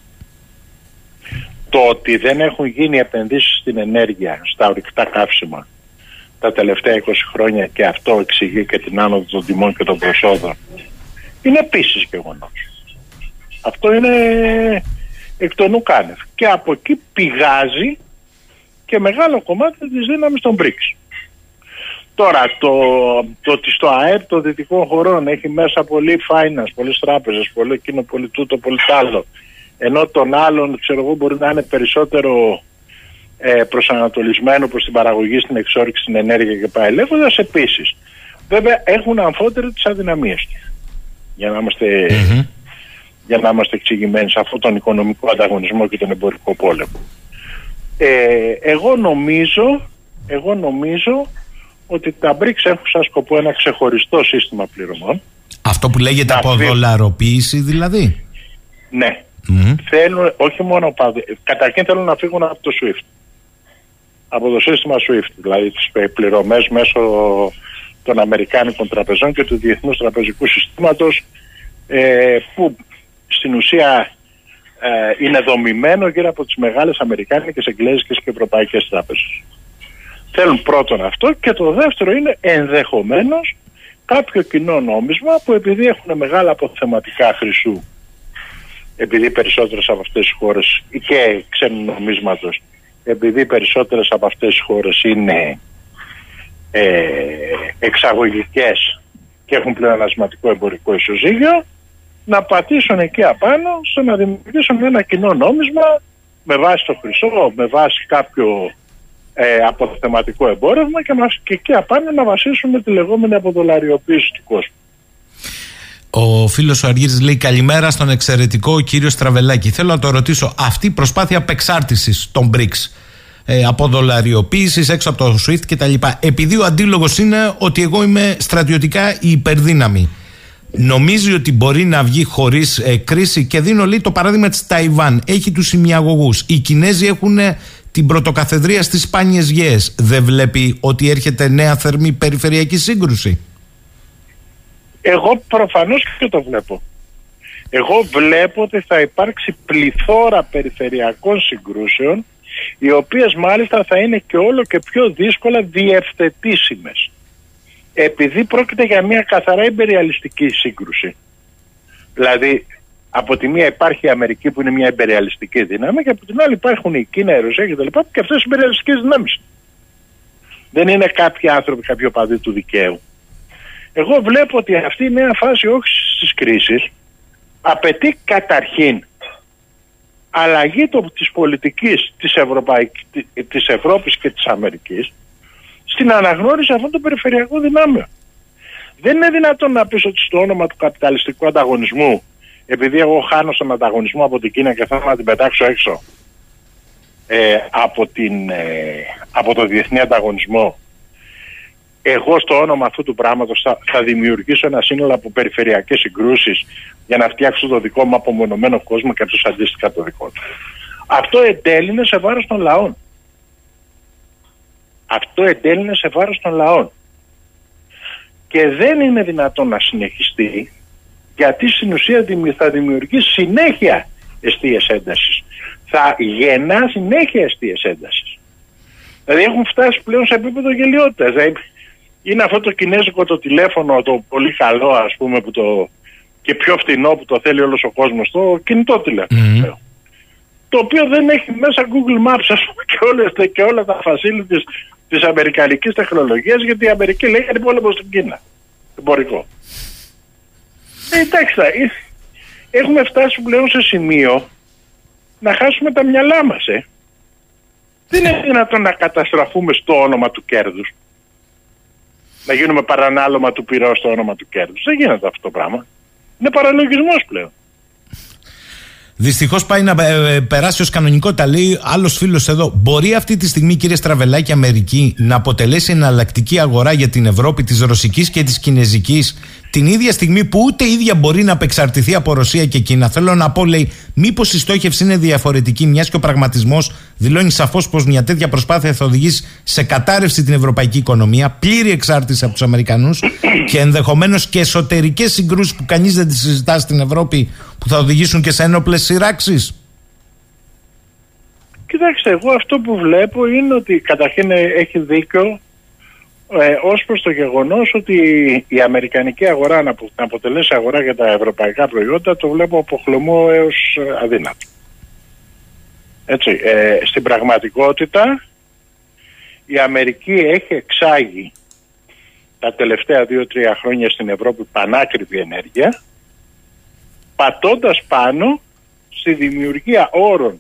Το ότι δεν έχουν γίνει επενδύσεις στην ενέργεια, στα ορυκτά καύσιμα τα τελευταία 20 χρόνια και αυτό εξηγεί και την άνοδο των τιμών και των προσόδων είναι επίσης γεγονός. Αυτό είναι εκ των ουκάνευ. Και από εκεί πηγάζει και μεγάλο κομμάτι της δύναμης των BRICS. Τώρα, το, το ότι στο ΑΕΠ των δυτικών χωρών έχει μέσα πολύ finance, πολλές τράπεζες, πολύ εκείνο, πολύ τούτο, πολύ τ' άλλο. Ενώ των άλλων, ξέρω εγώ, μπορεί να είναι περισσότερο ε, προσανατολισμένο προς την παραγωγή, στην εξόρυξη, στην ενέργεια και πάει λέγοντα. Επίσης, βέβαια έχουν αμφότεροι τις αδυναμίες τους. Για να είμαστε, για να είμαστε εξηγημένοι σε αυτόν τον οικονομικό ανταγωνισμό και τον εμπορικό πόλεμο. Ε, εγώ νομίζω, εγώ νομίζω ότι τα BRICS έχουν σαν σκοπό ένα ξεχωριστό σύστημα πληρωμών. Αυτό που λέγεται Να από φύγει. δολαροποίηση δηλαδή; Ναι. Μμμ. Θέλουν, όχι μόνο παδι- καταρχήν θέλουν να φύγουν από το SWIFT. από το σύστημα SWIFT, δηλαδή τις πε- πληρωμές μέσω των Αμερικάνικων τραπεζών και του Διεθνούς Τραπεζικού Συστήματος ε, που στην ουσία ε, είναι δομημένο γύρω από τις μεγάλες Αμερικάνικες, Εγγλέζικες και Ευρωπαϊκές τράπεζες. Θέλουν πρώτον αυτό και το δεύτερο είναι ενδεχομένως κάποιο κοινό νόμισμα που επειδή έχουν μεγάλα αποθεματικά χρυσού επειδή περισσότερες από αυτές τις χώρες και ξένου νομίσματος επειδή περισσότερες από αυτές τις χώρες είναι ε, εξαγωγικές και έχουν πλεονασματικό εμπορικό ισοζύγιο να πατήσουν εκεί απάνω στο να δημιουργήσουν ένα κοινό νόμισμα με βάση το χρυσό, με βάση κάποιο ε, αποθεματικό εμπόρευμα και, μας, και εκεί απάνω να βασίσουμε τη λεγόμενη αποδολαριοποίηση του κόσμου. Ο φίλος ο Αργύρης λέει καλημέρα στον εξαιρετικό κύριο Στραβελάκη. Θέλω να το ρωτήσω, αυτή η προσπάθεια απεξάρτησης των BRICS ε, από δολαριοποίηση έξω από το SWIFT κτλ. Επειδή ο αντίλογος είναι ότι εγώ είμαι στρατιωτικά η υπερδύναμη. Νομίζει ότι μπορεί να βγει χωρίς κρίση και δίνω λέει το παράδειγμα της Ταϊβάν. Έχει τους ημιαγωγού. Οι Κινέζοι έχουν την πρωτοκαθεδρία στις σπάνιες γέες. Δεν βλέπει ότι έρχεται νέα θερμή περιφερειακή σύγκρουση. Εγώ προφανώς και το βλέπω. Εγώ βλέπω ότι θα υπάρξει πληθώρα περιφερειακών συγκρούσεων οι οποίες μάλιστα θα είναι και όλο και πιο δύσκολα διευθετήσιμες. Επειδή πρόκειται για μια καθαρά υπεριαλιστική σύγκρουση. Δηλαδή από τη μία υπάρχει η Αμερική που είναι μια υπεριαλιστική δύναμη και από την άλλη υπάρχουν η Κίνα, η Ρωσία και τα λοιπά και αυτές οι υπεριαλιστικές δυνάμεις. Δεν είναι κάποιοι άνθρωποι, κάποιοι οπαδοί του δικαίου. Εγώ βλέπω ότι αυτή η νέα φάση όχι της κρίσης απαιτεί καταρχήν αλλαγή το, της πολιτικής της, Ευρωπαϊκής, της Ευρώπης και της Αμερικής στην αναγνώριση αυτών των περιφερειακών δυνάμεων. Δεν είναι δυνατόν να πεις ότι στο όνομα του καπιταλιστικού ανταγωνισμού επειδή εγώ χάνω στον ανταγωνισμό από την Κίνα και θέλω να την πετάξω έξω ε, από, την, ε, από το διεθνή ανταγωνισμό εγώ στο όνομα αυτού του πράγματος θα, θα δημιουργήσω ένα σύνολο από περιφερειακές συγκρούσεις για να φτιάξω το δικό μου απομονωμένο κόσμο και αυτός αντίστοιχα το δικό του. Αυτό εντέλεινε σε βάρος των λαών. Αυτό εντέλεινε σε βάρος των λαών. Και δεν είναι δυνατόν να συνεχιστεί γιατί στην ουσία δημι- θα δημιουργήσει συνέχεια αιστείες έντασης. Θα γεννά συνέχεια αιστείες έντασης. Δηλαδή έχουν φτάσει πλέον σε επίπεδο γελιότητας. Δηλαδή είναι αυτό το κινέζικο το τηλέφωνο, το πολύ καλό ας πούμε που το, και πιο φθηνό που το θέλει όλος ο κόσμος, το κινητό τηλέφωνο. Το οποίο δεν έχει μέσα Google Maps ας πούμε και, όλες, και όλα τα facilities της αμερικανικής τεχνολογίας γιατί η Αμερική λέει είναι πόλεμο στην Κίνα. Εμπορικό. Ε, εντάξει, θα- ε, έχουμε φτάσει πλέον σε σημείο να χάσουμε τα μυαλά μας, ε. Δεν είναι δυνατόν να καταστραφούμε στο όνομα του κέρδους. Να γίνουμε παρανάλωμα του πυρός στο όνομα του κέρδους. Δεν γίνεται αυτό το πράγμα. Είναι παραλογισμός πλέον. Δυστυχώς πάει να ε, ε, περάσει ως κανονικότητα. Λέει άλλος φίλος εδώ. Μπορεί αυτή τη στιγμή, κύριε Στραβελάκη, η Αμερική να αποτελέσει εναλλακτική αγορά για την Ευρώπη της ρωσικής και της κινέζικης την ίδια στιγμή που ούτε η ίδια μπορεί να απεξαρτηθεί από Ρωσία και Κίνα. Θέλω να πω, λέει, μήπως η στόχευση είναι διαφορετική, μιας και ο πραγματισμός δηλώνει σαφώς πως μια τέτοια προσπάθεια θα οδηγήσει σε κατάρρευση την ευρωπαϊκή οικονομία, πλήρη εξάρτηση από τους Αμερικανούς και ενδεχομένως και εσωτερικές συγκρούσεις που κανείς δεν τις συζητά στην Ευρώπη που θα οδηγήσουν και σε ένοπλες σειράξεις. Κοιτάξτε, εγώ αυτό που βλέπω είναι ότι καταρχήν ε, έχει δίκιο ε, ως προς το γεγονός ότι η αμερικανική αγορά να απο- να αποτελέσει αγορά για τα ευρωπαϊκά προϊόντα το βλέπω από χλωμό έως ε, αδύνατο. Έτσι, ε, στην πραγματικότητα η Αμερική έχει εξάγει τα τελευταία δύο-τρία χρόνια στην Ευρώπη πανάκριβη ενέργεια πατώντας πάνω στη δημιουργία όρων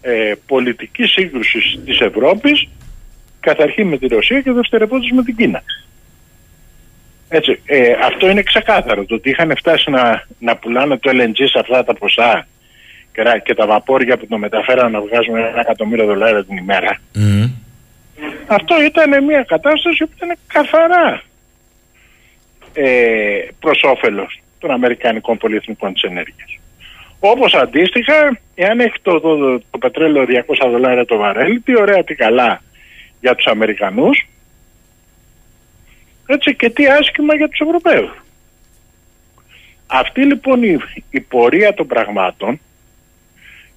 ε, πολιτικής σύγκρουσης της Ευρώπης καταρχήν με τη Ρωσία και δευτερευόντως με την Κίνα. Έτσι, ε, αυτό είναι ξεκάθαρο. Το ότι είχαν φτάσει να, να πουλάνε το LNG σε αυτά τα ποσά και, ρα- και τα βαπόρια που το μεταφέραν να βγάζουν ένα εκατομμύριο δολάρια την ημέρα. Αυτό ήταν μια κατάσταση που ήταν καθαρά ε, προς όφελος των Αμερικανικών πολυεθνικών της ενέργειας. Όπως αντίστοιχα, εάν έχει το, το, το, πετρέλαιο 200 δολάρια το βαρέλι, τι ωραία, τι καλά. Για τους Αμερικανούς έτσι και τι άσχημα για τους Ευρωπαίους. Αυτή λοιπόν η, η πορεία των πραγμάτων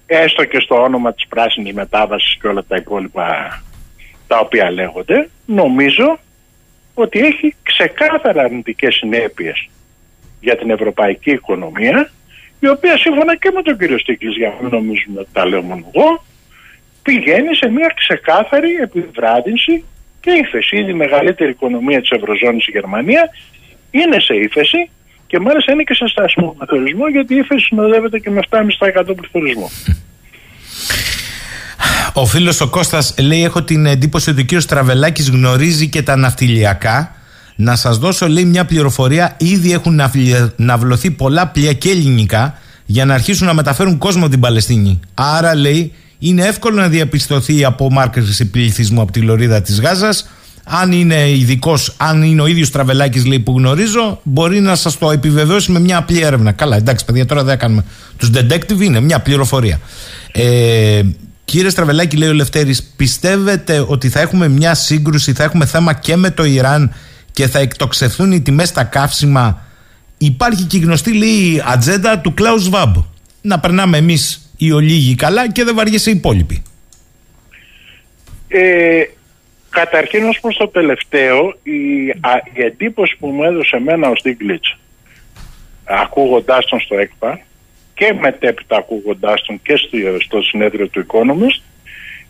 έστω και στο όνομα της πράσινης μετάβασης και όλα τα υπόλοιπα τα οποία λέγονται νομίζω ότι έχει ξεκάθαρα αρνητικές συνέπειες για την ευρωπαϊκή οικονομία η οποία σύμφωνα και με τον κύριο Στίκλης για να μην νομίζουμε ότι τα λέω μόνο εγώ πηγαίνει σε μια ξεκάθαρη επιβράδυνση και ύφεση. Ήδη η μεγαλύτερη οικονομία της Ευρωζώνης η Γερμανία είναι σε ύφεση και μάλιστα είναι και σε στάσιμο πληθωρισμό γιατί η ύφεση συνοδεύεται και με 7,5% πληθωρισμό. Ο φίλος ο Κώστας λέει: Έχω την εντύπωση ότι ο κύριος Τραβελάκης γνωρίζει και τα ναυτιλιακά. Να σας δώσω, λέει, μια πληροφορία. Ήδη έχουν ναυλωθεί πολλά πλοία και ελληνικά για να αρχίσουν να μεταφέρουν κόσμο την Παλαιστίνη. Άρα, λέει, είναι εύκολο να διαπιστωθεί η απομάκρυνση πληθυσμού από τη λωρίδα της Γάζας. Αν είναι ειδικός, αν είναι ο ίδιος Τραβελάκης λέει, που γνωρίζω, μπορεί να σας το επιβεβαιώσει με μια απλή έρευνα. Καλά, εντάξει, παιδιά, τώρα δεν κάνουμε. Τους detective είναι μια πληροφορία. Ε, Κύριε Στραβελάκη, λέει ο Λευτέρης, πιστεύετε ότι θα έχουμε μια σύγκρουση, θα έχουμε θέμα και με το Ιράν και θα εκτοξευθούν οι τιμές στα καύσιμα; Υπάρχει και η γνωστή λέει ατζέντα του Κλάους Βάμπ. Να περνάμε εμείς οι ολίγοι καλά και δεν βαριέσαι οι υπόλοιποι. Ε, καταρχήν ως προς το τελευταίο, η, η εντύπωση που μου έδωσε εμένα ο Στίγκλιτς ακούγοντάς τον στο ΕΚΠΑ και μετέπειτα ακούγοντάς τον και στο συνέδριο του Economist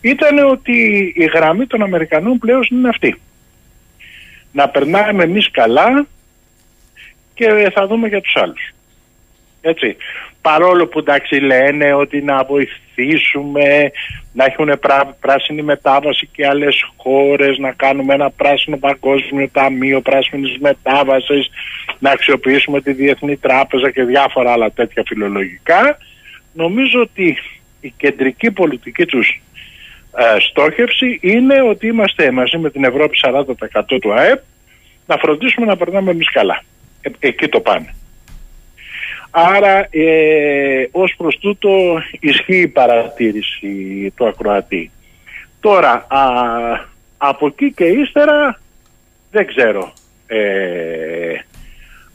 ήταν ότι η γραμμή των Αμερικανών πλέον είναι αυτή. Να περνάμε εμείς καλά και θα δούμε για τους άλλους. Έτσι. Παρόλο που εντάξει λένε ότι να βοηθήσουμε να έχουν πράσινη μετάβαση και άλλες χώρες, να κάνουμε ένα πράσινο παγκόσμιο ταμείο πράσινης μετάβασης, να αξιοποιήσουμε τη Διεθνή Τράπεζα και διάφορα άλλα τέτοια φιλολογικά, νομίζω ότι η κεντρική πολιτική τους ε, στόχευση είναι ότι είμαστε μαζί με την Ευρώπη 40% του ΑΕΠ να φροντίσουμε να περνάμε εμείς καλά. Ε, εκεί το πάνε. Άρα ε, ως προς τούτο ισχύει η παρατήρηση του ακροατή. Τώρα από εκεί και ύστερα δεν ξέρω ε,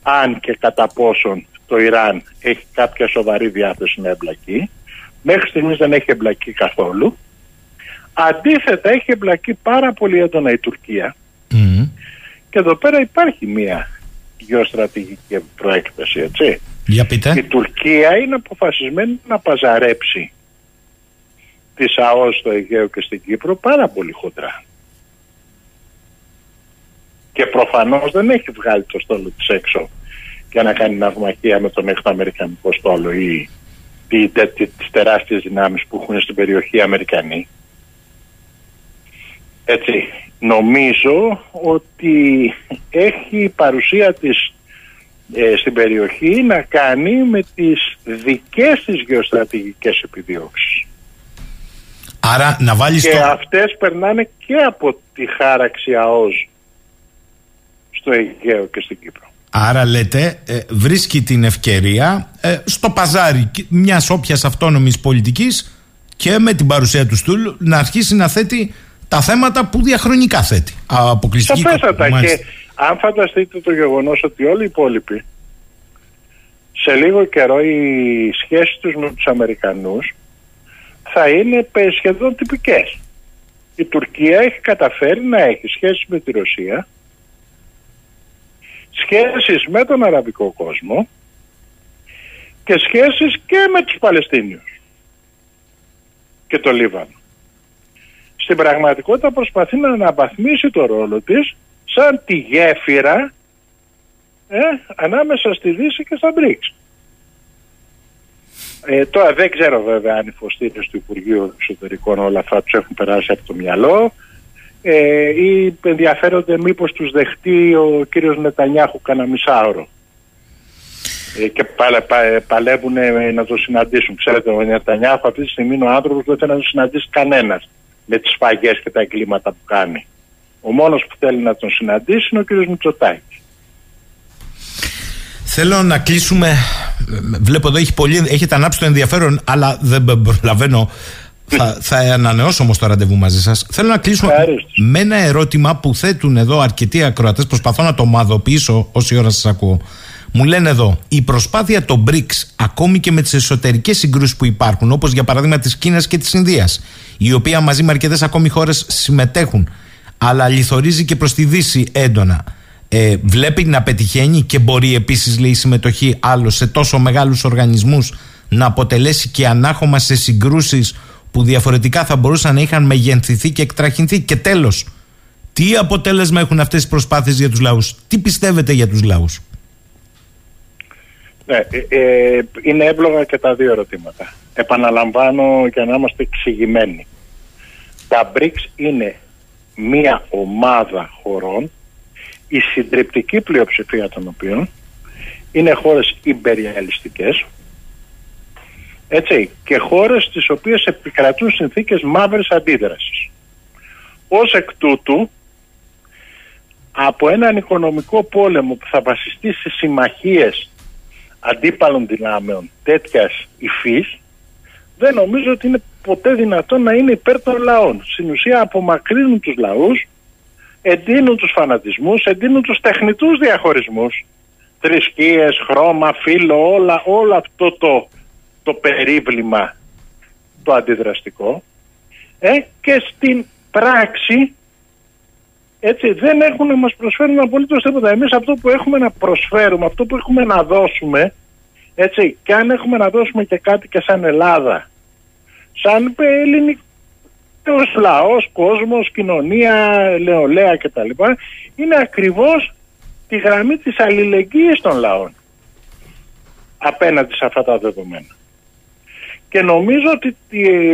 αν και κατά πόσον το Ιράν έχει κάποια σοβαρή διάθεση να εμπλακεί. Μέχρι στιγμής δεν έχει εμπλακεί καθόλου. Αντίθετα έχει εμπλακεί πάρα πολύ έντονα η Τουρκία και εδώ πέρα υπάρχει μια γεωστρατηγική προέκταση, έτσι. Για πείτε. Η Τουρκία είναι αποφασισμένη να παζαρέψει τη ΑΟΣ στο Αιγαίο και στην Κύπρο πάρα πολύ χοντρά. Και προφανώς δεν έχει βγάλει το στόλο της έξω για να κάνει ναυμαχία με τον Αμερικανικό στόλο ή τις τεράστιες δυνάμεις που έχουν στην περιοχή οι Αμερικανοί. Έτσι, νομίζω ότι έχει η παρουσία της ε, στην περιοχή να κάνει με τις δικές της γεωστρατηγικές επιδιώξεις. Άρα να βάλεις και αυτές περνάνε και από τη χάραξη ΑΟΣ στο Αιγαίο και στην Κύπρο. Άρα λέτε ε, βρίσκει την ευκαιρία ε, στο παζάρι μιας όποιας αυτόνομης πολιτικής και με την παρουσία του Στούλ να αρχίσει να θέτει τα θέματα που διαχρονικά θέτει. Αποκλειστική Σαφέστατα και αν φανταστείτε το γεγονός ότι όλοι οι υπόλοιποι σε λίγο καιρό οι σχέσεις τους με τους Αμερικανούς θα είναι σχεδόν τυπικές. Η Τουρκία έχει καταφέρει να έχει σχέσεις με τη Ρωσία, σχέσεις με τον αραβικό κόσμο και σχέσεις και με τους Παλαιστίνιους και το Λίβανο. Στην πραγματικότητα προσπαθεί να αναβαθμίσει το ρόλο της σαν τη γέφυρα ε, ανάμεσα στη Δύση και στα Μπρίξ. Ε, τώρα δεν ξέρω βέβαια αν οι φωστήρες του Υπουργείου Εξωτερικών όλα αυτά τους έχουν περάσει από το μυαλό ε, ή ενδιαφέρονται μήπως τους δεχτεί ο κύριος Νετανιάχου κανένα μισάωρο ε, και παλε, παλεύουν να το συναντήσουν. Ξέρετε, ο Νετανιάχου αυτή τη στιγμή είναι ο άνθρωπος που δεν θέλει να το συναντήσει κανένας με τις φαγές και τα εγκλήματα που κάνει. Ο μόνος που θέλει να τον συναντήσει είναι ο κύριος Μητσοτάκης. Θέλω να κλείσουμε. Βλέπω εδώ έχει πολύ, έχετε ανάψει το ενδιαφέρον, αλλά δεν προλαβαίνω. Θα, θα ανανεώσω όμως το ραντεβού μαζί σας. Θέλω να κλείσουμε με ένα ερώτημα που θέτουν εδώ αρκετοί ακροατές. Προσπαθώ να το μαδοποιήσω όση ώρα σας ακούω. Μου λένε εδώ, η προσπάθεια των BRICS, ακόμη και με τις εσωτερικές συγκρούσεις που υπάρχουν, όπως για παράδειγμα της Κίνας και της Ινδίας, η οποία μαζί με αρκετές ακόμη χώρες συμμετέχουν, αλλά λιθορίζει και προς τη Δύση έντονα. Ε, βλέπει να πετυχαίνει και μπορεί επίσης, λέει, η συμμετοχή άλλος σε τόσο μεγάλους οργανισμούς να αποτελέσει και ανάχωμα σε συγκρούσεις που διαφορετικά θα μπορούσαν να είχαν μεγενθηθεί και εκτραχυνθεί. Και τέλος, τι αποτέλεσμα έχουν αυτές οι προσπάθειες για τους λαούς, τι πιστεύετε για τους λαούς; Ναι, ε, ε, είναι εύλογα και τα δύο ερωτήματα. Επαναλαμβάνω για να είμαστε εξηγημένοι. Τα BRICS είναι μία ομάδα χωρών, η συντριπτική πλειοψηφία των οποίων είναι χώρες υπεριαλιστικές, έτσι, και χώρες στις οποίες επικρατούν συνθήκες μαύρης αντίδρασης. Ως εκ τούτου, από έναν οικονομικό πόλεμο που θα βασιστεί σε συμμαχίες αντίπαλων δυνάμεων τέτοιας υφής, δεν νομίζω ότι είναι ποτέ δυνατόν να είναι υπέρ των λαών. Στην ουσία απομακρύνουν τους λαούς, εντείνουν τους φανατισμούς, εντείνουν τους τεχνητούς διαχωρισμούς, θρησκείες, χρώμα, φύλλο, όλα, όλο αυτό το, το περίβλημα το αντιδραστικό ε, και στην πράξη έτσι δεν έχουν να μας προσφέρουν απολύτως τίποτα. Εμείς αυτό που έχουμε να προσφέρουμε, αυτό που έχουμε να δώσουμε, έτσι, και αν έχουμε να δώσουμε και κάτι και σαν Ελλάδα, σαν ελληνικός λαός, κόσμος, κοινωνία, νεολαία κτλ. Είναι ακριβώς τη γραμμή της αλληλεγγύης των λαών απέναντι σε αυτά τα δεδομένα. Και νομίζω ότι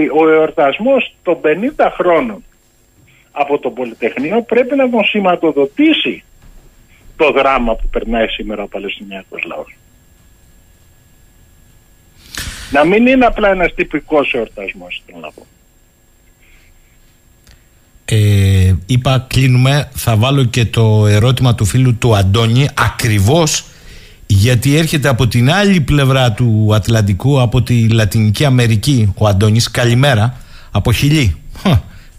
ο εορτασμός των 50 χρόνων από το Πολυτεχνείο πρέπει να τον σηματοδοτήσει το δράμα που περνάει σήμερα ο Παλαιστινιακός λαός. Να μην είναι απλά ένας τυπικός εορτασμός, θέλω να πω. Ε, είπα κλείνουμε, θα βάλω και το ερώτημα του φίλου του Αντώνη ακριβώς γιατί έρχεται από την άλλη πλευρά του Ατλαντικού από τη Λατινική Αμερική ο Αντώνης, καλημέρα από Χιλή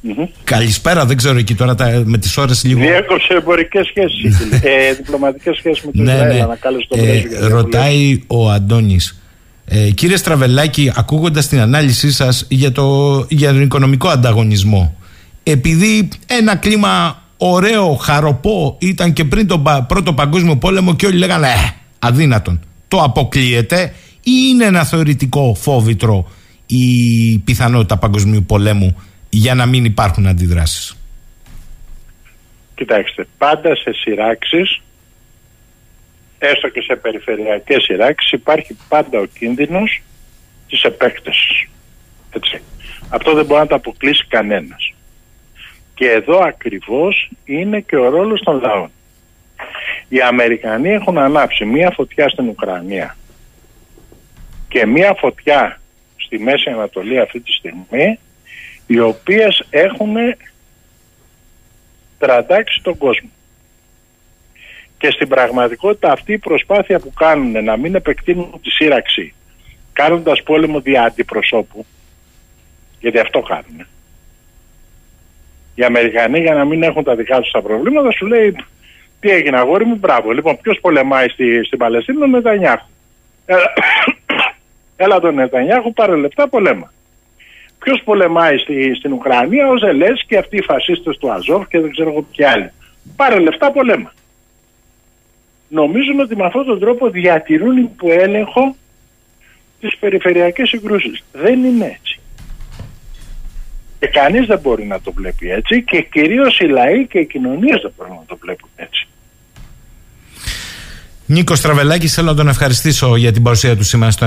Mm-hmm. Καλησπέρα, δεν ξέρω εκεί τώρα τα, με τις ώρες λίγο. Διέκοψε εμπορικές σχέσεις. ε, Διπλωματικές σχέσεις με το ναι, Ισραήλ. Ναι. Να τον ε, ρωτάει ο Αντώνης. Ε, κύριε Στραβελάκη, ακούγοντας την ανάλυση σας για, το, για τον οικονομικό ανταγωνισμό, επειδή ένα κλίμα ωραίο, χαροπό ήταν και πριν τον πρώτο παγκόσμιο πόλεμο και όλοι λέγανε ε, αδύνατον. Το αποκλείεται ή είναι ένα θεωρητικό φόβητρο η πιθανότητα παγκοσμίου πολέμου για να μην υπάρχουν αντιδράσεις; Κοιτάξτε, πάντα σε σειράξεις, έστω και σε περιφερειακές σειράξεις, υπάρχει πάντα ο κίνδυνος της επέκτασης. Έτσι. Αυτό δεν μπορεί να το αποκλείσει κανένας. Και εδώ ακριβώς είναι και ο ρόλος των λαών. Οι Αμερικανοί έχουν ανάψει μία φωτιά στην Ουκρανία και μία φωτιά στη Μέση Ανατολή αυτή τη στιγμή οι οποίες έχουν τραντάξει τον κόσμο. Και στην πραγματικότητα αυτή η προσπάθεια που κάνουν να μην επεκτείνουν τη σύραξη κάνοντας πόλεμο δια αντιπροσώπου γιατί αυτό κάνουν. Οι Αμερικανοί για να μην έχουν τα δικά τους τα προβλήματα σου λέει τι έγινε αγόρι μου, μπράβο. Λοιπόν, ποιος πολεμάει στη, στην Παλαιστίνη, ο Νετανιάχου. Έλα, έλα τον Νετανιάχου, πάρε λεπτά, πολέμα. Ποιος πολεμάει στη, στην Ουκρανία, ο Ζελέ και αυτοί οι φασίστες του Αζόφ και δεν ξέρω εγώ ποιοι άλλοι. Πάρε λεφτά, πολέμα. Νομίζουν ότι με αυτόν τον τρόπο διατηρούν υπό έλεγχο τις περιφερειακές συγκρούσεις. Δεν είναι έτσι. Και κανείς δεν μπορεί να το βλέπει έτσι και κυρίως οι λαοί και οι κοινωνίες δεν μπορούν να το βλέπουν έτσι. Νίκος Τραβελάκης, θέλω να τον ευχαριστήσω για την παρουσία του σήμερα στο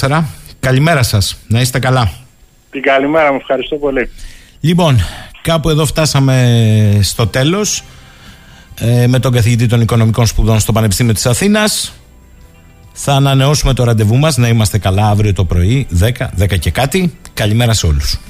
984. Καλημέρα σας, να είστε καλά. Την καλημέρα μου, ευχαριστώ πολύ. Λοιπόν, κάπου εδώ φτάσαμε στο τέλος ε, με τον καθηγητή των Οικονομικών Σπουδών στο Πανεπιστήμιο της Αθήνας. Θα ανανεώσουμε το ραντεβού μας, να είμαστε καλά αύριο το πρωί, 10, 10 και κάτι. Καλημέρα σε όλους.